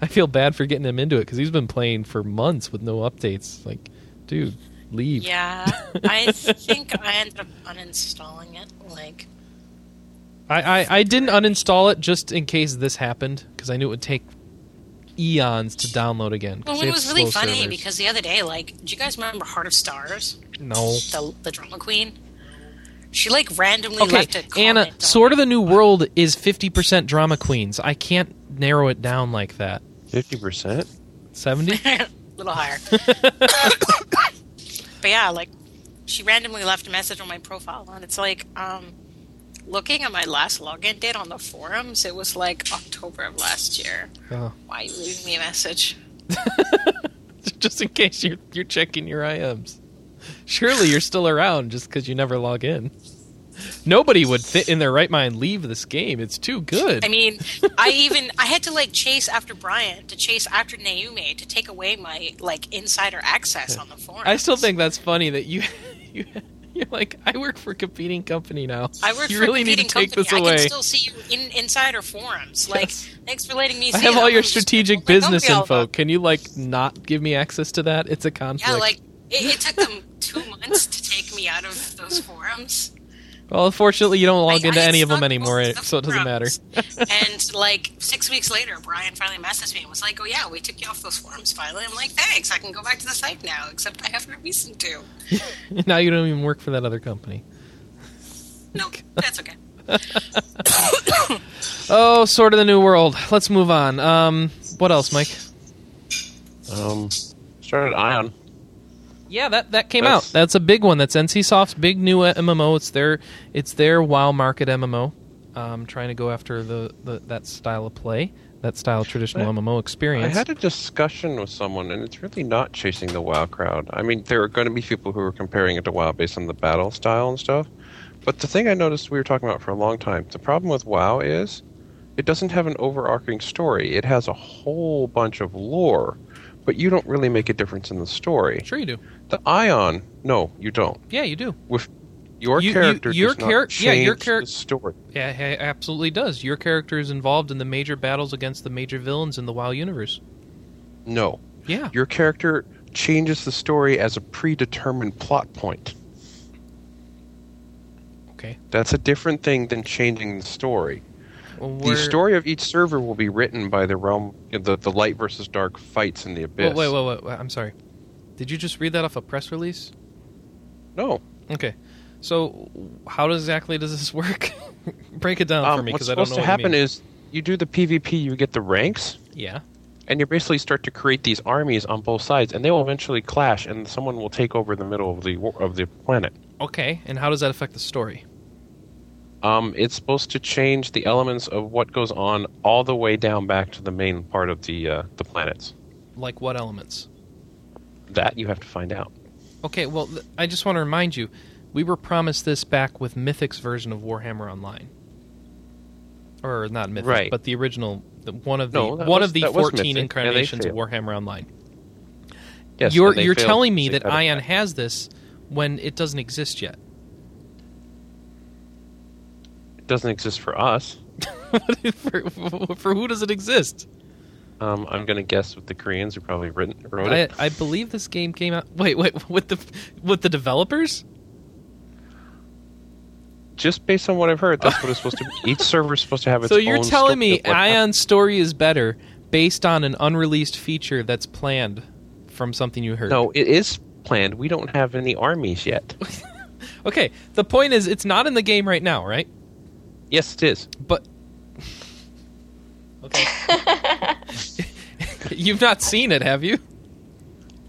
I feel bad for getting him into it because he's been playing for months with no updates. Like, dude, leave. Yeah, I think I ended up uninstalling it. Like, I, I, I didn't uninstall it just in case this happened because I knew it would take eons to download again. well, it was really funny servers. because the other day, like, do you guys remember Heart of Stars, no. the the drama queen? She like randomly Okay, left a. Anna, Sword of the New World is fifty percent drama queens. I can't narrow it down like that. Fifty percent. Seventy? a little higher. but yeah, like she randomly left a message on my profile, and it's like, um, looking at my last login date on the forums, it was like October of last year. oh. Why are you leaving me a message? just in case you're you're checking your IMs. Surely you're still around just because you never log in. Nobody would fit in their right mind leave this game. It's too good. I mean, I even I had to like chase after Brian to chase after Naomi to take away my like insider access on the forums. I still think that's funny that you you you're like I work for a competing company now. I work you for really a need to competing take company. this away. I can still see you in insider forums. Like, Yes. thanks for letting me. I have all your strategic business all info. Can you like not give me access to that? It's a conflict. Yeah, like it, it took them two months to take me out of those forums. Well, unfortunately, you don't log I- into I any of them anymore, of the so it doesn't matter. and like six weeks later, Brian finally messaged me and was like, "Oh yeah, we took you off those forums finally." I'm like, "Thanks, I can go back to the site now." Except I have no reason to. now you don't even work for that other company. No, that's okay. Oh, Sword of the New World. Let's move on. Um, what else, Mike? Um, started Aion. Yeah, that that came That's- out. That's a big one. That's NCSoft's big new MMO. It's their it's their WoW market MMO. Um, trying to go after the, the that style of play, that style of traditional I- MMO experience. I had a discussion with someone, and it's really not chasing the WoW crowd. I mean, there are going to be people who are comparing it to WoW based on the battle style and stuff. But the thing I noticed we were talking about for a long time, the problem with WoW is it doesn't have an overarching story. It has a whole bunch of lore, but you don't really make a difference in the story. Sure, you do. The Aion, no, you don't. Yeah, you do. With your You- you- character, your character, yeah, your change charac- the story. Yeah, it absolutely does. Your character is involved in the major battles against the major villains in the WoW universe. No, Yeah. your character changes the story as a predetermined plot point. Okay. That's a different thing than changing the story. Well, The story of each server will be written by the realm, the, the light versus dark fights in the abyss. Wait, wait, wait, wait, I'm sorry. Did you just read that off a press release? No, Okay. So, how exactly does this work? Break it down for um, me because I don't supposed know to what you happen is you do the PvP, you get the ranks, yeah. and you basically start to create these armies on both sides, and they will eventually clash, and someone will take over the middle of the of the planet. Okay. And how does that affect the story? Um, it's supposed to change the elements of what goes on all the way down back to the main part of the uh, the planets. Like what elements? That you have to find out. Okay. Well, I just want to remind you, we were promised this back with Mythic's version of Warhammer Online, or not Mythic, Right. but the original, the, one of the No, one was- of the fourteen. Incarnations of. Warhammer Online. Yes, you're you're failed telling me that Aion back. has this when it doesn't exist yet. It doesn't exist for us. for, for who does it exist? Um, I'm going to guess with the Koreans who probably written, wrote it. I believe this game came out. Wait, wait, with the with the developers? Just based on what I've heard, that's what it's supposed to be. Each server is supposed to have its So you're own telling me of. Aion's story is better based on an unreleased feature that's planned from something you heard? No, it is planned. We don't have any armies yet. Okay, the point is, it's not in the game right now, right? yes, it is. But okay, you've not seen it, have you?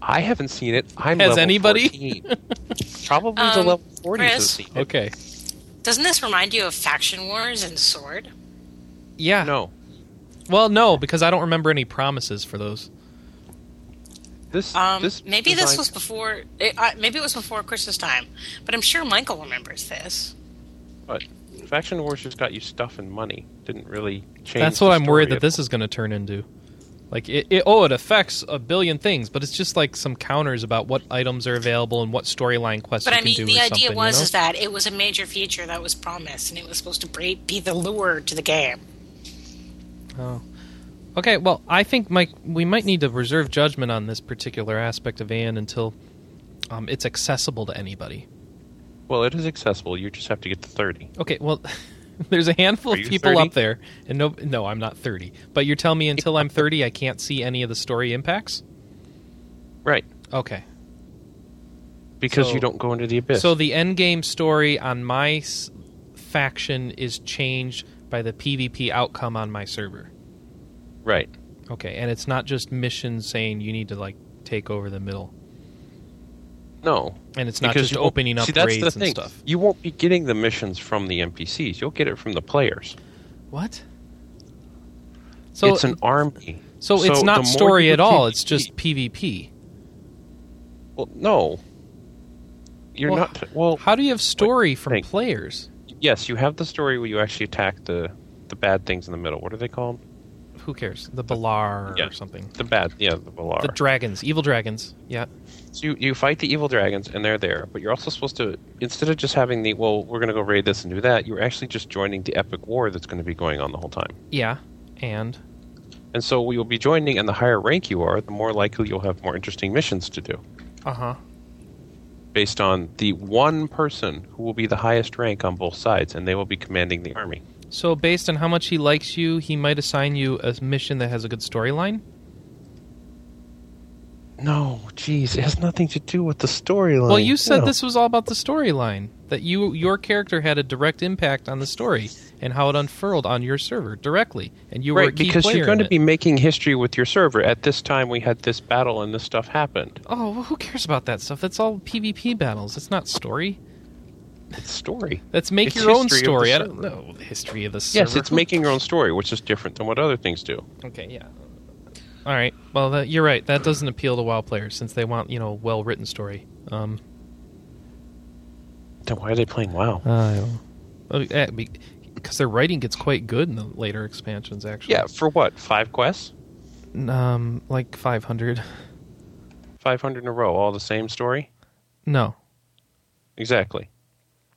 I haven't seen it. I'm Has level anybody? 14. Probably the Um, level 40s have Chris? seen it. Okay, Doesn't this remind you of Faction Wars and Sword? yeah. No. Well, no, because I don't remember any promises for those. This, Um, this maybe this was before. It, uh, maybe it was before Christmas time, but I'm sure Michael remembers this. But Faction Wars just got you stuff and money. Didn't really change. That's the what I'm worried that this is going to turn into. Like, it, it, oh, it affects a billion things, but it's just like some counters about what items are available and what storyline quests But you I mean, can do. the idea was you know? is that it was a major feature that was promised, and it was supposed to be the lure to the game. Oh. Okay, well, I think Mike, we might need to reserve judgment on this particular aspect of Aion until um, it's accessible to anybody. Well, it is accessible. You just have to get to 30. Okay, well, there's a handful of people 30? up there, and no, no, I'm not 30. But you're telling me until I'm 30, I can't see any of the story impacts? Right. Okay. Because So- you don't go into the abyss. So the end game story on my s- faction is changed by the PvP outcome on my server. right. Okay, and it's not just missions saying you need to like take over the middle, No. and it's not just opening up See, that's raids the and thing. stuff. You won't be getting the missions from the NPCs. You'll get it from the players. What? So it's an army. so it's not story at all. PvP It's just PvP. Well, no. You're Well, not. Well, How do you have story from think. players? yes, you have the story where you actually attack the the bad things in the middle. What are they called? Who cares? The Balaur Yeah. or something. The bad, yeah, the Valar. The dragons, evil dragons. Yeah. So you, you fight the evil dragons, and they're there. But you're also supposed to, instead of just having the, well, we're going to go raid this and do that, you're actually just joining the epic war that's going to be going on the whole time. Yeah. And And so you'll be joining, and the higher rank you are, the more likely you'll have more interesting missions to do, uh huh. based on the one person who will be the highest rank on both sides, and they will be commanding the army. So based on how much he likes you, he might assign you a mission that has a good storyline. No, jeez, it has nothing to do with the storyline. Well, you said No. this was all about the storyline. That you your character had a direct impact on the story and how it unfurled on your server directly, and you were a right key because you're going to it. be making history with your server. At this time, we had this battle, and this stuff happened. Oh, well, who cares about that stuff? That's all PvP battles. It's not story. Story. Let's make It's your own history of the story. I don't know the history of the server. Yes, it's making your own story, which is different than what other things do. Okay, yeah. All right. Well, that, you're right. That doesn't appeal to WoW players since they want you know well written story. Um, Then why are they playing WoW? uh, because their writing gets quite good in the later expansions. Actually, Yeah, for what? Five quests? Um, like 500. 500 in a row, all the same story? No. Exactly.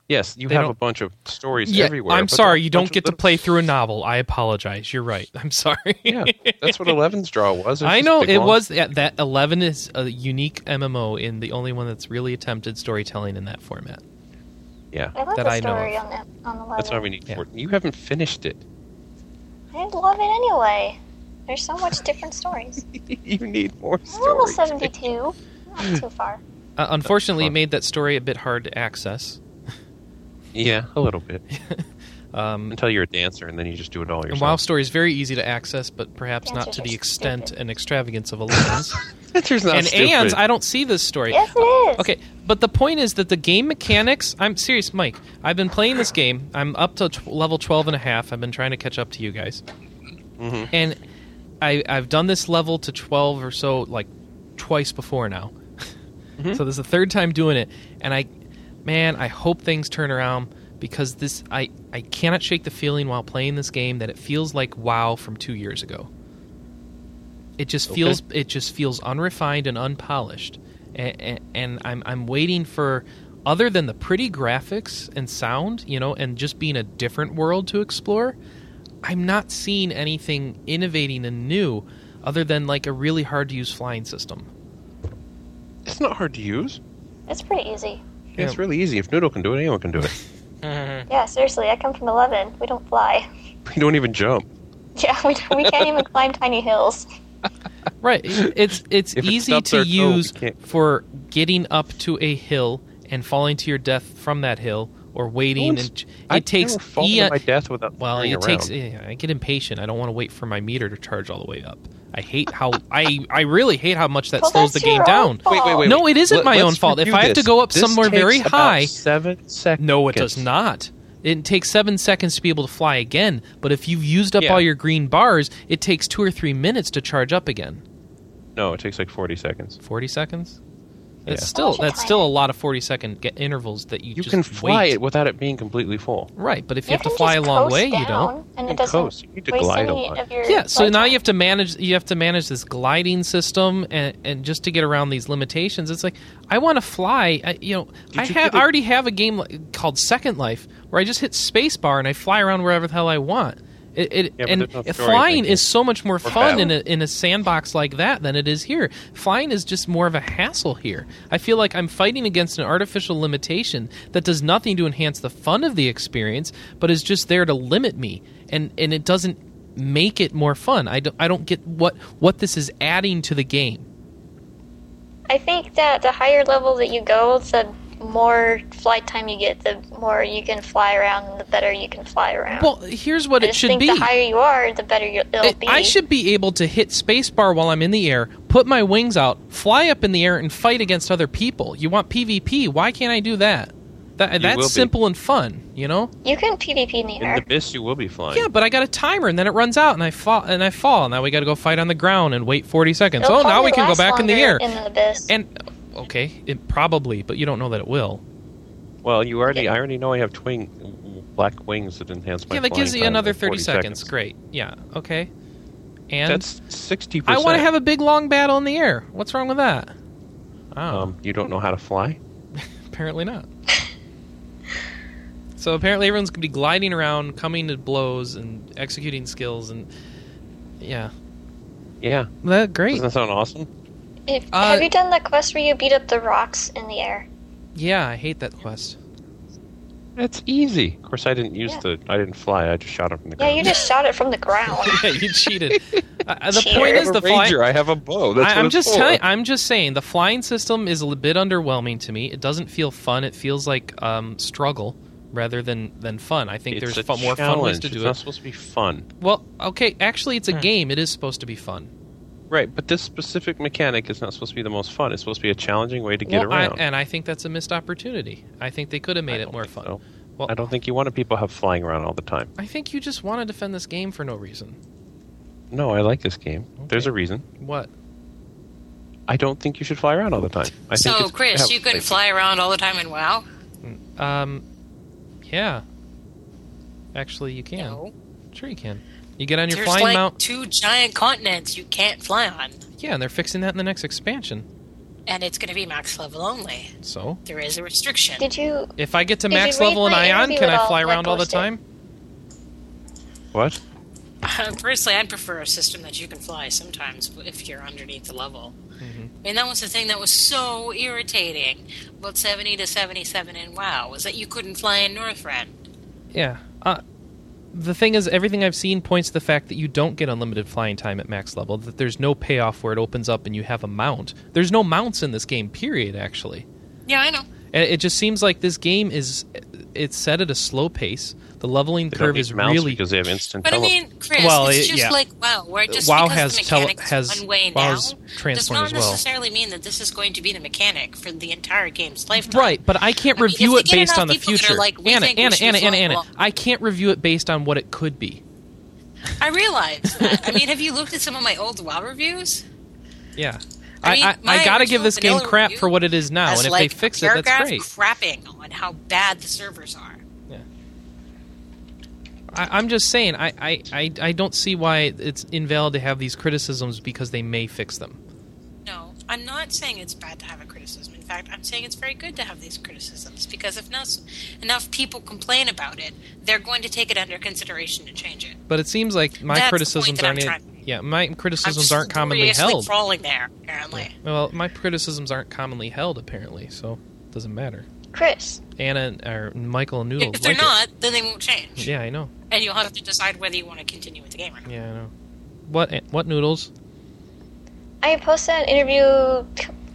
Yes, you They have don't- a bunch of stories Yeah, everywhere. I'm sorry. You don't get to play through a novel. I apologize. You're right. I'm sorry. Yeah, that's what Eleven's draw was. It was I know it long- was yeah, that 11 is a unique MMO in the only one that's really attempted storytelling in that format. Yeah, I love that the I know story of. on that on the that's why we need Yeah. 14. You haven't finished it. I love it anyway. There's so much different stories. you need more I'm level 72. Not too far. Uh, unfortunately, it made that story a bit hard to access. Yeah, a little bit. Um, Until you're a dancer, and then you just do it all and yourself. WoW story is very easy to access, but perhaps not to the extent stupid. and extravagance of Eleven's. Dancer's not and stupid. Anne's, I don't see this story. Yes, it is. Okay, but the point is that the game mechanics. I'm serious, Mike. I've been playing this game. I'm up to tw- level 12 and a half. I've been trying to catch up to you guys. Mhm. And I, I've done this level to 12 or so, like, twice before now. so this is the third time doing it. And I, man, I hope things turn around because this, I, I cannot shake the feeling while playing this game that it feels like WoW from two years ago. It just Okay. feels it just feels unrefined and unpolished, and, and I'm I'm waiting for other than the pretty graphics and sound, you know, and just being a different world to explore. I'm not seeing anything innovating and new, other than like a really hard to use flying system. It's not hard to use. It's pretty easy. Yeah, It's really easy. If Noodle can do it, anyone can do it. Mm-hmm. Yeah, seriously, I come from 11. We don't fly. We don't even jump. Yeah, we, we can't even climb tiny hills. right. It's it's If it easy stubs to our toe, oh, we use can't- for getting up to a hill and falling to your death from that hill, or waiting. No, and it I've takes never fallen eon- to my death without Well, turning it takes. yeah, I get impatient. I don't want to wait for my meter to charge all the way up. I hate how I I really hate how much that Well, slows the game down. Wait, wait, wait. No, it isn't Let- my own fault. If I have to go up This somewhere takes very about high- seven seconds. No, it does not. It takes seven seconds to be able to fly again. But if you've used up Yeah. all your green bars, it takes two or three minutes to charge up again. No, it takes like forty seconds. Forty seconds. That's Yeah. still that's still a lot of forty second ge- intervals that you, You just can fly wait. it without it being completely full. right. But if you, You have to fly a long way, you don't. And You it doesn't coast. You need to glide a lot. Yeah, so now time. you have to manage. You have to manage this gliding system, and, and just to get around these limitations, it's like I want to fly. I, you know, Did I you have get it- already have a game called Second Life where I just hit spacebar and I fly around wherever the hell I want. It, it, Yeah, and no story flying is so much more fun battle. in a, in a sandbox like that than it is here. Flying is just more of a hassle here. I feel like I'm fighting against an artificial limitation that does nothing to enhance the fun of the experience, but is just there to limit me, and and it doesn't make it more fun. I don't, I don't get what what this is adding to the game. I think that the higher level that you go, the more flight time you get, the more you can fly around, and the better you can fly around. Well, here's what I it just should think be. the higher you are, the better you, it'll It- be. I should be able to hit spacebar while I'm in the air, put my wings out, fly up in the air, and fight against other people. You want PvP? Why can't I do that? That will that's be. simple and fun, you know. You can PvP in the air. In the abyss, you will be flying. Yeah, but I got a timer, and then it runs out, and I fall, and I fall. Now we got to go fight on the ground and wait 40 seconds. It'll oh, now we can go back in the air. In the abyss. And okay, it probably, but you don't know that it will. Well, you already. I already know I have twin black wings that enhance my. yeah, that gives you another 30 seconds. Great. Yeah. Okay. And That's sixty I want to have a big long battle in the air. What's wrong with that? Oh, Um, you don't know how to fly. apparently not. so apparently everyone's gonna be gliding around, coming to blows, and executing skills, and yeah, Yeah, that great. doesn't that sound awesome? If, uh, have you done the quest where you beat up the rocks in the air? Yeah, I hate that quest. That's easy. Of course, I didn't use Yeah. the. I didn't fly. I just shot it from the ground. Yeah, you just shot it from the ground. yeah, you cheated. Uh, the Cheater. point I'm is the fly. ranger. I have a bow. That's I, what I'm it's just telling. I'm just saying the flying system is a bit underwhelming to me. It doesn't feel fun. It feels like um, struggle rather than than fun. I think It's there's a fu- more fun ways challenge. to It's do not it. supposed to be fun, Well, okay, actually, it's a game. It is supposed to be fun. Right? But this specific mechanic is not supposed to be the most fun. It's supposed to be a challenging way to get Well, I, around. and I think that's a missed opportunity. I think they could have made it more fun. so. Well, I don't think you want to people have flying around all the time. I think you just want to defend this game for no reason. No, I like this game. There's a reason. What? I don't think you should fly around all the time. I think So, it's Chris, have- you can fly around all the time in WoW? Um, yeah. Actually, you can. No. Sure, you can. You get on your There's flying like mount. two giant continents you can't fly on, Yeah, and they're fixing that in the next expansion. and it's going to be max level only. So, There is a restriction. Did you? if I get to max level in my Aion, can I fly around all the time? What? Personally, I'd prefer a system that you can fly sometimes if you're underneath the level. Mm-hmm. And that was the thing that was so irritating about 70 to 77 in WoW, was that you couldn't fly in Northrend. Yeah. Uh, the thing is, everything I've seen points to the fact that you don't get unlimited flying time at max level. That there's no payoff where it opens up and you have a mount. There's no mounts in this game. Period. Actually, Yeah, I know. And it just seems like this game is it's set at a slow pace. The leveling They don't curve need is mounts really because they have instant But I mean, Chris, Well, it's it- just yeah. like WoW, where just WoW because has the tele- has- one way WoW now has does not as well. necessarily mean that this is going to be the mechanic for the entire game's lifetime. Right, but I can't I review if it based on the people that are future. like, we Anna, Anna, Anna, Anna, Anna. along. I can't review it based on what it could be. I realize that. I mean, have you looked at some of my old WoW reviews? Yeah. I I, mean, I, I gotta give this game crap for what it is now, and if like, they fix it, that's great. crapping on how bad the servers are. I, I'm just saying, I, I, I, I don't see why it's invalid to have these criticisms because they may fix them. No, I'm not saying it's bad to have a criticism. In fact, I'm saying it's very good to have these criticisms because if enough, enough people complain about it, they're going to take it under consideration to change it. But it seems like my That's criticisms point that I'm aren't. Trying to yeah, my criticisms aren't commonly seriously held. crawling there, apparently. Well, my criticisms aren't commonly held apparently, so it doesn't matter. Chris, Anna or Michael and Noodle If they're like it. not, then they won't change. Yeah, I know. And you'll have to decide whether you want to continue with the game or not. Yeah, I know. What what noodles? I posted an interview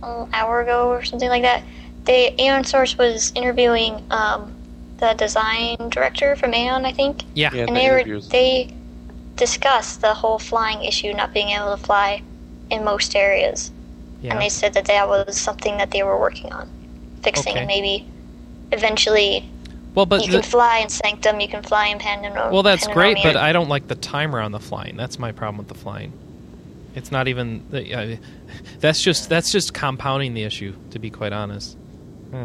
an hour ago or something like that. The Aion Source was interviewing um, the design director from Aion, I think, Yeah. Yeah, and the they were interviews. they discussed the whole flying issue, not being able to fly in most areas, Yeah. and they said that that was something that they were working on fixing, Okay. and maybe eventually well, but you the- can fly in Sanctum, you can fly in Pandemonium. well, that's great, but I don't like the timer on the flying. That's my problem with the flying. It's not even. I- That's just that's just compounding the issue, to be quite honest. Hmm.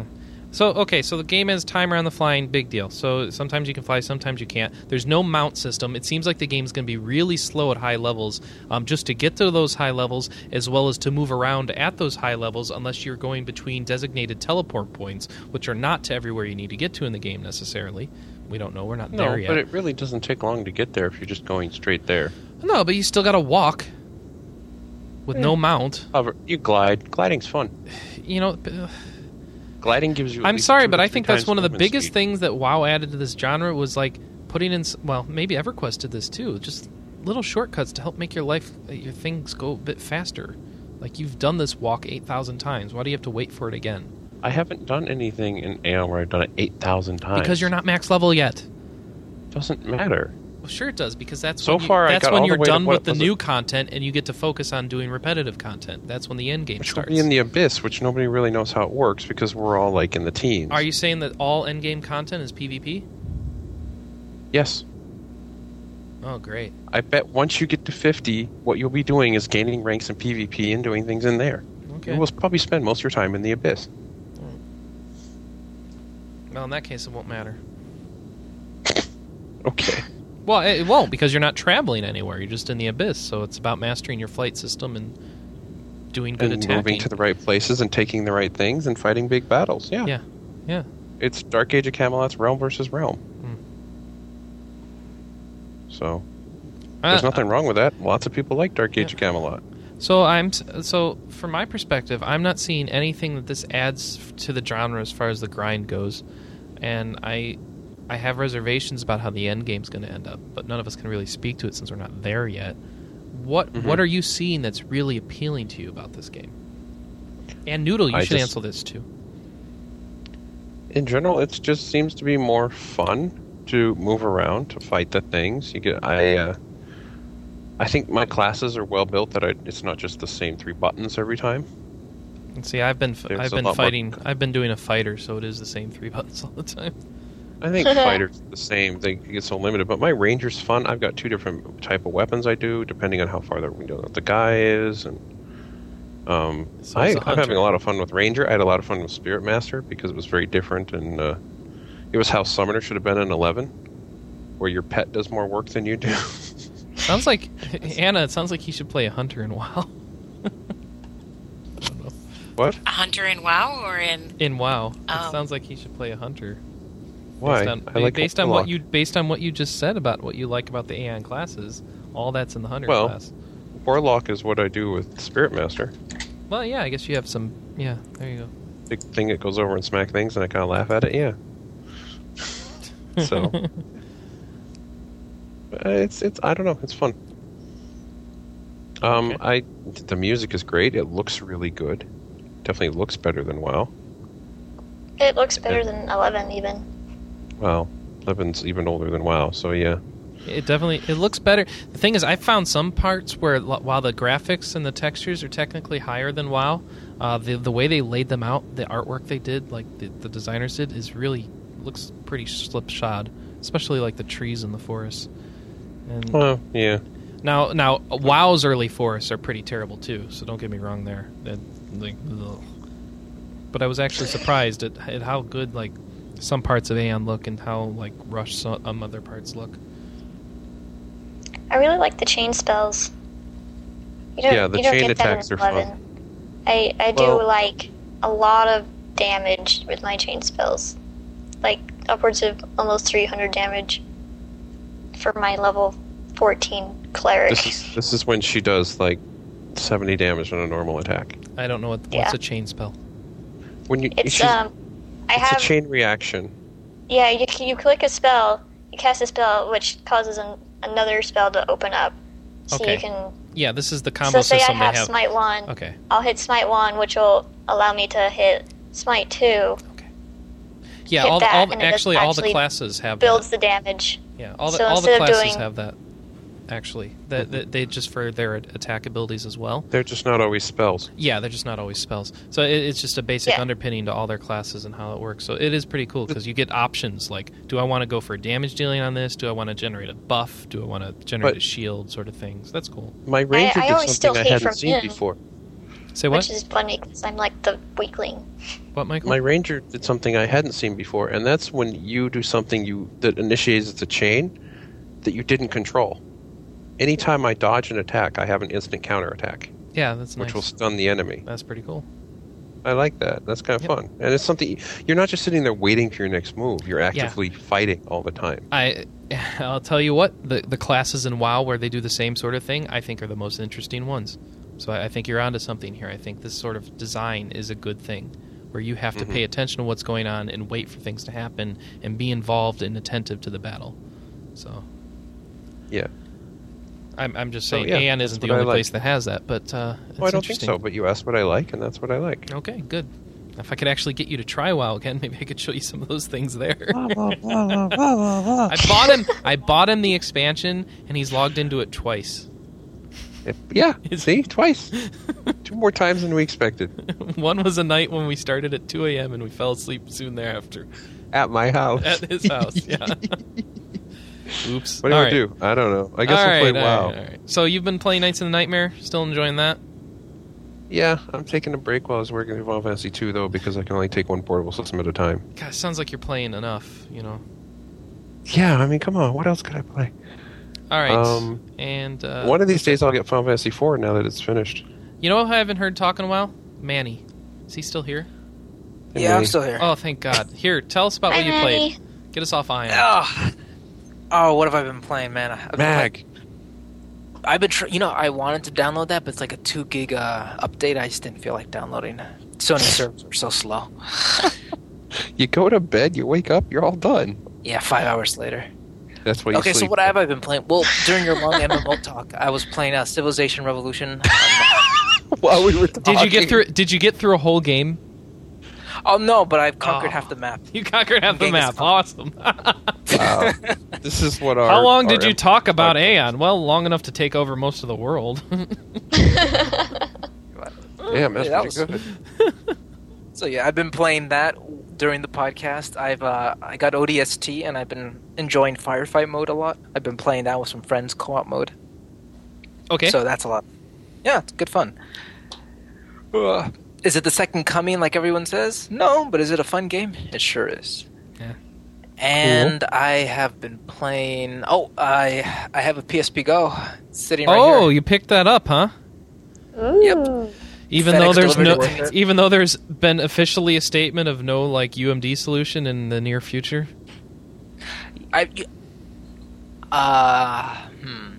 So okay, so the game has timer on the flying, big deal. So sometimes you can fly, sometimes you can't. There's no mount system. It seems like the game's going to be really slow at high levels, um, just to get to those high levels, as well as to move around at those high levels, unless you're going between designated teleport points, which are not to everywhere you need to get to in the game necessarily. We don't know. We're not No, there yet. but it really doesn't take long to get there if you're just going straight there. No, but you still got to walk with no Hmm. mount. However, you glide. Gliding's fun. You know, p- Gliding gives you. I'm sorry, but I think that's one of the biggest speed. things that WoW added to this genre was like putting in. Well, maybe EverQuest did this too. Just little shortcuts to help make your life, uh, your things go a bit faster. Like you've done this walk eight thousand times. Why do you have to wait for it again? I haven't done anything in Aion where I've done it eight thousand times. Because you're not max level yet. Doesn't matter. Well, sure it does because that's So when you- far, That's when you're done what with the new it? content and you get to focus on doing repetitive content. That's when the end game Which will starts. be in the abyss, which nobody really knows how it works because we're all like in the teens. Are you saying that all end game content is PvP? Yes. Oh, great. I bet once you get to 50, what you'll be doing is gaining ranks in PvP and doing things in there. Okay. You will probably spend most of your time in the abyss. Well, in that case, it won't matter. Okay. Well, it won't because you're not traveling anywhere. You're just in the abyss. So it's about mastering your flight system and doing good and attacking. moving to the right places and taking the right things and fighting big battles. Yeah. Yeah. Yeah. It's Dark Age of Camelot's realm versus realm. Hmm. So there's Uh, nothing wrong with that. Lots of people like Dark Age of Camelot. So I'm so from my perspective, I'm not seeing anything that this adds to the genre as far as the grind goes, and I I have reservations about how the end game's going to end up. But none of us can really speak to it since we're not there yet. What Mhm. what are you seeing that's really appealing to you about this game? And Noodle, you I should just- answer this too. In general, it just seems to be more fun to move around to fight the things. You get I uh, I think my classes are well built that I, it's not just the same three buttons every time. And see, I've been There's I've been lot more- fighting. I've been doing a fighter, so it is the same three buttons all the time. I think fighters the same. They get so limited, but my ranger's fun. I've got two different type of weapons I do depending on how far the, you know, the guy is, and um, So I, it's a I'm having a lot of fun with ranger. I had a lot of fun with spirit master because it was very different, and uh, it was how summoner should have been in eleven, where your pet does more work than you do. Sounds like Anna. It sounds like he should play a hunter in WoW. what? A hunter in WoW or in In WoW, it Oh. sounds like he should play a hunter. Why? Based on, I like based on what you based on what you just said about what you like about the Aion classes, all that's in the hunter Well- class. Warlock is what I do with spirit master. Well, yeah, I guess you have some. Yeah, there you go. Big thing that goes over and smack things, and I kind of laugh at it. Yeah. So. Uh, it's it's I don't know it's fun. Um, Okay. I the music is great. It looks really good. Definitely looks better than WoW. It looks better than 11 even. Well, Eleven's even older than WoW, so yeah. It definitely it looks better. The thing is, I found some parts where while the graphics and the textures are technically higher than WoW, uh, the the way they laid them out, the artwork they did, like the, the designers did, is really looks pretty slipshod. Especially like the trees in the forest. And Well, yeah. now now WoW's early forests are pretty terrible too. So don't get me wrong there. That, like. But I was actually surprised at, at how good like some parts of Aion look and how like rushed some um, other parts look. I really like the chain spells. You don't, Yeah, the you don't chain get that attacks in are 11. I, I do Well- like a lot of damage with my chain spells. Like upwards of almost 300 damage for my level 14 cleric. This is this is when she does like seventy damage on a normal attack. I don't know what what's Yeah. a chain spell. When you It's she's- um, I it's have a chain reaction. yeah. You you click a spell, you cast a spell, which causes an, another spell to open up, So Okay. you can. Yeah, this is the combo So say I system have, they have. Smite one. Okay. I'll hit Smite one, which will allow me to hit Smite two. Okay. Yeah, hit all, that, all and it actually all the classes have Builds that. the damage. Yeah, all the so all the instead classes doing- have that. Actually, that that they just for their attack abilities as well. They're just not always spells. Yeah, they're just not always spells. So it, it's just a basic Yeah. underpinning to all their classes and how it works. So it is pretty cool because you get options like, do I want to go for damage dealing on this? Do I want to generate a buff? Do I want to generate But- a shield? Sort of things. That's cool. My ranger I did always still something I hate hadn't seen him. before. Say what? Which is funny because I'm like the weakling. what, Michael? My ranger did something I hadn't seen before, and that's when you do something you that initiates the chain that you didn't control. Anytime I dodge an attack, I have an instant counter attack, yeah, that's which nice. will stun the enemy. That's pretty cool. I like that. That's kind of Yep. fun, and it's something you're not just sitting there waiting for your next move. You're actively fighting all the time. I, I'll tell you what, the the classes in WoW where they do the same sort of thing, I think are the most interesting ones. So I, I think you're onto something here. I think this sort of design is a good thing, where you have to Mhm. pay attention to what's going on and wait for things to happen and be involved and attentive to the battle. So Yeah. I'm I'm just So, saying, yeah, Anne isn't the only like. place that has that, but uh, it's Well, I don't think so, but you asked what I like, and that's what I like. Okay, good. If I could actually get you to try WoW again, maybe I could show you some of those things there. I I bought him. I bought him the expansion, and he's logged into it twice. yeah, see, twice, two more times than we expected One was a night when we started at 2 a.m. and we fell asleep soon thereafter at my house. at his house. Yeah. Oops. What do All I right. do? I don't know. I guess All I'll play right, all WoW. right, all right. So you've been playing Knights of the Nightmare. Still enjoying that? Yeah, I'm taking a break while I was working in Final Fantasy 2 though, because I can only take one portable system at a time. God, sounds like you're playing enough. You know. Yeah, I mean, come on, what else could I play? All right. Um, and uh, one of these days I'll get Final Fantasy 4 now that it's finished. you know who I haven't heard talk in a while? Manny. Is he still here? And Yeah, I'm still here. Oh, thank God. Here, tell us about Hi, what you Manny. played. Get us off Aion. Oh, oh, what have I been playing, man? I've been Mag. playing- I've been, tr- you know, I wanted to download that, but it's like a two gig uh, update. I just didn't feel like downloading. Sony servers are so slow. You go to bed, you wake up, you're all done. Yeah, five hours later. That's why you Okay, so sleep. what have I been playing? Well, during your long MMO talk, I was playing uh, Civilization Revolution. While we were talking. Did you get through? Did you get through a whole game? Oh no, but I've conquered Oh. half the map. You conquered half the map. Khan. Awesome. Wow. this is what our. How long did you talk about Aion? Well, long enough to take over most of the world. Damn, that's Yeah, that was- good. So yeah, I've been playing that during the podcast. I've uh, I got ODST and I've been enjoying firefight mode a lot. I've been playing that with some friends, co-op mode. okay. So that's a lot. Yeah, it's good fun. Uh, is it the second coming like everyone says? No, but is it a fun game? It sure is. Yeah. And I have been playing. Oh, I I have a PSP Go sitting right oh, here. you picked that up, huh? Ooh. Even FedEx though there's no, even though there's been officially a statement of no like UMD solution in the near future. I. Uh, hmm.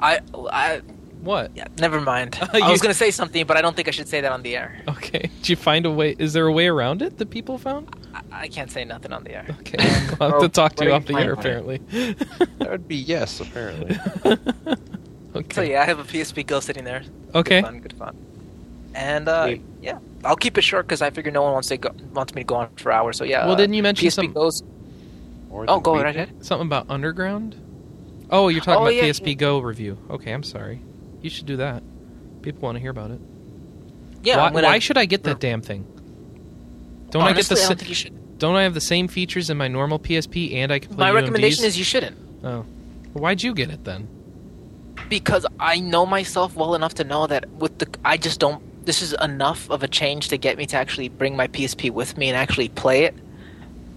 I I What? yeah. Never mind. You- I was gonna say something, but I don't think I should say that on the air. Okay. Did you find a way? Is there a way around it that people found? I, I can't say nothing on the air. Okay. I'll have to talk to you off the air. Apparently. That would be yes, apparently. okay. So yeah, I have a PSP Go sitting there. Okay. Good fun, good fun. And uh, Sweet. yeah, I'll keep it short because I figure no one wants to go, wants me to go on for hours. So yeah. Well, uh, didn't you mention PSP some- Goes? Or Oh, go right ahead. Something about Underground? Oh, you're talking Oh, about yeah, PSP Go review. Okay, I'm sorry. You should do that. People want to hear about it. Yeah. why, I'm gonna, why should I get that damn thing? Don't I get the I don't think you should. don't I have the same features in my normal PSP and I can play My UMDs? recommendation is you shouldn't. Oh. Why'd you get it then? because I know myself well enough to know that with the I just don't. This is enough of a change to get me to actually bring my PSP with me and actually play it.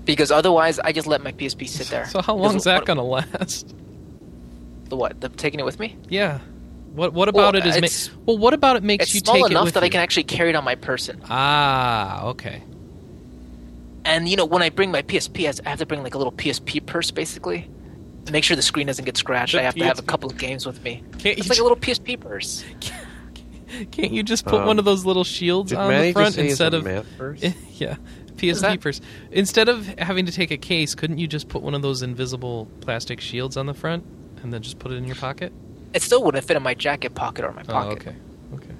Because otherwise, I just let my PSP sit there. So how long is that what- gonna last? The what? The taking it with me? Yeah. What what about Well, it is ma- well what about it makes It's you small take it enough with that I can actually carry it on my person. Ah, okay. And you know, when I bring my PSP, I I have to bring like a little PSP purse, basically, to make sure the screen doesn't get scratched. The I have to have a couple of games with me. Can't It's like a little PSP purse. Can't you just put Um, one of those little shields on Manny the front just say instead of yeah, PSP that? purse. Instead of having to take a case, couldn't you just put one of those invisible plastic shields on the front? and then just put it in your pocket. It still wouldn't fit in my jacket pocket or my Oh, pocket. okay. Okay.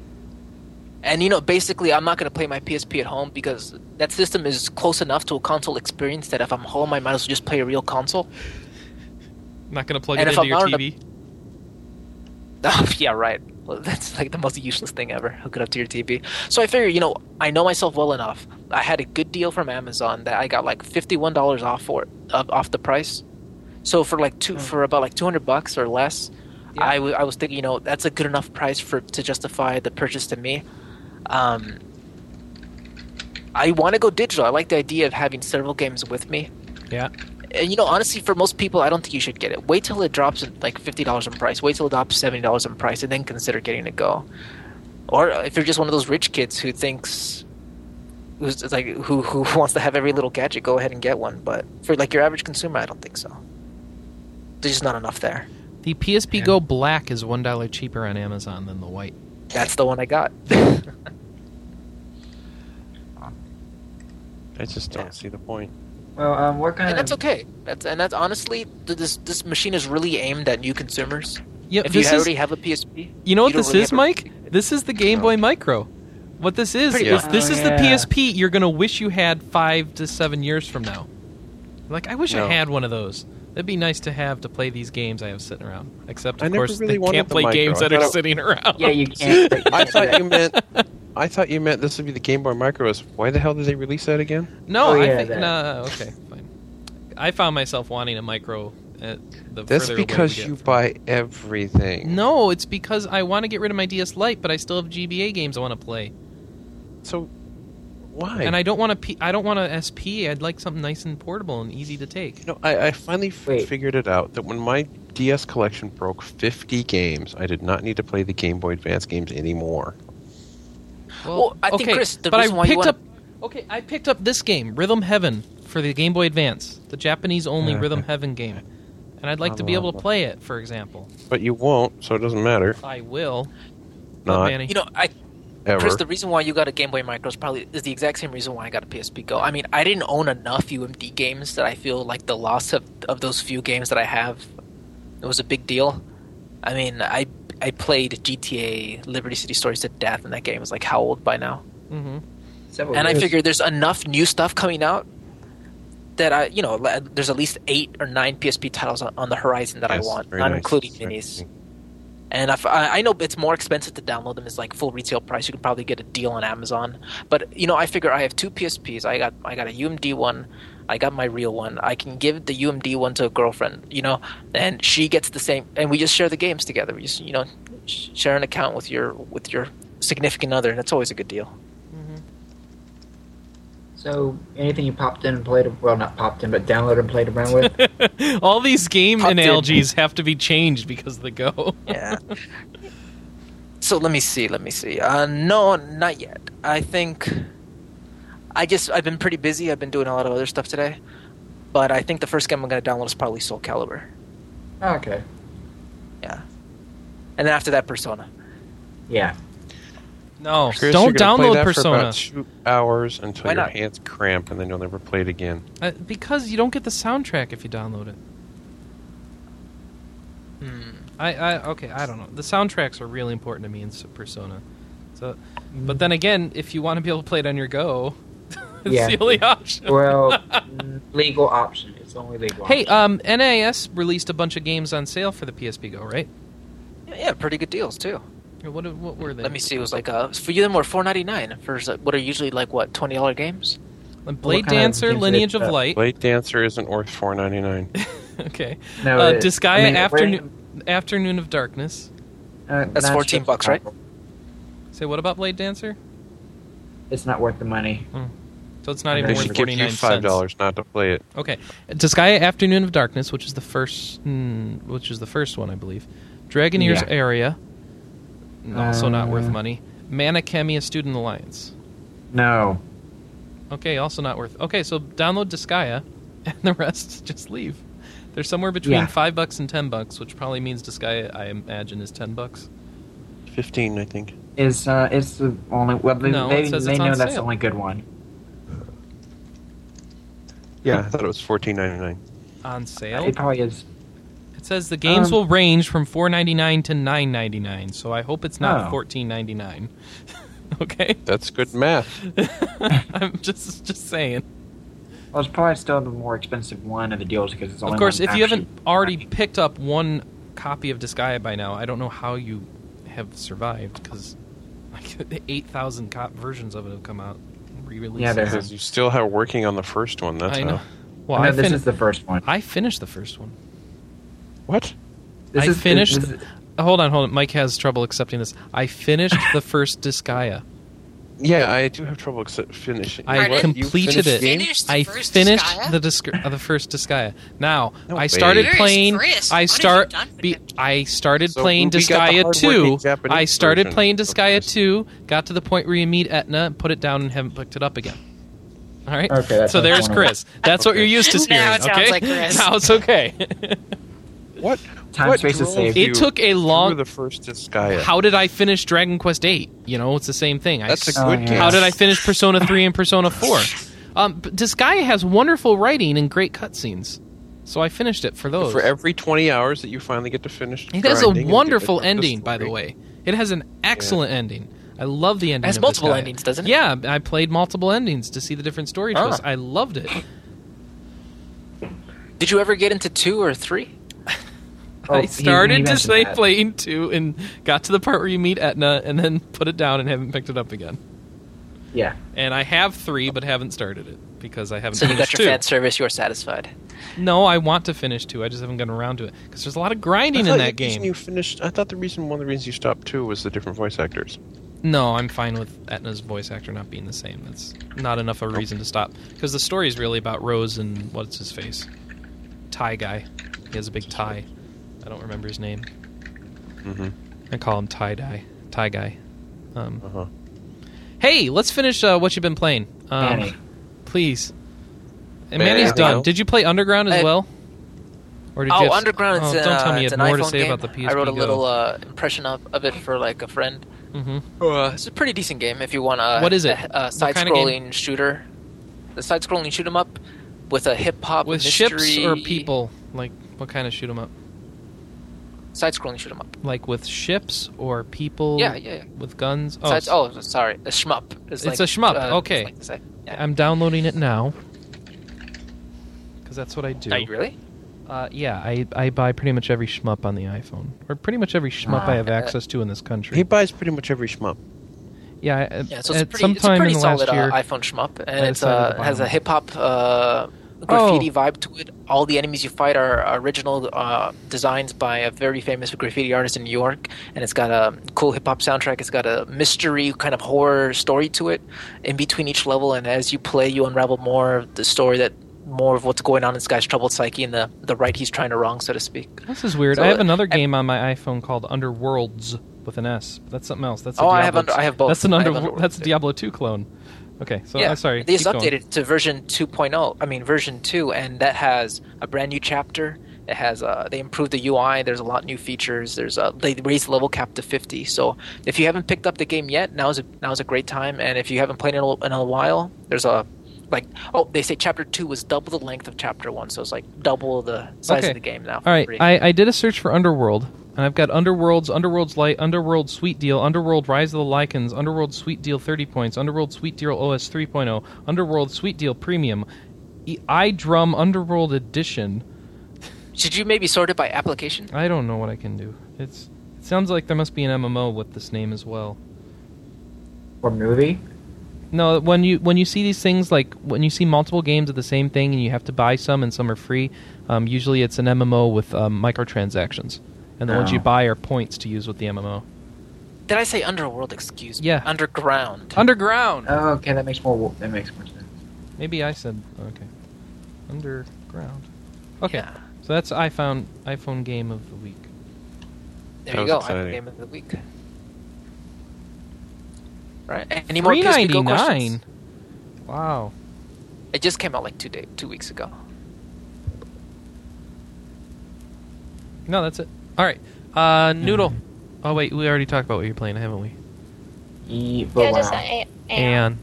And you know, basically, I'm not going to play my PSP at home because that system is close enough to a console experience that if I'm home, I might as well just play a real console. Not gonna plug And it into I'm your TV. Oh, yeah, right. Well, that's like the most useless thing ever. Hook it up to your TV. So I figure, you know, I know myself well enough. I had a good deal from Amazon that I got like fifty-one dollars off for uh, off the price. So for like two, for about like two hundred bucks or less, Yeah. I I was thinking, you know, that's a good enough price for to justify the purchase to me. Um, I want to go digital. I like the idea of having several games with me. Yeah. And you know, honestly, for most people, I don't think you should get it. Wait till it drops like fifty dollars in price. Wait till it drops seventy dollars in price, and then consider getting it go. Or if you're just one of those rich kids who thinks, who's like who who wants to have every little gadget, go ahead and get one. But for like your average consumer, I don't think so. There's just not enough there. The PSP Yeah. Go Black is one dollar cheaper on Amazon than the white. That's the one I got. I just don't Yeah. see the point. Well, um, what kind and that's okay. That's and that's honestly, this this machine is really aimed at new consumers. Yeah, If you is, already have a PSP, you know what don't this really is, have a- Mike? This is the Game Boy Micro. What this is Pretty is much. this Oh, is the. PSP you're gonna wish you had five to seven years from now. Like I wish I had one of those. That'd be nice to have to play these games I have sitting around. Except of never course really they wanted can't play Micro. games that are it- sitting around. yeah, you can't. I thought you meant. I thought you meant this would be the Game Boy Micro. Why the hell did they release that again? No, Oh, I yeah, think that. no. Okay, fine. I found myself wanting a micro. At the That's further away we because you from- buy everything. No, it's because I want to get rid of my DS Lite, but I still have GBA games I want to play, So why? and I don't want to. a P- I don't want a SP. I'd like something nice and portable and easy to take. You know, I, I finally f- figured it out that when my DS collection broke 50 games, I did not need to play the Game Boy Advance games anymore. Well, I think, okay, Chris, the but I reason why you picked wanna- up. Okay, I picked up this game, Rhythm Heaven, for the Game Boy Advance, the Japanese only Rhythm Heaven game, and I'd like to be able to play it. For example, But you won't, so it doesn't matter. I will. But, Not Manny, You know, I ever. Chris, the reason why you got a Game Boy Micro is probably is the exact same reason why I got a PSP Go. I mean, I didn't own enough UMD games that I feel like the loss of of those few games that I have, it was a big deal. I mean, I I played GTA Liberty City Stories to death, and that game is like how old by now? hmm Several and I figured there's enough new stuff coming out that I, you know, there's at least eight or nine PSP titles on, on the horizon that Yes, I want, not nice. including Very minis. And I, I know it's more expensive to download them. It's like full retail price. You can probably get a deal on Amazon. But you know, I figure I have two PSPs. I got I got a UMD one. I got my real one. I can give the UMD one to a girlfriend. You know, and she gets the same. And we just share the games together. We just you know share an account with your with your significant other. and That's always a good deal. So, anything you popped in and played, well, not popped in, but downloaded and played around with? All these game Popped in. analogies have to be changed because of the Go. Yeah. so let me see. Let me see. Uh, no, not yet. I think I just I've been pretty busy. I've been doing a lot of other stuff today, but I think the first game I'm going to download is probably Soul Calibur. Okay. Yeah, and then after that, Persona. Yeah. No, Chris, don't you're gonna play download that For Persona about two hours until Why your not? hands cramp, and then you'll never play it again. uh, because you don't get the soundtrack if you download it. Hmm. I, I okay, I don't know. The soundtracks are really important to me in Persona. So, but then again, if you want to be able to play it on your Go, it's Yeah. the only option. Well, legal option. It's only legal. hey, option. um, NIS released a bunch of games on sale for the PSP Go, right? Yeah, yeah, pretty good deals too. What what were they? Let me see. It was like uh, for you them were four ninety nine for what are usually like what twenty dollar games. Blade kind of Dancer, Lineage of? Light. Blade Dancer isn't worth four ninety nine. okay. no, uh, Disgaea I mean, Afternoon Afternoon of Darkness. uh, That's 14 bucks, right? Say what about Blade Dancer? It's not worth the money. So it's not They even They worth should give you five dollars not to play it. Okay, Disgaea Afternoon of Darkness, which is the first, mm, which is the first one, I believe. Dragoneer's Yeah. Aria, also not worth Uh, money. Mana Khemia Student Alliance. No. Okay, also not worth. Okay, so download Disgaea, and the rest just leave. They're somewhere between Yeah. five bucks and ten bucks, which probably means Disgaea, I imagine, is ten bucks. Fifteen, I think. Is uh, it's the only well they, No, they, it says they it's know on that's sale. the only good one. Yeah, I thought it was fourteen ninety nine. On sale? It probably is. It says the games Um, will range from four ninety nine to nine ninety nine. So I hope it's not Oh. fourteen ninety nine. okay, That's good math. I'm just just saying. Well, it's probably still the more expensive one of the deals because it's only Of course, one if you haven't actually- already picked up one copy of Disgaea by now, I don't know how you have survived because like eight thousand cop versions of it have come out. Re-releases. Yeah, Because you still have working on the first one. That's I know. how. Well, no, I, this fin- is the first one. I finished the first one. What? This I is finished. This is, hold on, hold on. Mike has trouble accepting this. I finished the first Disgaea. Yeah, I do have trouble accept- finishing. I What? Completed finished it. Finished I finished Disgaea? the disc- uh, the first Disgaea. Now No I started Where is playing. I What have you start. Be. I started So playing we got Disgaea two. I started version playing of Disgaea two. Got to the point where you meet Etna, and put it down, and haven't picked it up again. All right. Okay, so there's. Chris. That's what you're used to Now hearing. it sounds okay. like Chris. Now it's okay. What? Time, what space, and drove save. It you took a long- through the first Disgaea. How did I finish Dragon Quest eight? You know, it's the same thing. That's a s- good Oh, yeah. How did I finish Persona 3 and Persona 4? Um, but Disgaea has wonderful writing and great cutscenes. So I finished it for those. For every 20 hours that you finally get to finish. it has a grinding and get wonderful the ending, by the way. It has an excellent ending. I love the ending. has of multiple Disgaea. endings, doesn't it? Yeah, I played multiple endings to see the different story Ah. twists. I loved it. Did you ever get into two or three? Oh, I started he to mentioned say that. playing two and got to the part where you meet Etna and then put it down and haven't picked it up again. Yeah. And I have three, but haven't started it because I haven't So you got your two. fan service. You are satisfied. No, I want to finish two. I just haven't gotten around to it because there's a lot of grinding in that game. You finished. I thought the reason one of the reasons you stopped 2 was the different voice actors. No, I'm fine with Etna's voice actor not being the same. That's not enough of a reason to stop because the story is really about Rose and what's his face, tie guy. He has a big tie. I don't remember his name. Mm-hmm. I call him tie dye, tie guy. Um, Uh-huh. hey, let's finish uh, what you've been playing, um, Manny. please. And Manny, Manny's yeah. done. Did you play Underground as I- well? Or did you Oh, have- Underground! It's, oh, an, don't tell uh, me you it's had more to say game. about the PSP I wrote a Go. little uh, impression of, of it for like a friend. hmm Uh, it's a pretty decent game if you want a What is it? a, a What kind of side-scrolling shooter. The side-scrolling shoot 'em up with a hip hop With mystery. ships or people? Like what kind of shoot 'em up? Side-scrolling shoot 'em up. Like with ships or people? Yeah, yeah, yeah. With guns? Oh, Sides, s- oh, sorry, a shmup. It's, It's like, a shmup, uh, okay. it's like to say. Yeah. I'm downloading it now because that's what I do. Are you really? Uh, yeah, I, I buy pretty much every shmup on the iPhone, or pretty much every shmup I have Ah. access to in this country. He buys pretty much every shmup. yeah, at, Yeah, so it's a at pretty, some it's a time pretty in the solid last year, uh, iPhone shmup, and it's decided to uh, buy has a one. hip hop uh, graffiti Oh. vibe to it. All the enemies you fight are original uh, designs by a very famous graffiti artist in New York, and it's got a cool hip hop soundtrack. It's got a mystery kind of horror story to it in between each level, and as you play, you unravel more of the story that. More of what's going on in this guy's troubled psyche and the, the right he's trying to wrong, so to speak. this is weird. So, I have another game on my iPhone called Underworlds with an S. But that's something else. That's a Oh, Diablo I have under- I have both. That's an under, Underworld, That's a. Diablo two clone. Okay, so yeah, I'm sorry. They just keep going. updated to version 2.0. I mean version 2, and that has a brand new chapter. It has uh, they improved the UI. There's a lot new features. There's uh, they raised the level cap to 50. So if you haven't picked up the game yet, now is a, now is a great time. And if you haven't played it in a, in a while, there's a like oh they say chapter two was double the length of chapter one, so it's like double the size Okay. of the game now. All right, free. I, I did a search for Underworld, and I've got Underworld's Underworld's Light, Underworld Sweet Deal, Underworld Rise of the Lycans, Underworld Sweet Deal 30 points, Underworld Sweet Deal OS 3.0, Underworld Sweet Deal Premium, e- iDrum Underworld Edition. Should you maybe sort it by application? I don't know what I can do. It's it sounds like there must be an MMO with this name as well. Or movie. No, when you when you see these things like when you see multiple games of the same thing and you have to buy some and some are free, um, usually it's an MMO with um, microtransactions, and the ones Oh. you buy are points to use with the MMO. Did I say underworld? Excuse me. Yeah. Underground. Underground. Oh, okay, that makes more that makes more sense. Maybe I said okay. Underground. Okay, Yeah. so that's iPhone iPhone game of the week. There That you go. exciting. iPhone Game of the week. Right. Any more Three PSP Go ninety nine. questions? Wow. It just came out like two day, two weeks ago. No, that's it. All right. Uh, Noodle. Oh wait, we already talked about what you're playing, haven't we? E, but Yeah, just wow. a- a- Anne.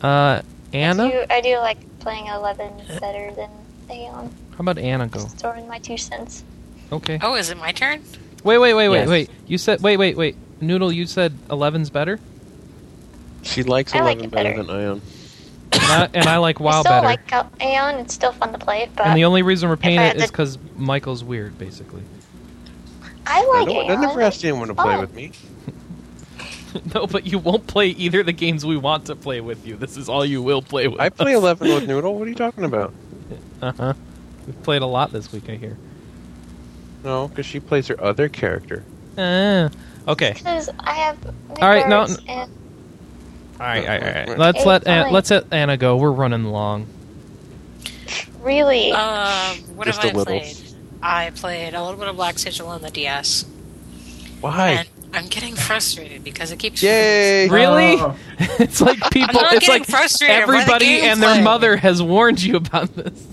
Uh, Anna. I do, I do like playing 11 better than Aion. How about Anna go? Just throwing my two cents. Okay. Oh, is it my turn? Wait, wait, wait, wait, Yes. wait. You said wait, wait, wait. Noodle, you said 11's better, She likes I 11 it better better. than Aion. and I, and I like I WoW still better. like Gal- Aion. It's still fun to play, but and the only reason we're paying it is it to- because Michael's weird, basically. I I, like don't, I never asked anyone to play Oh. with me. no, but you won't play either the games we want to play with you. This is all you will play with. I play 11 with Noodle. What are you talking about? Uh huh. We've played a lot this week, I hear. No, because she plays her other character. Uh, okay. Because I have All right, no, Midgards and All right, all all right. Right. Let's Hey, let An- let's let Anna go. We're running long. really. Um, what Just have a I little. played? I played a little bit of Black Sigil on the DS. Why? And I'm getting frustrated because it keeps. Yay! Really? Oh. it's like people. not it's like frustrated by the everybody and their gameplay. mother has warned you about this.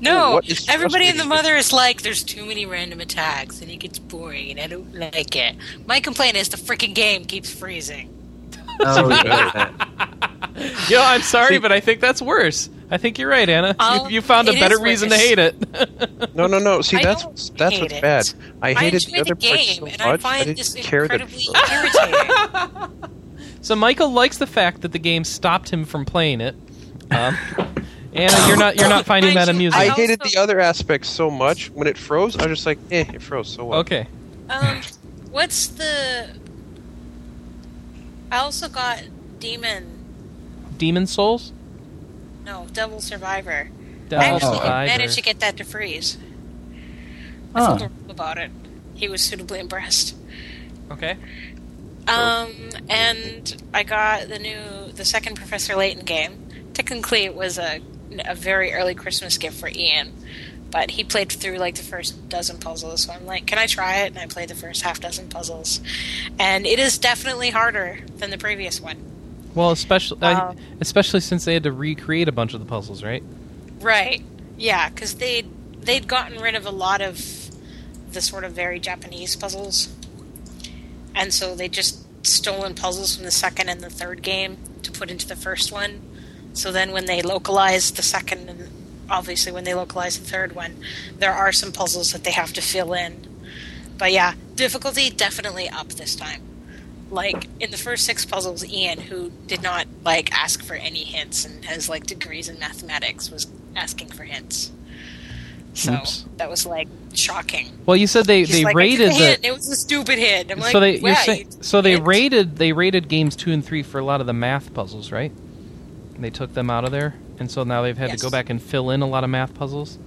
No, What is everybody and the mother is like, there's too many random attacks and it gets boring and I don't like it. My complaint is the freaking game keeps freezing. Oh, yeah. You know, I'm sorry, but I think that's worse. I think you're right, Anna. Um, you, you found a better reason to hate it. No, no, no. See, I that's that's what's it. bad. I hated enjoy the other the parts game so and much. I I find didn't this care that. incredibly irritating. so Michael likes the fact that the game stopped him from playing it. Um, Anna, you're not you're not finding that I- amusing. I I hated the other aspects so much. When it froze, I was just like, eh, it froze. So what? okay. Um, what's the? I also got Demon. Demon Souls. No, Devil Survivor. I actually Survivor. managed to get that to freeze. I Huh. told about it. He was suitably impressed. Okay. Um, and I got the new, the second Professor Layton game. Technically, it was a a very early Christmas gift for Ian, but he played through like the first dozen puzzles. So I'm like, can I try it? And I played the first half dozen puzzles, and it is definitely harder than the previous one. Well, especially I, Um, especially since they had to recreate a bunch of the puzzles, right? Right? Yeah, because they they'd gotten rid of a lot of the sort of very Japanese puzzles, and so they just stolen puzzles from the second and the third game to put into the first one. So then, when they localized the second, and obviously when they localized the third one, there are some puzzles that they have to fill in. But yeah, difficulty definitely up this time. Like in the first six puzzles, Ian, who did not like ask for any hints and has like degrees in mathematics, was asking for hints. So Oops. that was like shocking. Well, you said they He's they like, rated I took a hint. the It was a stupid hint. I'm like, so they you're "Wow, saying, so they hint?" rated they rated games two and three for a lot of the math puzzles, right? They took them out of there, and so now they've had to go back and fill in a lot of math puzzles.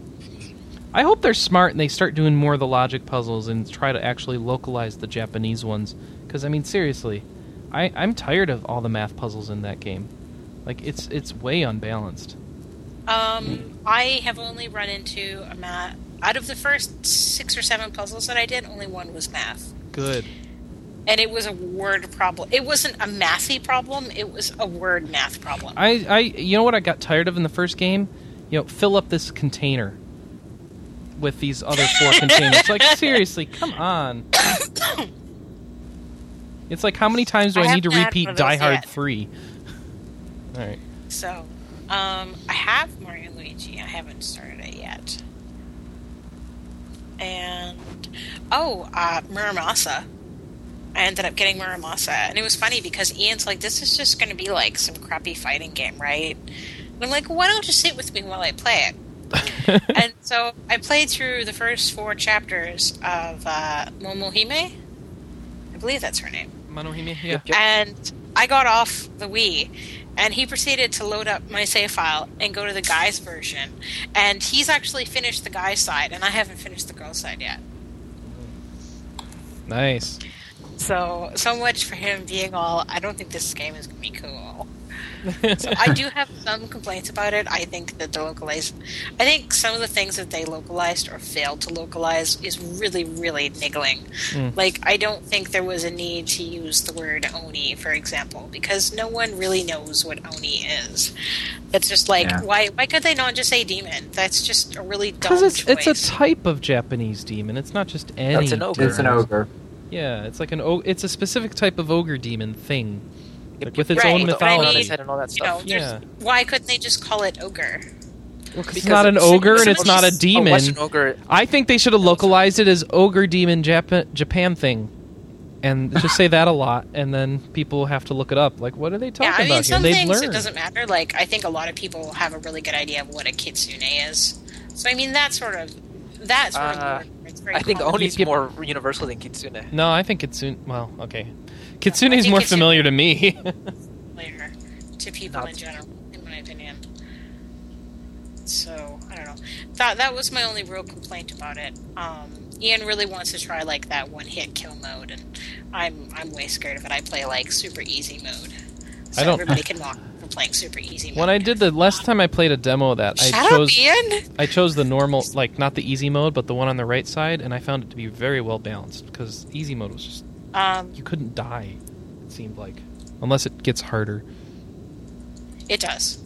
I hope they're smart and they start doing more of the logic puzzles and try to actually localize the Japanese ones. Because I mean, seriously, I I'm tired of all the math puzzles in that game. Like it's it's way unbalanced. Um, I have only run into a math. Out of the first six or seven puzzles that I did, only one was math. Good. And it was a word problem. It wasn't a mathy problem, it was a word math problem. I, I you know what I got tired of in the first game? You know, fill up this container with these other four containers. Like seriously, come on. It's like how many times do I I, need to repeat one of those Die Hard yet. 3? All right. So, um, I have Mario Luigi. I haven't started it yet. And oh, uh, Muramasa. I ended up getting Muramasa, and it was funny because Ian's like, "This is just going to be like some crappy fighting game, right?" And I'm like, "Why don't you sit with me while I play it?" and so I played through the first four chapters of uh, Momohime. I believe that's her name Monohime, yeah. and I got off the Wii, and he proceeded to load up my save file and go to the guy's version. And he's actually finished the guy's side, and I haven't finished the girl's side yet. Nice. So, so much for him being all, I don't think this game is going to be cool. So I do have some complaints about it. I think that the localized, I think some of the things that they localized or failed to localize is really, really niggling. Mm. Like, I don't think there was a need to use the word Oni, for example, because no one really knows what Oni is. It's just like, Yeah. why why could they not just say demon? That's just a really dumb Because it's choice. it's a type of Japanese demon. It's not just any. That's an ogre. It's an ogre. Yeah, it's like an o- it's a specific type of ogre demon thing, like with yep, its Right, own but I mythology. mean- head and all that you know, stuff. Yeah. why couldn't they just call it ogre? it's not an it's- ogre and it's it's not a a demon. Western ogre. I think they should have localized it as ogre demon Japan, Japan thing, and just say that a lot, and then people have to look it up. Like, what are they talking yeah, I mean, about some here? things They'd it doesn't matter. Like, I think a lot of people have a really good idea of what a kitsune is. So, I mean, that sort of that sort Uh, of it's very I think common. Oni's more universal than Kitsune. No, I think Kitsune. Well, okay, Kitsune is more familiar to me. later to people in general, in my opinion. So I don't know. That that was my only real complaint about it. Um, Ian really wants to try like that one hit kill mode, and I'm I'm way scared of it. I play like super easy mode, so I don't- everybody can walk from playing super easy mode. when I did the last time I played a demo of that, I chose up, Ian. I chose the normal, like not the easy mode, but the one on the right side, and I found it to be very well balanced because easy mode was just Um, you couldn't die. It seemed like, unless it gets harder. it does.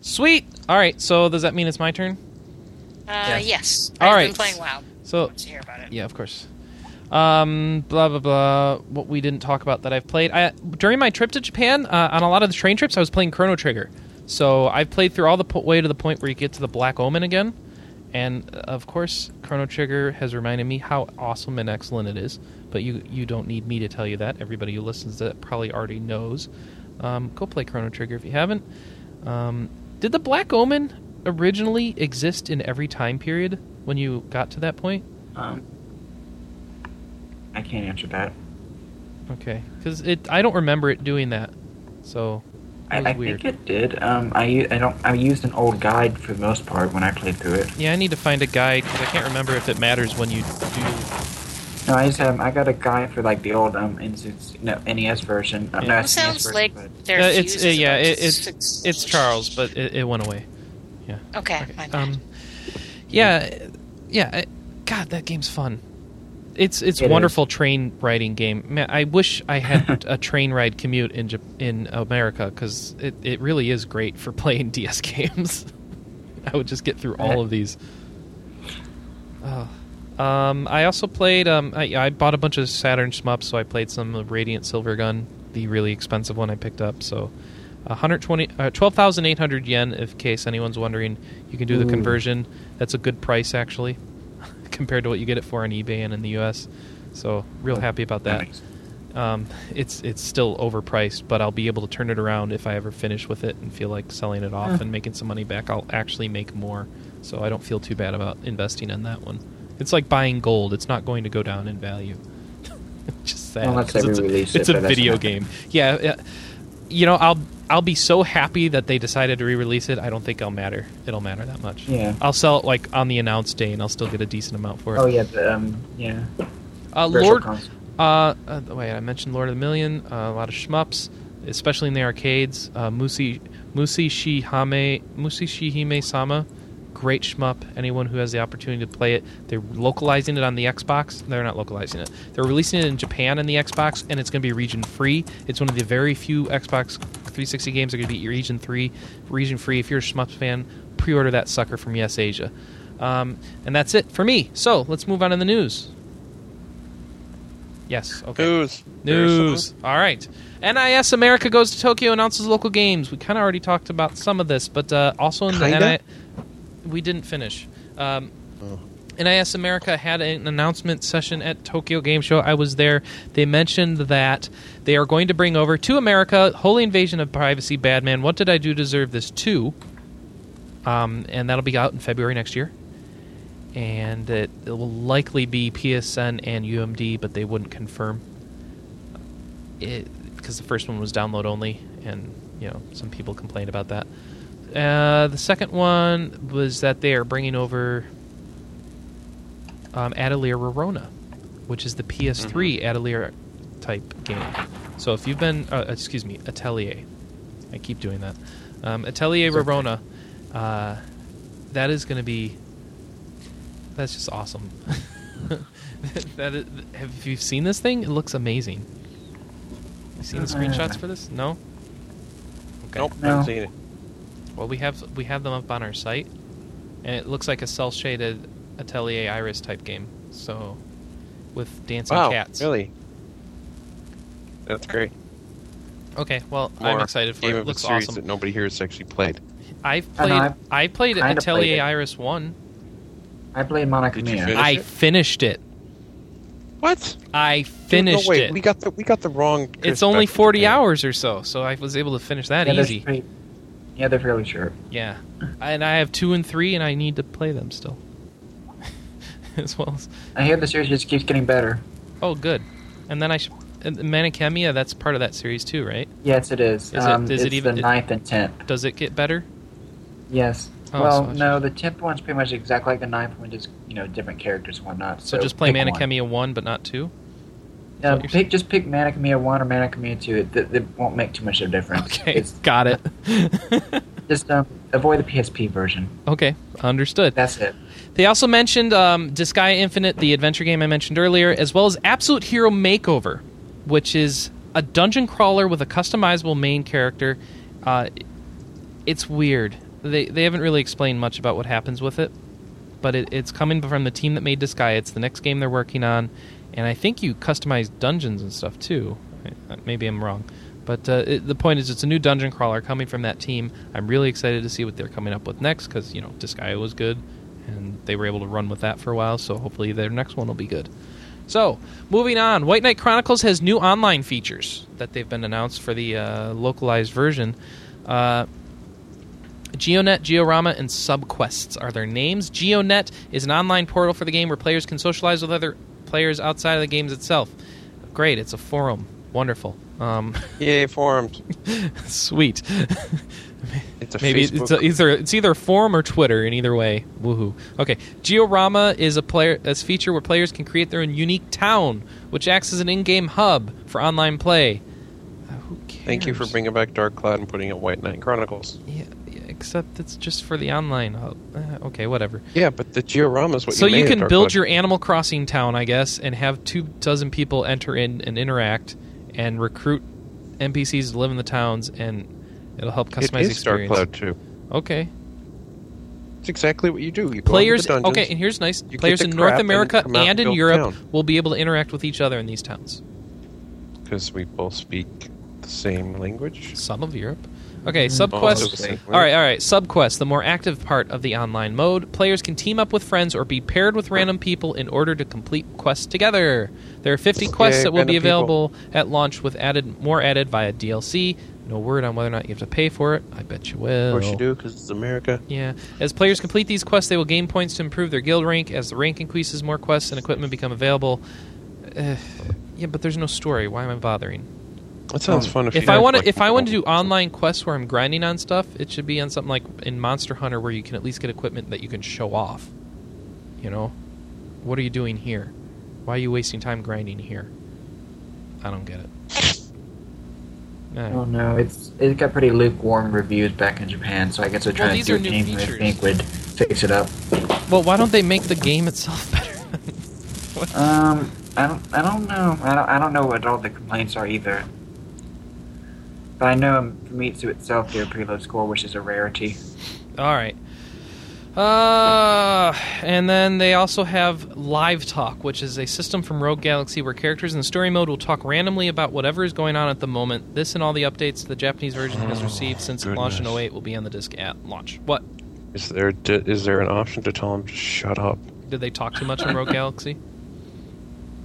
Sweet. All right. So does that mean it's my turn? Uh, yes. All I've right. been playing WoW. So to hear about it. Yeah, of course. Um, blah blah blah. What we didn't talk about that I've played I, during my trip to Japan. Uh, on a lot of the train trips, I was playing Chrono Trigger. So I've played through all the po- way to the point where you get to the Black Omen again, and uh, of course, Chrono Trigger has reminded me how awesome and excellent it is. But you you don't need me to tell you that. Everybody who listens to it probably already knows. Um, go play Chrono Trigger if you haven't. Um, did the Black Omen originally exist in every time period when you got to that point? Um, I can't answer that. Okay, because it I don't remember it doing that, so I, I think it did. Um, I u- I don't. I used an old guide for the most part when I played through it. Yeah, I need to find a guide because I can't remember if it matters when you do. No, I just have. I got a guide for like the old um NES, no, NES version. Uh, Yeah. no, It sounds version, like but- their Uh, it's uh, yeah, it, it's fix- it's Charles, but it, it went away. Yeah. Okay, Okay, my bad. Um, yeah, yeah. I- God, that game's fun. It's it's It wonderful train riding game. Man, I wish I had a train ride commute in in America because it, it really is great for playing DS games. I would just get through all of these. Oh. Um, I also played. Um, I, I bought a bunch of Saturn shmups, so I played some Radiant Silver Gun, the really expensive one I picked up. So, 120, uh, 12,800 yen. If in case anyone's wondering, you can do the Ooh. conversion. That's a good price actually, compared to what you get it for on eBay and in the U.S. So, real happy about that. makes- Um, it's it's still overpriced, but I'll be able to turn it around if I ever finish with it and feel like selling it off Yeah. and making some money back. I'll actually make more, so I don't feel too bad about investing in that one. It's like buying gold; it's not going to go down in value. Just sad. Unless 'cause they it's a, re-release it, it's a video game. Yeah, yeah, you know, I'll I'll be so happy that they decided to re-release it. I don't think I'll matter. It'll matter that much. Yeah. I'll sell it like on the announced day, and I'll still get a decent amount for it. Oh yeah, the, um, yeah. Uh, Lord, uh, uh, wait, I mentioned Lord of Vermilion. Uh, a lot of shmups, especially in the arcades. Uh, Musi Musi Shihame Musi Shihime Sama, great shmup. Anyone who has the opportunity to play it, they're localizing it on the Xbox. They're not localizing it. They're releasing it in Japan in the Xbox, and it's going to be region free. It's one of the very few Xbox 360 games that are going to be region three, region free. If you're a shmups fan, pre-order that sucker from Yes Asia. Um, and that's it for me. So let's move on to the news. Yes. Okay. News. News. All right. NIS America goes to Tokyo announces local games. We kind of already talked about some of this, but uh, also in the Kinda? NIS, we didn't finish. Um, NIS America had an announcement session at Tokyo Game Show. I was there. They mentioned that they are going to bring over to America Holy Invasion of Privacy, Badman. What did I do to deserve this? Two. Um, and that'll be out in February next year. And it, it will likely be PSN and UMD, but they wouldn't confirm it because the first one was download only, and you know some people complained about that. Uh, the second one was that they are bringing over um, Atelier Rorona, which is the PS3 Atelier type game. So if you've been, uh, excuse me, Atelier, I keep doing that. Um, Atelier It's okay. Rorona, uh, that is going to be. That's just awesome. that is, have you seen this thing? It looks amazing. You seen the Uh, screenshots for this? No. Okay. Nope, No. haven't seen it. Well, we have we have them up on our site, and it looks like a cell shaded Atelier Iris type game. So, with dancing Wow, cats. really? That's great. Okay, well, More I'm excited for game it. It of a looks series awesome. that nobody here has actually played. I've I played. know, I played Atelier played. Iris one. I played Monica Did you Mia. finish I it? finished it. What? I finished no, wait, it. We got the we got the wrong. it's only 40 hours or so, so I was able to finish that yeah, they're easy. Yeah, they're fairly short. Yeah, and I have two and three, and I need to play them still, as well as. I hear the series just keeps getting better. Oh, good. And then I should. Mana Khemia, that's part of that series too, right? Yes, it is. Is it- um, is it even- the ninth and tenth. Does it get better? Yes. Oh, well, so no, the tenth one's pretty much exactly like the ninth one, just you know, different characters and whatnot. So, So, just play pick one. One, but not two. Yeah, what you're just pick Mana Khemia one or Mana Khemia two. It, it, it won't make too much of a difference. Okay, It's got it. just um, avoid the PSP version. okay, understood. That's it. They also mentioned um, Disgaea Infinite, the adventure game I mentioned earlier, as well as Absolute Hero Makeover, which is a dungeon crawler with a customizable main character. Uh, it's weird. They they haven't really explained much about what happens with it, but it, it's coming from the team that made Disgaea. It's the next game they're working on, and I think you customize dungeons and stuff too. Maybe I'm wrong. But uh, it, the point is, it's a new dungeon crawler coming from that team. I'm really excited to see what they're coming up with next because you know Disgaea was good, and they were able to run with that for a while. So hopefully their next one will be good. So moving on, White Knight Chronicles has new online features that they've been announced for the uh, localized version. Uh, GeoNet, Georama, and SubQuests are their names. GeoNet is an online portal for the game where players can socialize with other players outside of the games itself. Great, it's a forum. Wonderful. Um, Yay, forums. sweet. It's a Maybe Facebook. it's a, either it's either forum or Twitter. In either way, woohoo. Okay, Georama is a player a feature where players can create their own unique town, which acts as an in-game hub for online play. Uh, who cares? Thank you for bringing back Dark Cloud and putting it White Knight Chronicles. Except it's just for the online hub. Uh, okay, whatever. Yeah, but the Georama is what so you you can build your Animal Crossing town, I guess, and have two dozen people enter in and interact and recruit NPCs to live in the towns, and it'll help It customize is Dark experience. Cloud too. Okay, It's exactly what you do. You players. dungeons, Okay, and here's nice. Players in North crap and America and in Europe town. will be able to interact with each other in these towns. because we both speak the same language. Some of Europe. Okay, Also subquest. All right, all right. Subquest, the more active part of the online mode. Players can team up with friends or be paired with random people in order to complete quests together. There are 50 quests Yay, that will be random people. available at launch, with added more added via DLC. No word on whether or not you have to pay for it. I bet you will. Of course you do, because it's America. Yeah. As players complete these quests, they will gain points to improve their guild rank. As the rank increases, more quests and equipment become available. Uh, yeah, but there's no story. Why am I bothering? That sounds Oh. fun. If, If you I want to, like if I want to do online quests where I'm grinding on stuff, it should be on something like in Monster Hunter where you can at least get equipment that you can show off. You know, what are you doing here? Why are you wasting time grinding here? I don't get it. Eh. Oh no, it's it got pretty lukewarm reviews back in Japan, so I guess they're Well, trying these to are do new anything they features. think would fix it up. Well, why don't they make the game itself better? Um, I don't, I don't know. I don't, I don't know what all the complaints are either. But I know Famitsu itself gave a pretty score, which is a rarity. All right. Uh, and then they also have Live Talk, which is a system from Rogue Galaxy where characters in story mode will talk randomly about whatever is going on at the moment. This and all the updates the Japanese version has received since it launched in goodness. 08 will be on the disc at launch. What? Is there is there an option to tell them to shut up? Did they talk too much in Rogue Galaxy?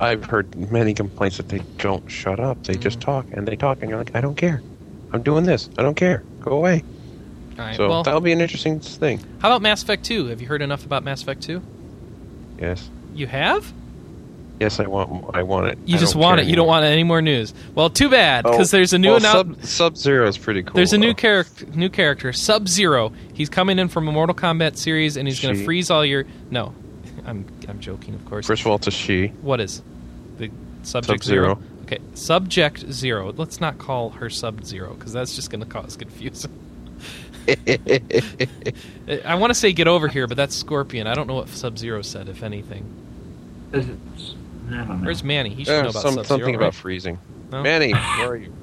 I've heard many complaints that they don't shut up. They Mm. just talk and they talk, and you're like, I don't care. I'm doing this. I don't care. Go away. All right. so well, that'll be an interesting thing. how about Mass Effect 2? Have you heard enough about Mass Effect 2? Yes. You have? Yes, I want. I want it. You I just want it. You don't want any more news. Well, too bad, Oh, because there's a new well, announcement. Sub Zero is pretty cool. There's a new character, new character, Sub Zero. He's coming in from a Mortal Kombat series, and he's going to freeze all your. No, I'm I'm joking, of course. First of all, it's a she. what is the subject Sub-Zero. zero? Okay, subject zero. Let's not call her Sub Zero because that's just going to cause confusion. I want to say get over here, but that's Scorpion. I don't know what Sub Zero said, if anything. Is it- I don't know. Where's Manny? He should know Uh, about some, Sub Zero. something about freezing. No? Manny, where are you?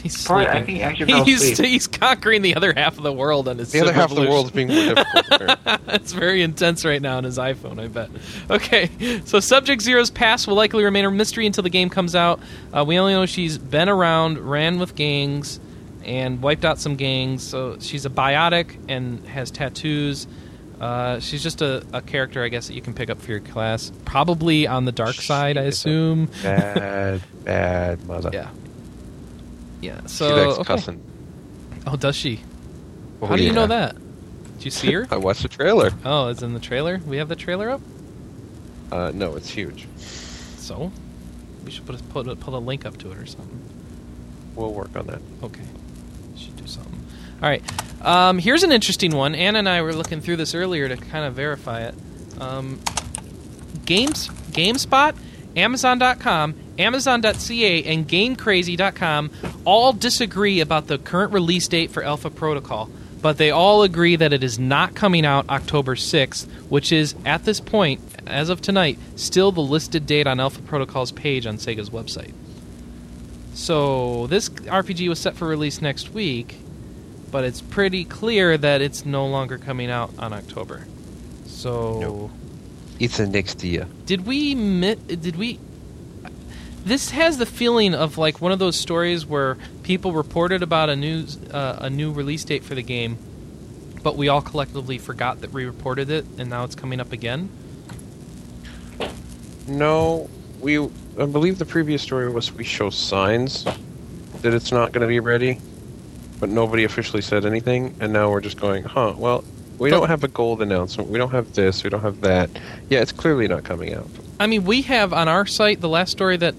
He's Part, sleeping. I think he actually fell he's asleep. he's conquering the other half of the world on his The other half of the world is being more difficult. it's very intense right now on his iPhone, I bet. Okay, so Subject Zero's past will likely remain a mystery until the game comes out. Uh, we only know she's been around, ran with gangs, and wiped out some gangs. So she's a biotic and has tattoos. Uh, she's just a, a character, I guess, that you can pick up for your class. Probably on the dark side, I She is a assume. bad, bad mother. Yeah. Yeah. she So. likes okay. cussing. Oh, does she? Oh, How do you know that? Did you see her? I watched the trailer. oh, it's in the trailer. We have the trailer up. Uh, no, it's huge. So, we should put a, put a, put a link up to it or something. We'll work on that. Okay, should do something. All right, um, here's an interesting one. Anna and I were looking through this earlier to kind of verify it. Um, Games, GameSpot, Amazon.com, Amazon.ca, and GameCrazy.com all disagree about the current release date for Alpha Protocol, but they all agree that it is not coming out October 6th, which is, at this point, as of tonight, still the listed date on Alpha Protocol's page on Sega's website. So, this RPG was set for release next week, but it's pretty clear that it's no longer coming out on October. So, Nope. It's the next year. did we mi- did we this has the feeling of like one of those stories where people reported about a news uh, a new release date for the game but we all collectively forgot that we reported it and now it's coming up again No, we. I believe the previous story was we show signs that it's not going to be ready, but nobody officially said anything, and now we're just going, huh? Well, we But- don't have a gold announcement. We don't have this. We don't have that. Yeah, it's clearly not coming out. I mean, we have on our site the last story that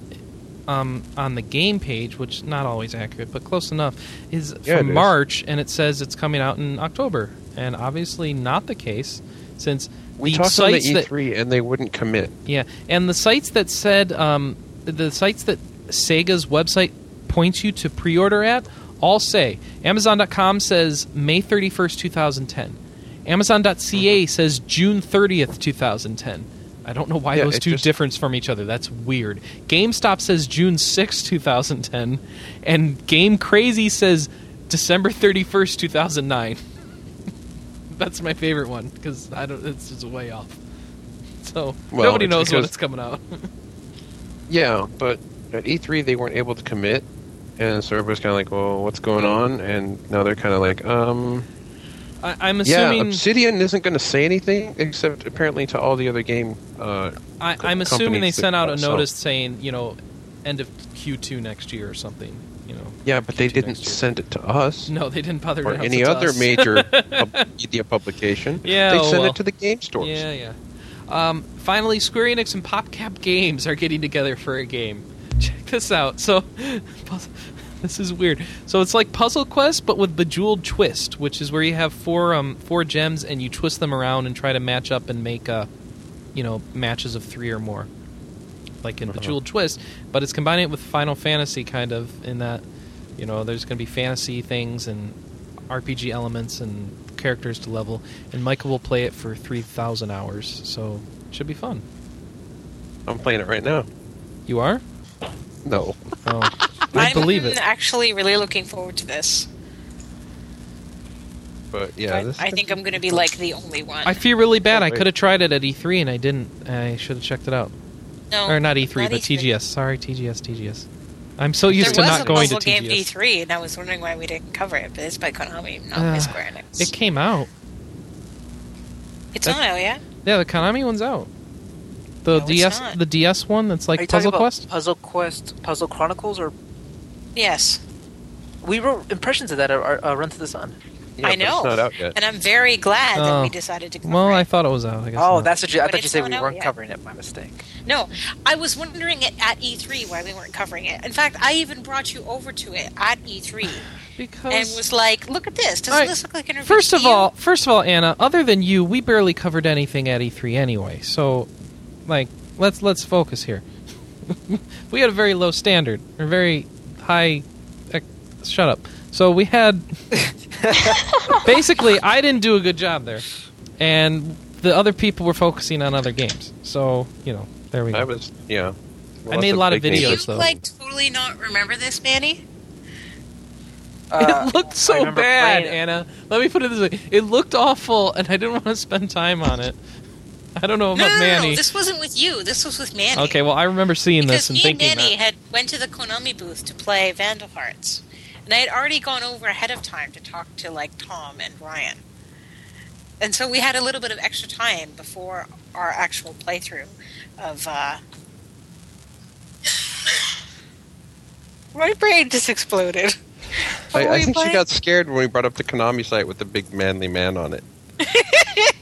um, on the game page, which is not always accurate, but close enough, is Yeah, from is. March, and it says it's coming out in October, and obviously not the case, since We the talked on the E3, and they wouldn't commit. yeah, and the sites that said um, the sites that Sega's website points you to pre-order at all say Amazon.com says May thirty first, two thousand ten. Amazon.ca Mm-hmm. says June thirtieth, two thousand ten. I don't know why Yeah, those two just- difference from each other. That's weird. GameStop says June sixth, two thousand ten, and Game Crazy says December thirty first, two thousand nine. That's my favorite one because I don't. It's just way off. So Well, nobody knows when it's coming out. Yeah, but at E3 they weren't able to commit, and so everybody's kind of like, "Well, what's going on?" And now they're kind of like, "Um, I, I'm yeah, assuming. Obsidian isn't going to say anything except apparently to all the other game." Uh, I, I'm assuming they sent out a sell. notice saying, you know, end of Q2 next year or something. You know. yeah, but they Q2 didn't send it to us. No, they didn't bother or any other us. major media publication. Yeah, they oh send well. it to the game stores. Yeah, yeah. Um, finally, Square Enix and PopCap Games are getting together for a game. Check this out. So, this is weird. So it's like Puzzle Quest, but with Bejeweled Twist, which is where you have four um, four gems and you twist them around and try to match up and make uh, you know matches of three or more, like in Uh-huh. Bejeweled Twist. But it's combining it with Final Fantasy, kind of in that you know there's going to be fantasy things and RPG elements and characters to level, and Michael will play it for 3,000 hours, so it should be fun. I'm playing it right now. You are? No, Oh, I I'm believe it. actually really looking forward to this. but yeah, but this I think I'm going to be like the only one. I feel really bad. Oh, I could have tried it at E3 and I didn't. I should have checked it out. no, or not E3, but E3. TGS. Sorry, TGS, TGS. I'm so used there to not a going to puzzle game TGS. D3, and I was wondering why we didn't cover it. But it's by Konami, not by Uh, Square Enix. It came out. it's that- not out yet. Yeah, the Konami one's out. The No, it's DS, not. the DS one that's Are like you talking Puzzle about Quest. Puzzle Quest, Puzzle Chronicles, or Yes, we wrote impressions of that at our uh, Run to the Sun. yeah, I know, not out yet. and I'm very glad that Oh. we decided to cover Well, it. I thought it was out. I guess. Oh, not. that's what you. I But thought you said we weren't yet. covering it by mistake. No, I was wondering it at E3 why we weren't covering it. In fact, I even brought you over to it at E3 because and was like, "Look at this! Doesn't Alright, this look like an First of all, first of all, Anna, other than you, we barely covered anything at E3 anyway. So, like, let's let's focus here. we had a very low standard, or very high. Uh, shut up. So we had basically, I didn't do a good job there, and the other people were focusing on other games. So you know, there we go. I was, yeah. I made a lot of Do videos, you though. like totally not remember this, Manny? Uh, it looked so bad. Anna. Let me put it this way: it looked awful, and I didn't want to spend time on it. I don't know No, about no, no, Manny. no, this wasn't with you. This was with Manny. okay, well, I remember seeing because this and me and thinking Manny that. had went to the Konami booth to play Vandal Hearts, and I had already gone over ahead of time to talk to like Tom and Ryan, and so we had a little bit of extra time before our actual playthrough of. uh My brain just exploded. I, I we think she got scared when we brought up the Konami site with the big manly man on it.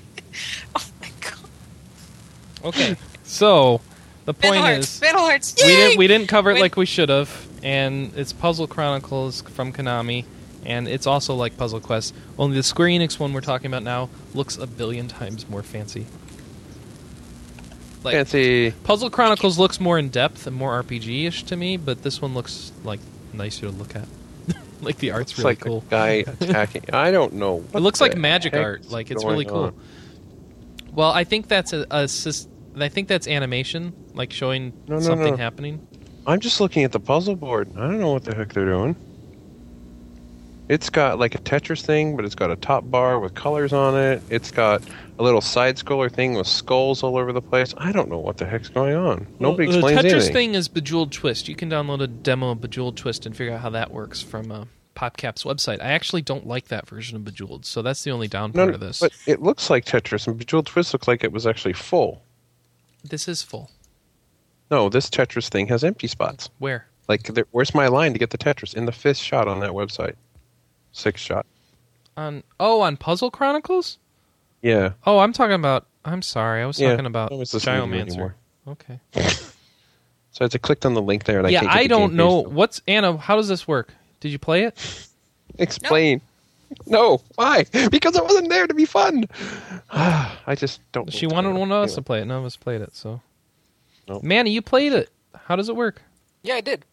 My god! Okay, so the point Vandal is, Vandal Hearts. we didn't we didn't cover it When- like we should have, and it's Puzzle Chronicles from Konami, and it's also like Puzzle Quest. Only the Square Enix one we're talking about now looks a billion times more fancy. Like Fancy. Puzzle Chronicles looks more in depth and more RPG ish to me, but this one looks like nicer to look at. like the art's It's really like cool. a guy attacking. I don't know. It what looks like the magic heck art. is Like it's going really cool. on. Well, I think that's a, a sys- I think that's animation, like showing No, no, something no. happening. I'm just looking at the puzzle board. I don't know what the heck they're doing. It's got like a Tetris thing, but it's got a top bar with colors on it. It's got a little side scroller thing with skulls all over the place. I don't know what the heck's going on. Nobody Well, explains The Tetris anything. thing is Bejeweled Twist. You can download a demo of Bejeweled Twist and figure out how that works from uh, PopCap's website. I actually don't like that version of Bejeweled, so that's the only down No, part of this. but it looks like Tetris, and Bejeweled Twist looked like it was actually full. This is full. No, this Tetris thing has empty spots. Where? Like, there, where's my line to get the Tetris? In the fifth shot on that website. Sixth shot. On oh, on Puzzle Chronicles. Yeah. Oh, I'm talking about. I'm sorry, I was Yeah, talking about I was listening to you Okay. So I just clicked on the link there, and I yeah, can't get I the don't game know what's Anna. How does this work? Did you play it? Explain. No. No, why? Because it wasn't there to be fun. I just don't. She wanted one of us to play it. None of us played it. So, Nope. Manny, you played it. How does it work? Yeah, I did.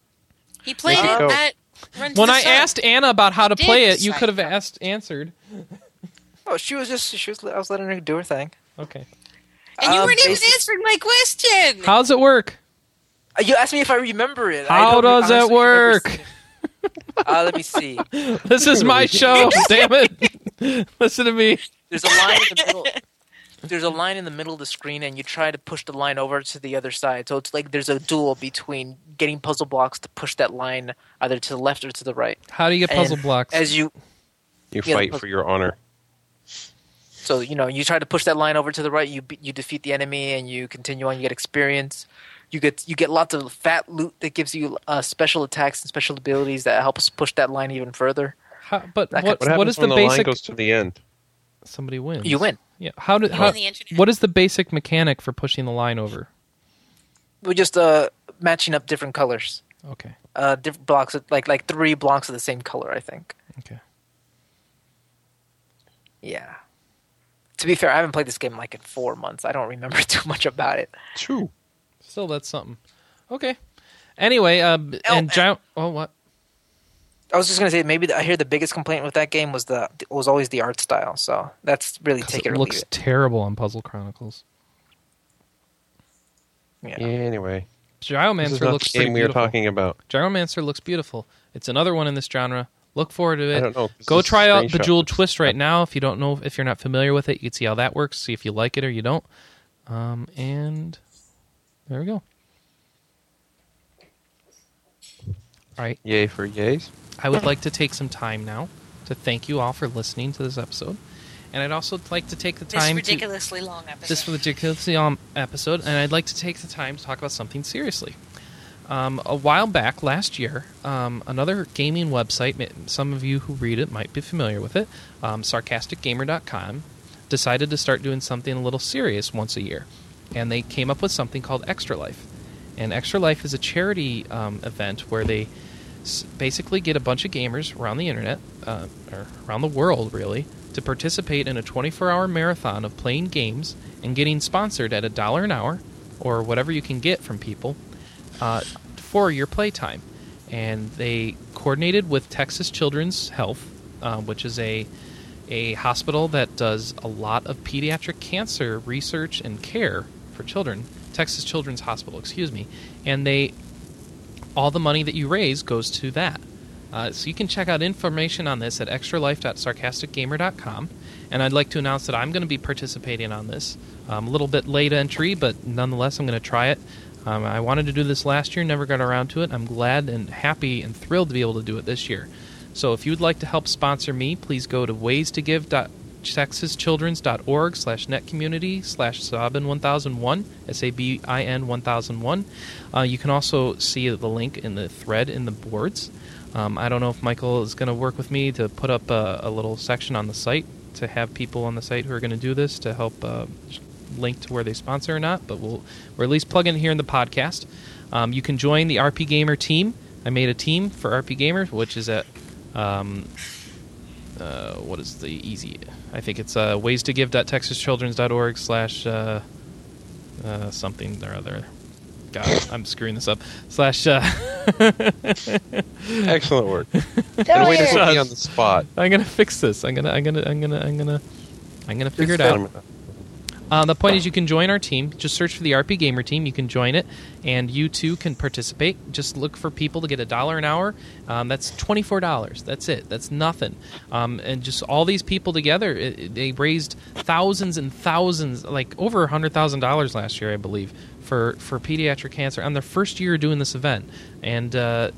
He played There it go. at Run When I Sun. asked Anna about how to did play it, you could have asked answered. Oh, she was just she was. I was letting her do her thing. Okay. and you Uh, weren't even answering my question. How does it work? Uh, You asked me if I remember it. How don't does it honestly remember work? Seeing it. Uh, let me see. This is my show. Damn it! Listen to me. There's a line in the middle. There's a line in the middle of the screen, and you try to push the line over to the other side. So it's like there's a duel between getting puzzle blocks to push that line either to the left or to the right. How do you get puzzle And blocks? As you, You Yeah, fight for your honor. so you know, you try to push that line over to the right. You you defeat the enemy, and you continue on. You get experience. You get you get lots of fat loot that gives you uh, special attacks and special abilities that help us push that line even further. How, but what, What what is the when the, line basic? goes to the end? Somebody wins. You win. Yeah. How did? How, win the internet. what is the basic mechanic for pushing the line over? We're just uh, matching up different colors. Okay. Uh, different blocks, of, like like three blocks of the same color. I think. Okay. Yeah. To be fair, I haven't played this game like in four months. I don't remember too much about it. True. Still, that's something. Okay. Anyway, uh, b- Oh, and Gi- oh what? I was just gonna say maybe the, I hear the biggest complaint with that game was the was always the art style. So that's really 'Cause take it it looks leave it. terrible on Puzzle Chronicles. Yeah. Anyway, Gyromancer looks the game we were beautiful. talking about. Gyromancer looks beautiful. It's another one in this genre. Look forward to it. I don't know. 'cause Go try out screenshot Bejeweled Twist right now if you don't know if you're not familiar with it. You can see how that works. See if you like it or you don't. Um, and there we go. All right. Yay for yays. I would like to take some time now to thank you all for listening to this episode, and I'd also like to take the This time to ridiculously long episode. this ridiculously um, episode, and I'd like to take the time to talk about something seriously. Um, a while back, last year, um, another gaming website, some of you who read it might be familiar with it, um, sarcasticgamer.com, decided to start doing something a little serious once a year. And they came up with something called Extra Life. And Extra Life is a charity um, event where they s- basically get a bunch of gamers around the internet, uh, or around the world really, to participate in a 24 hour marathon of playing games and getting sponsored at a dollar an hour or whatever you can get from people uh, for your playtime. And they coordinated with Texas Children's Health, uh, which is a a hospital that does a lot of pediatric cancer research and care for children. Texas Children's Hospital, excuse me, and they all the money that you raise goes to that. Uh, so you can check out information on this at extralife.sarcasticgamer.com. And I'd like to announce that I'm going to be participating on this. Um, a little bit late entry, but nonetheless, I'm going to try it. Um, I wanted to do this last year, never got around to it. I'm glad and happy and thrilled to be able to do it this year. So if you would like to help sponsor me, please go to waystogive.texaschildrens.org slash netcommunity slash sabin1001, S-A-B-I-N 1001. Uh, you can also see the link in the thread in the boards. Um, I don't know if Michael is going to work with me to put up a, a little section on the site to have people on the site who are going to do this to help uh, link to where they sponsor or not, but we'll we're at least plugging it here in the podcast. Um, you can join the RPGamer team. I made a team for RPGamer, which is at um, uh, what is the easy? I think it's uh, ways to give.texaschildrens.org slash uh, uh, something or other. God, I'm screwing this up. Slash. Uh, Excellent work. Don't Way to put me on the spot. I'm gonna fix this. I'm gonna. I'm gonna. I'm gonna. I'm gonna. I'm gonna figure it out. Uh, the point is, you can join our team. Just search for the RPGamer team. You can join it, and you too can participate. Just look for people to get a dollar an hour. Um, that's twenty four dollars. That's it. That's nothing. Um, and just all these people together, it, they raised thousands and thousands, like over hundred thousand dollars last year, I believe, for for pediatric cancer on their first year doing this event. And uh,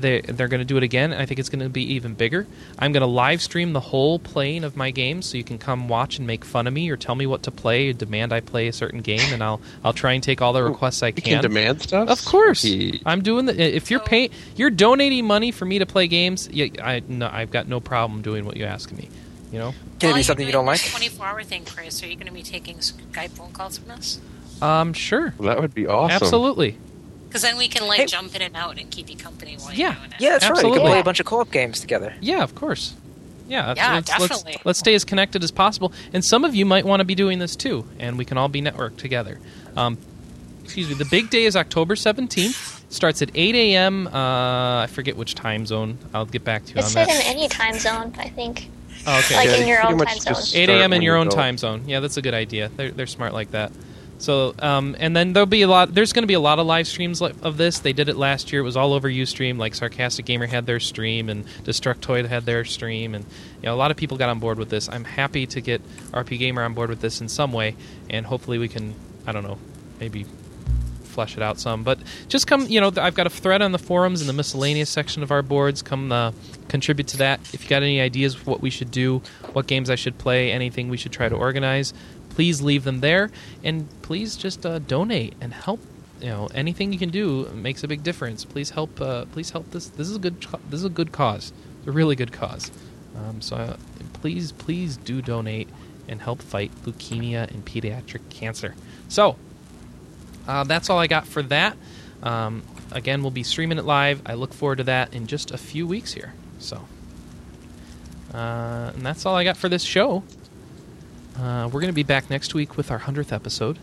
they they're going to do it again. and I think it's going to be even bigger. I'm going to live stream the whole playing of my games, so you can come watch and make fun of me or tell me what to play, or demand I play a certain game, and I'll I'll try and take all the requests I You can demand stuff. Of course, He- I'm doing the. If you're paying, you're donating money for me to play games. Yeah, I no, I've got no problem doing what you ask me. You know, Can it be something you doing don't like? 24 hour thing, Chris, are you going to be taking Skype phone calls from us? um, sure, Well, that would be awesome. absolutely. Because then we can like Hey. jump in and out and keep you company while Yeah. you're doing it. Yeah, that's right. We Absolutely. can play a bunch of co-op games together. Yeah, of course. Yeah, Yeah, let's, let's- definitely. Let's, stay as connected as possible. And some of you might want to be doing this too, and we can all be networked together. Um, excuse me. The big day is October 17th. Starts at 8 a.m. Uh, I forget which time zone. I'll get back to you It on said that. in any time zone, I think. Oh, okay. like Yeah, in your own time zone. 8 a.m. in your you own go. time zone. Yeah, that's a good idea. They're, they're smart like that. So, um, and then there'll be a lot. There's going to be a lot of live streams of this. They did it last year. It was all over UStream. Like Sarcastic Gamer had their stream, and Destructoid had their stream, and you know a lot of people got on board with this. I'm happy to get RPGamer on board with this in some way, and hopefully we can. I don't know, maybe flesh it out some. But just come, you know, I've got a thread on the forums in the miscellaneous section of our boards. Come uh, contribute to that. If you got any ideas what we should do, what games I should play, anything we should try to organize, please leave them there. And please just uh, donate and help. You know, anything you can do makes a big difference. Please help. Uh, please help this. This is a good. This is a good cause. It's a really good cause. Um, so uh, please, please do donate and help fight leukemia and pediatric cancer. So uh, that's all I got for that. Um, again, we'll be streaming it live. I look forward to that in just a few weeks here. So, uh, and that's all I got for this show. Uh, we're going to be back next week with our hundredth episode.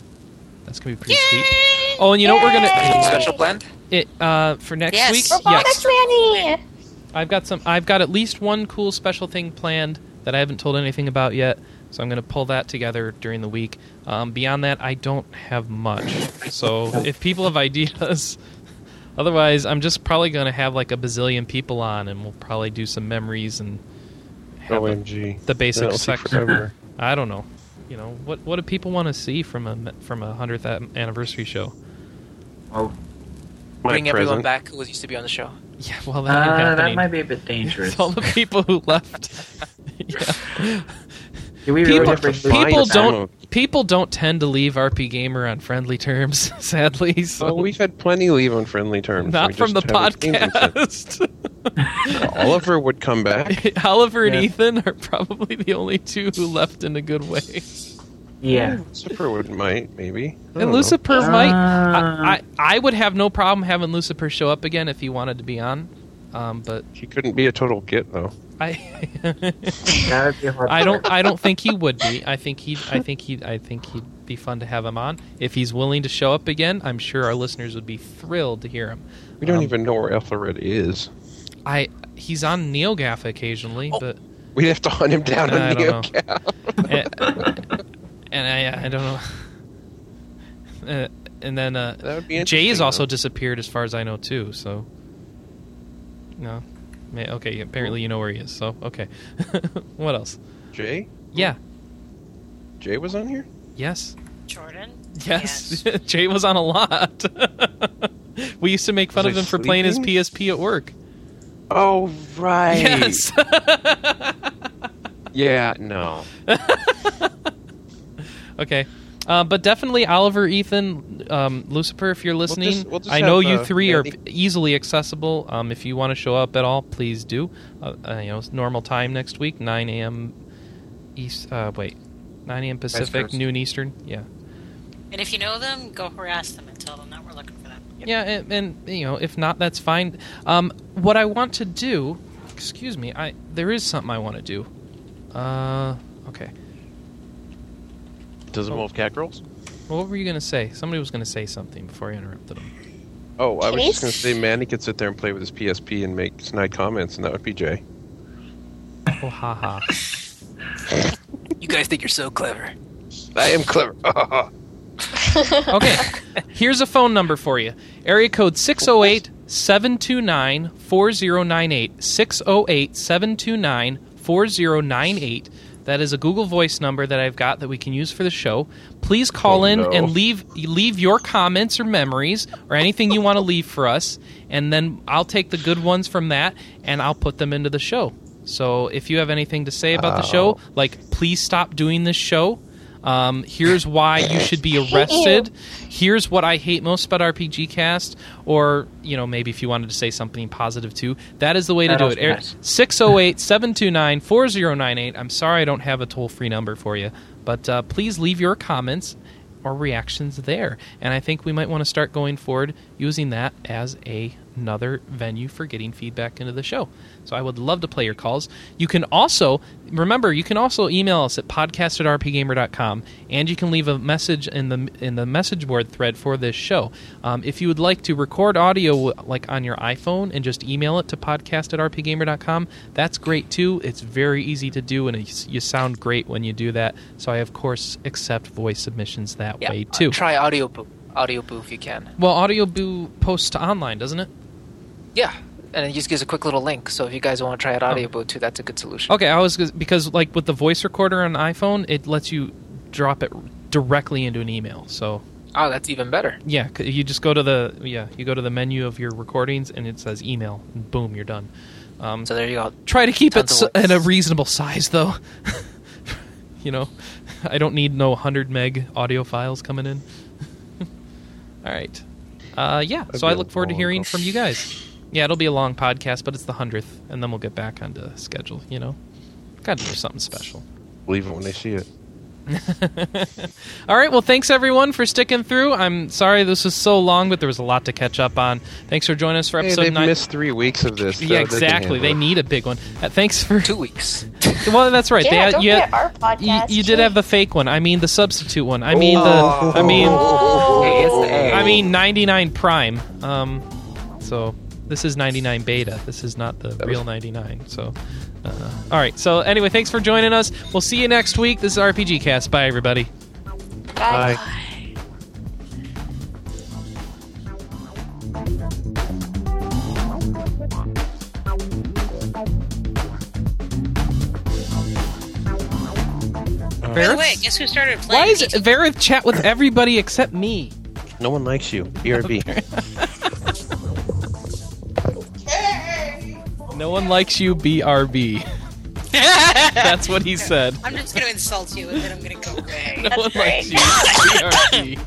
That's going to be pretty sweet. Oh, and you know what we're going to special planned? it uh, for next Yes. week? Robotics Manny! I've got some. I've got at least one cool special thing planned that I haven't told anything about yet. So I'm going to pull that together during the week. Um, beyond that, I don't have much. So if people have ideas, otherwise, I'm just probably going to have like a bazillion people on, and we'll probably do some memories and have a- the basic That'll section. forever. I don't know. You know what? What do people want to see from a from a hundredth anniversary show? Oh, My Bring everyone back who was used to be on the show. Yeah, well, that uh, that might be a bit dangerous. With all the people who left. yeah. We people, have to bring find people don't people don't tend to leave RPGamer on friendly terms, sadly. So Oh, we've had plenty leave on friendly terms. not We from the just haven't seen them since. podcast. Oliver would come back. Oliver and Yeah. Ethan are probably the only two who left in a good way. Yeah. Lucifer would might maybe. I And don't know. Lucifer Uh, might. I, I I would have no problem having Lucifer show up again if he wanted to be on. Um, but He couldn't be a total git though. I That would be a hard I don't. I don't think he would be. I think he I think he I think he'd be fun to have him on. If he's willing to show up again, I'm sure our listeners would be thrilled to hear him. We don't Um, even know where Ethelred is. I he's on NeoGAF occasionally, Oh. but We'd have to hunt him down I on don't NeoGAF. and, and I I don't know. Uh, and then uh, That would be Jay has also disappeared, as far as I know, too. So, no, Okay, apparently you know where he is. So okay, what else? Jay? Yeah. Jay was on here? Yes. Jordan? Yes. Jay was on a lot. we used to make fun Was of I him for playing his? PSP at work. Oh, right. Yes. Yeah, no. okay. Uh, but definitely Oliver, Ethan, um, Lucifer, if you're listening, just- we'll just I know have, you uh, three are Mandy- easily accessible. Um, if you want to show up at all, please do. Uh, uh, you know, it's normal time next week, 9 a.m. East. Uh, wait, 9 a.m. Pacific, noon Eastern. Yeah. And if you know them, go harass them and tell them that we're looking for them. Yeah, and, and you know, if not, that's fine. Um, what I want to do, excuse me, I there is something I want to do. Uh, okay. Does it involve cat girls? What were you gonna say? Somebody was gonna say something before I interrupted him. Oh, I was just going to Kitties? say Manny could sit there and play with his PSP and make snide comments, and that would be Jay. Oh, haha. You guys think you're so clever. I am clever. Okay. Here's a phone number for you. Area code 608 729 4098. 608 729 4098. That is a Google Voice number that I've got that we can use for the show. Please call Oh, in no. and leave leave your comments or memories or anything you want to leave for us, and then I'll take the good ones from that and I'll put them into the show. So if you have anything to say about the show, like please stop doing this show. Um, here's why you should be arrested. Here's what I hate most about RPGCast, or you know maybe if you wanted to say something positive too, that is the way to do it. nice. 608-729-4098. I'm sorry I don't have a toll free number for you, but uh, please leave your comments or reactions there. And I think we might want to start going forward using that as a another venue for getting feedback into the show. So I would love to play your calls. You can also remember you can also email us at podcast at rpgamer.com and you can leave a message in the in the message board thread for this show. Um, if you would like to record audio like on your iPhone and just email it to podcast at rpgamer.com, that's great too. It's very easy to do and you sound great when you do that. So I of course accept voice submissions that Yeah, way uh, too. try audio boo. Audio boo if you can. well, Audio Boo posts to online, doesn't it? Yeah, and it just gives a quick little link. So if you guys want to try out audio boo too, that's a good solution. Okay, I was because like with the voice recorder on iPhone, it lets you drop it directly into an email. So Oh, that's even better. yeah, you just go to the yeah you go to the menu of your recordings and it says email, and boom, you're done. Um, So there you go. try to keep it tons of s- in a reasonable size, though. you know, I don't need no hundred meg audio files coming in. All right, uh, yeah. That'd so I look forward to hearing from you guys. Yeah, it'll be a long podcast, but it's the hundredth, and then we'll get back onto schedule. You know, got to do something special. Believe it when they see it. All right. Well, thanks everyone for sticking through. I'm sorry this was so long, but there was a lot to catch up on. Thanks for joining us for Hey, episode they've nine. missed three weeks of this. yeah, so they can exactly. They handle it. need a big one. Uh, thanks for. Two weeks. Well, that's right. Yeah, they don't you, had- our podcast. you, you did have the fake one. I mean, the substitute one. I mean, the. Oh. I mean, Hey, it's the A. I mean, 99 prime. Um, so this is 99 beta. This is not the That real was- 99. So, uh, all right. So anyway, thanks for joining us. We'll see you next week. This is RPGCast. Bye, everybody. Bye. Bye. By the way, guess who started playing? Why is Egypt? Verith chat with everybody except me? No one likes you. BRB. No one likes you, BRB. That's what he said. I'm just going to insult you and then I'm going to go away. No one likes you, BRB.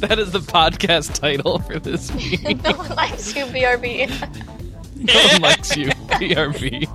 That is the podcast title for this week. no one likes you, BRB. no one likes you, BRB.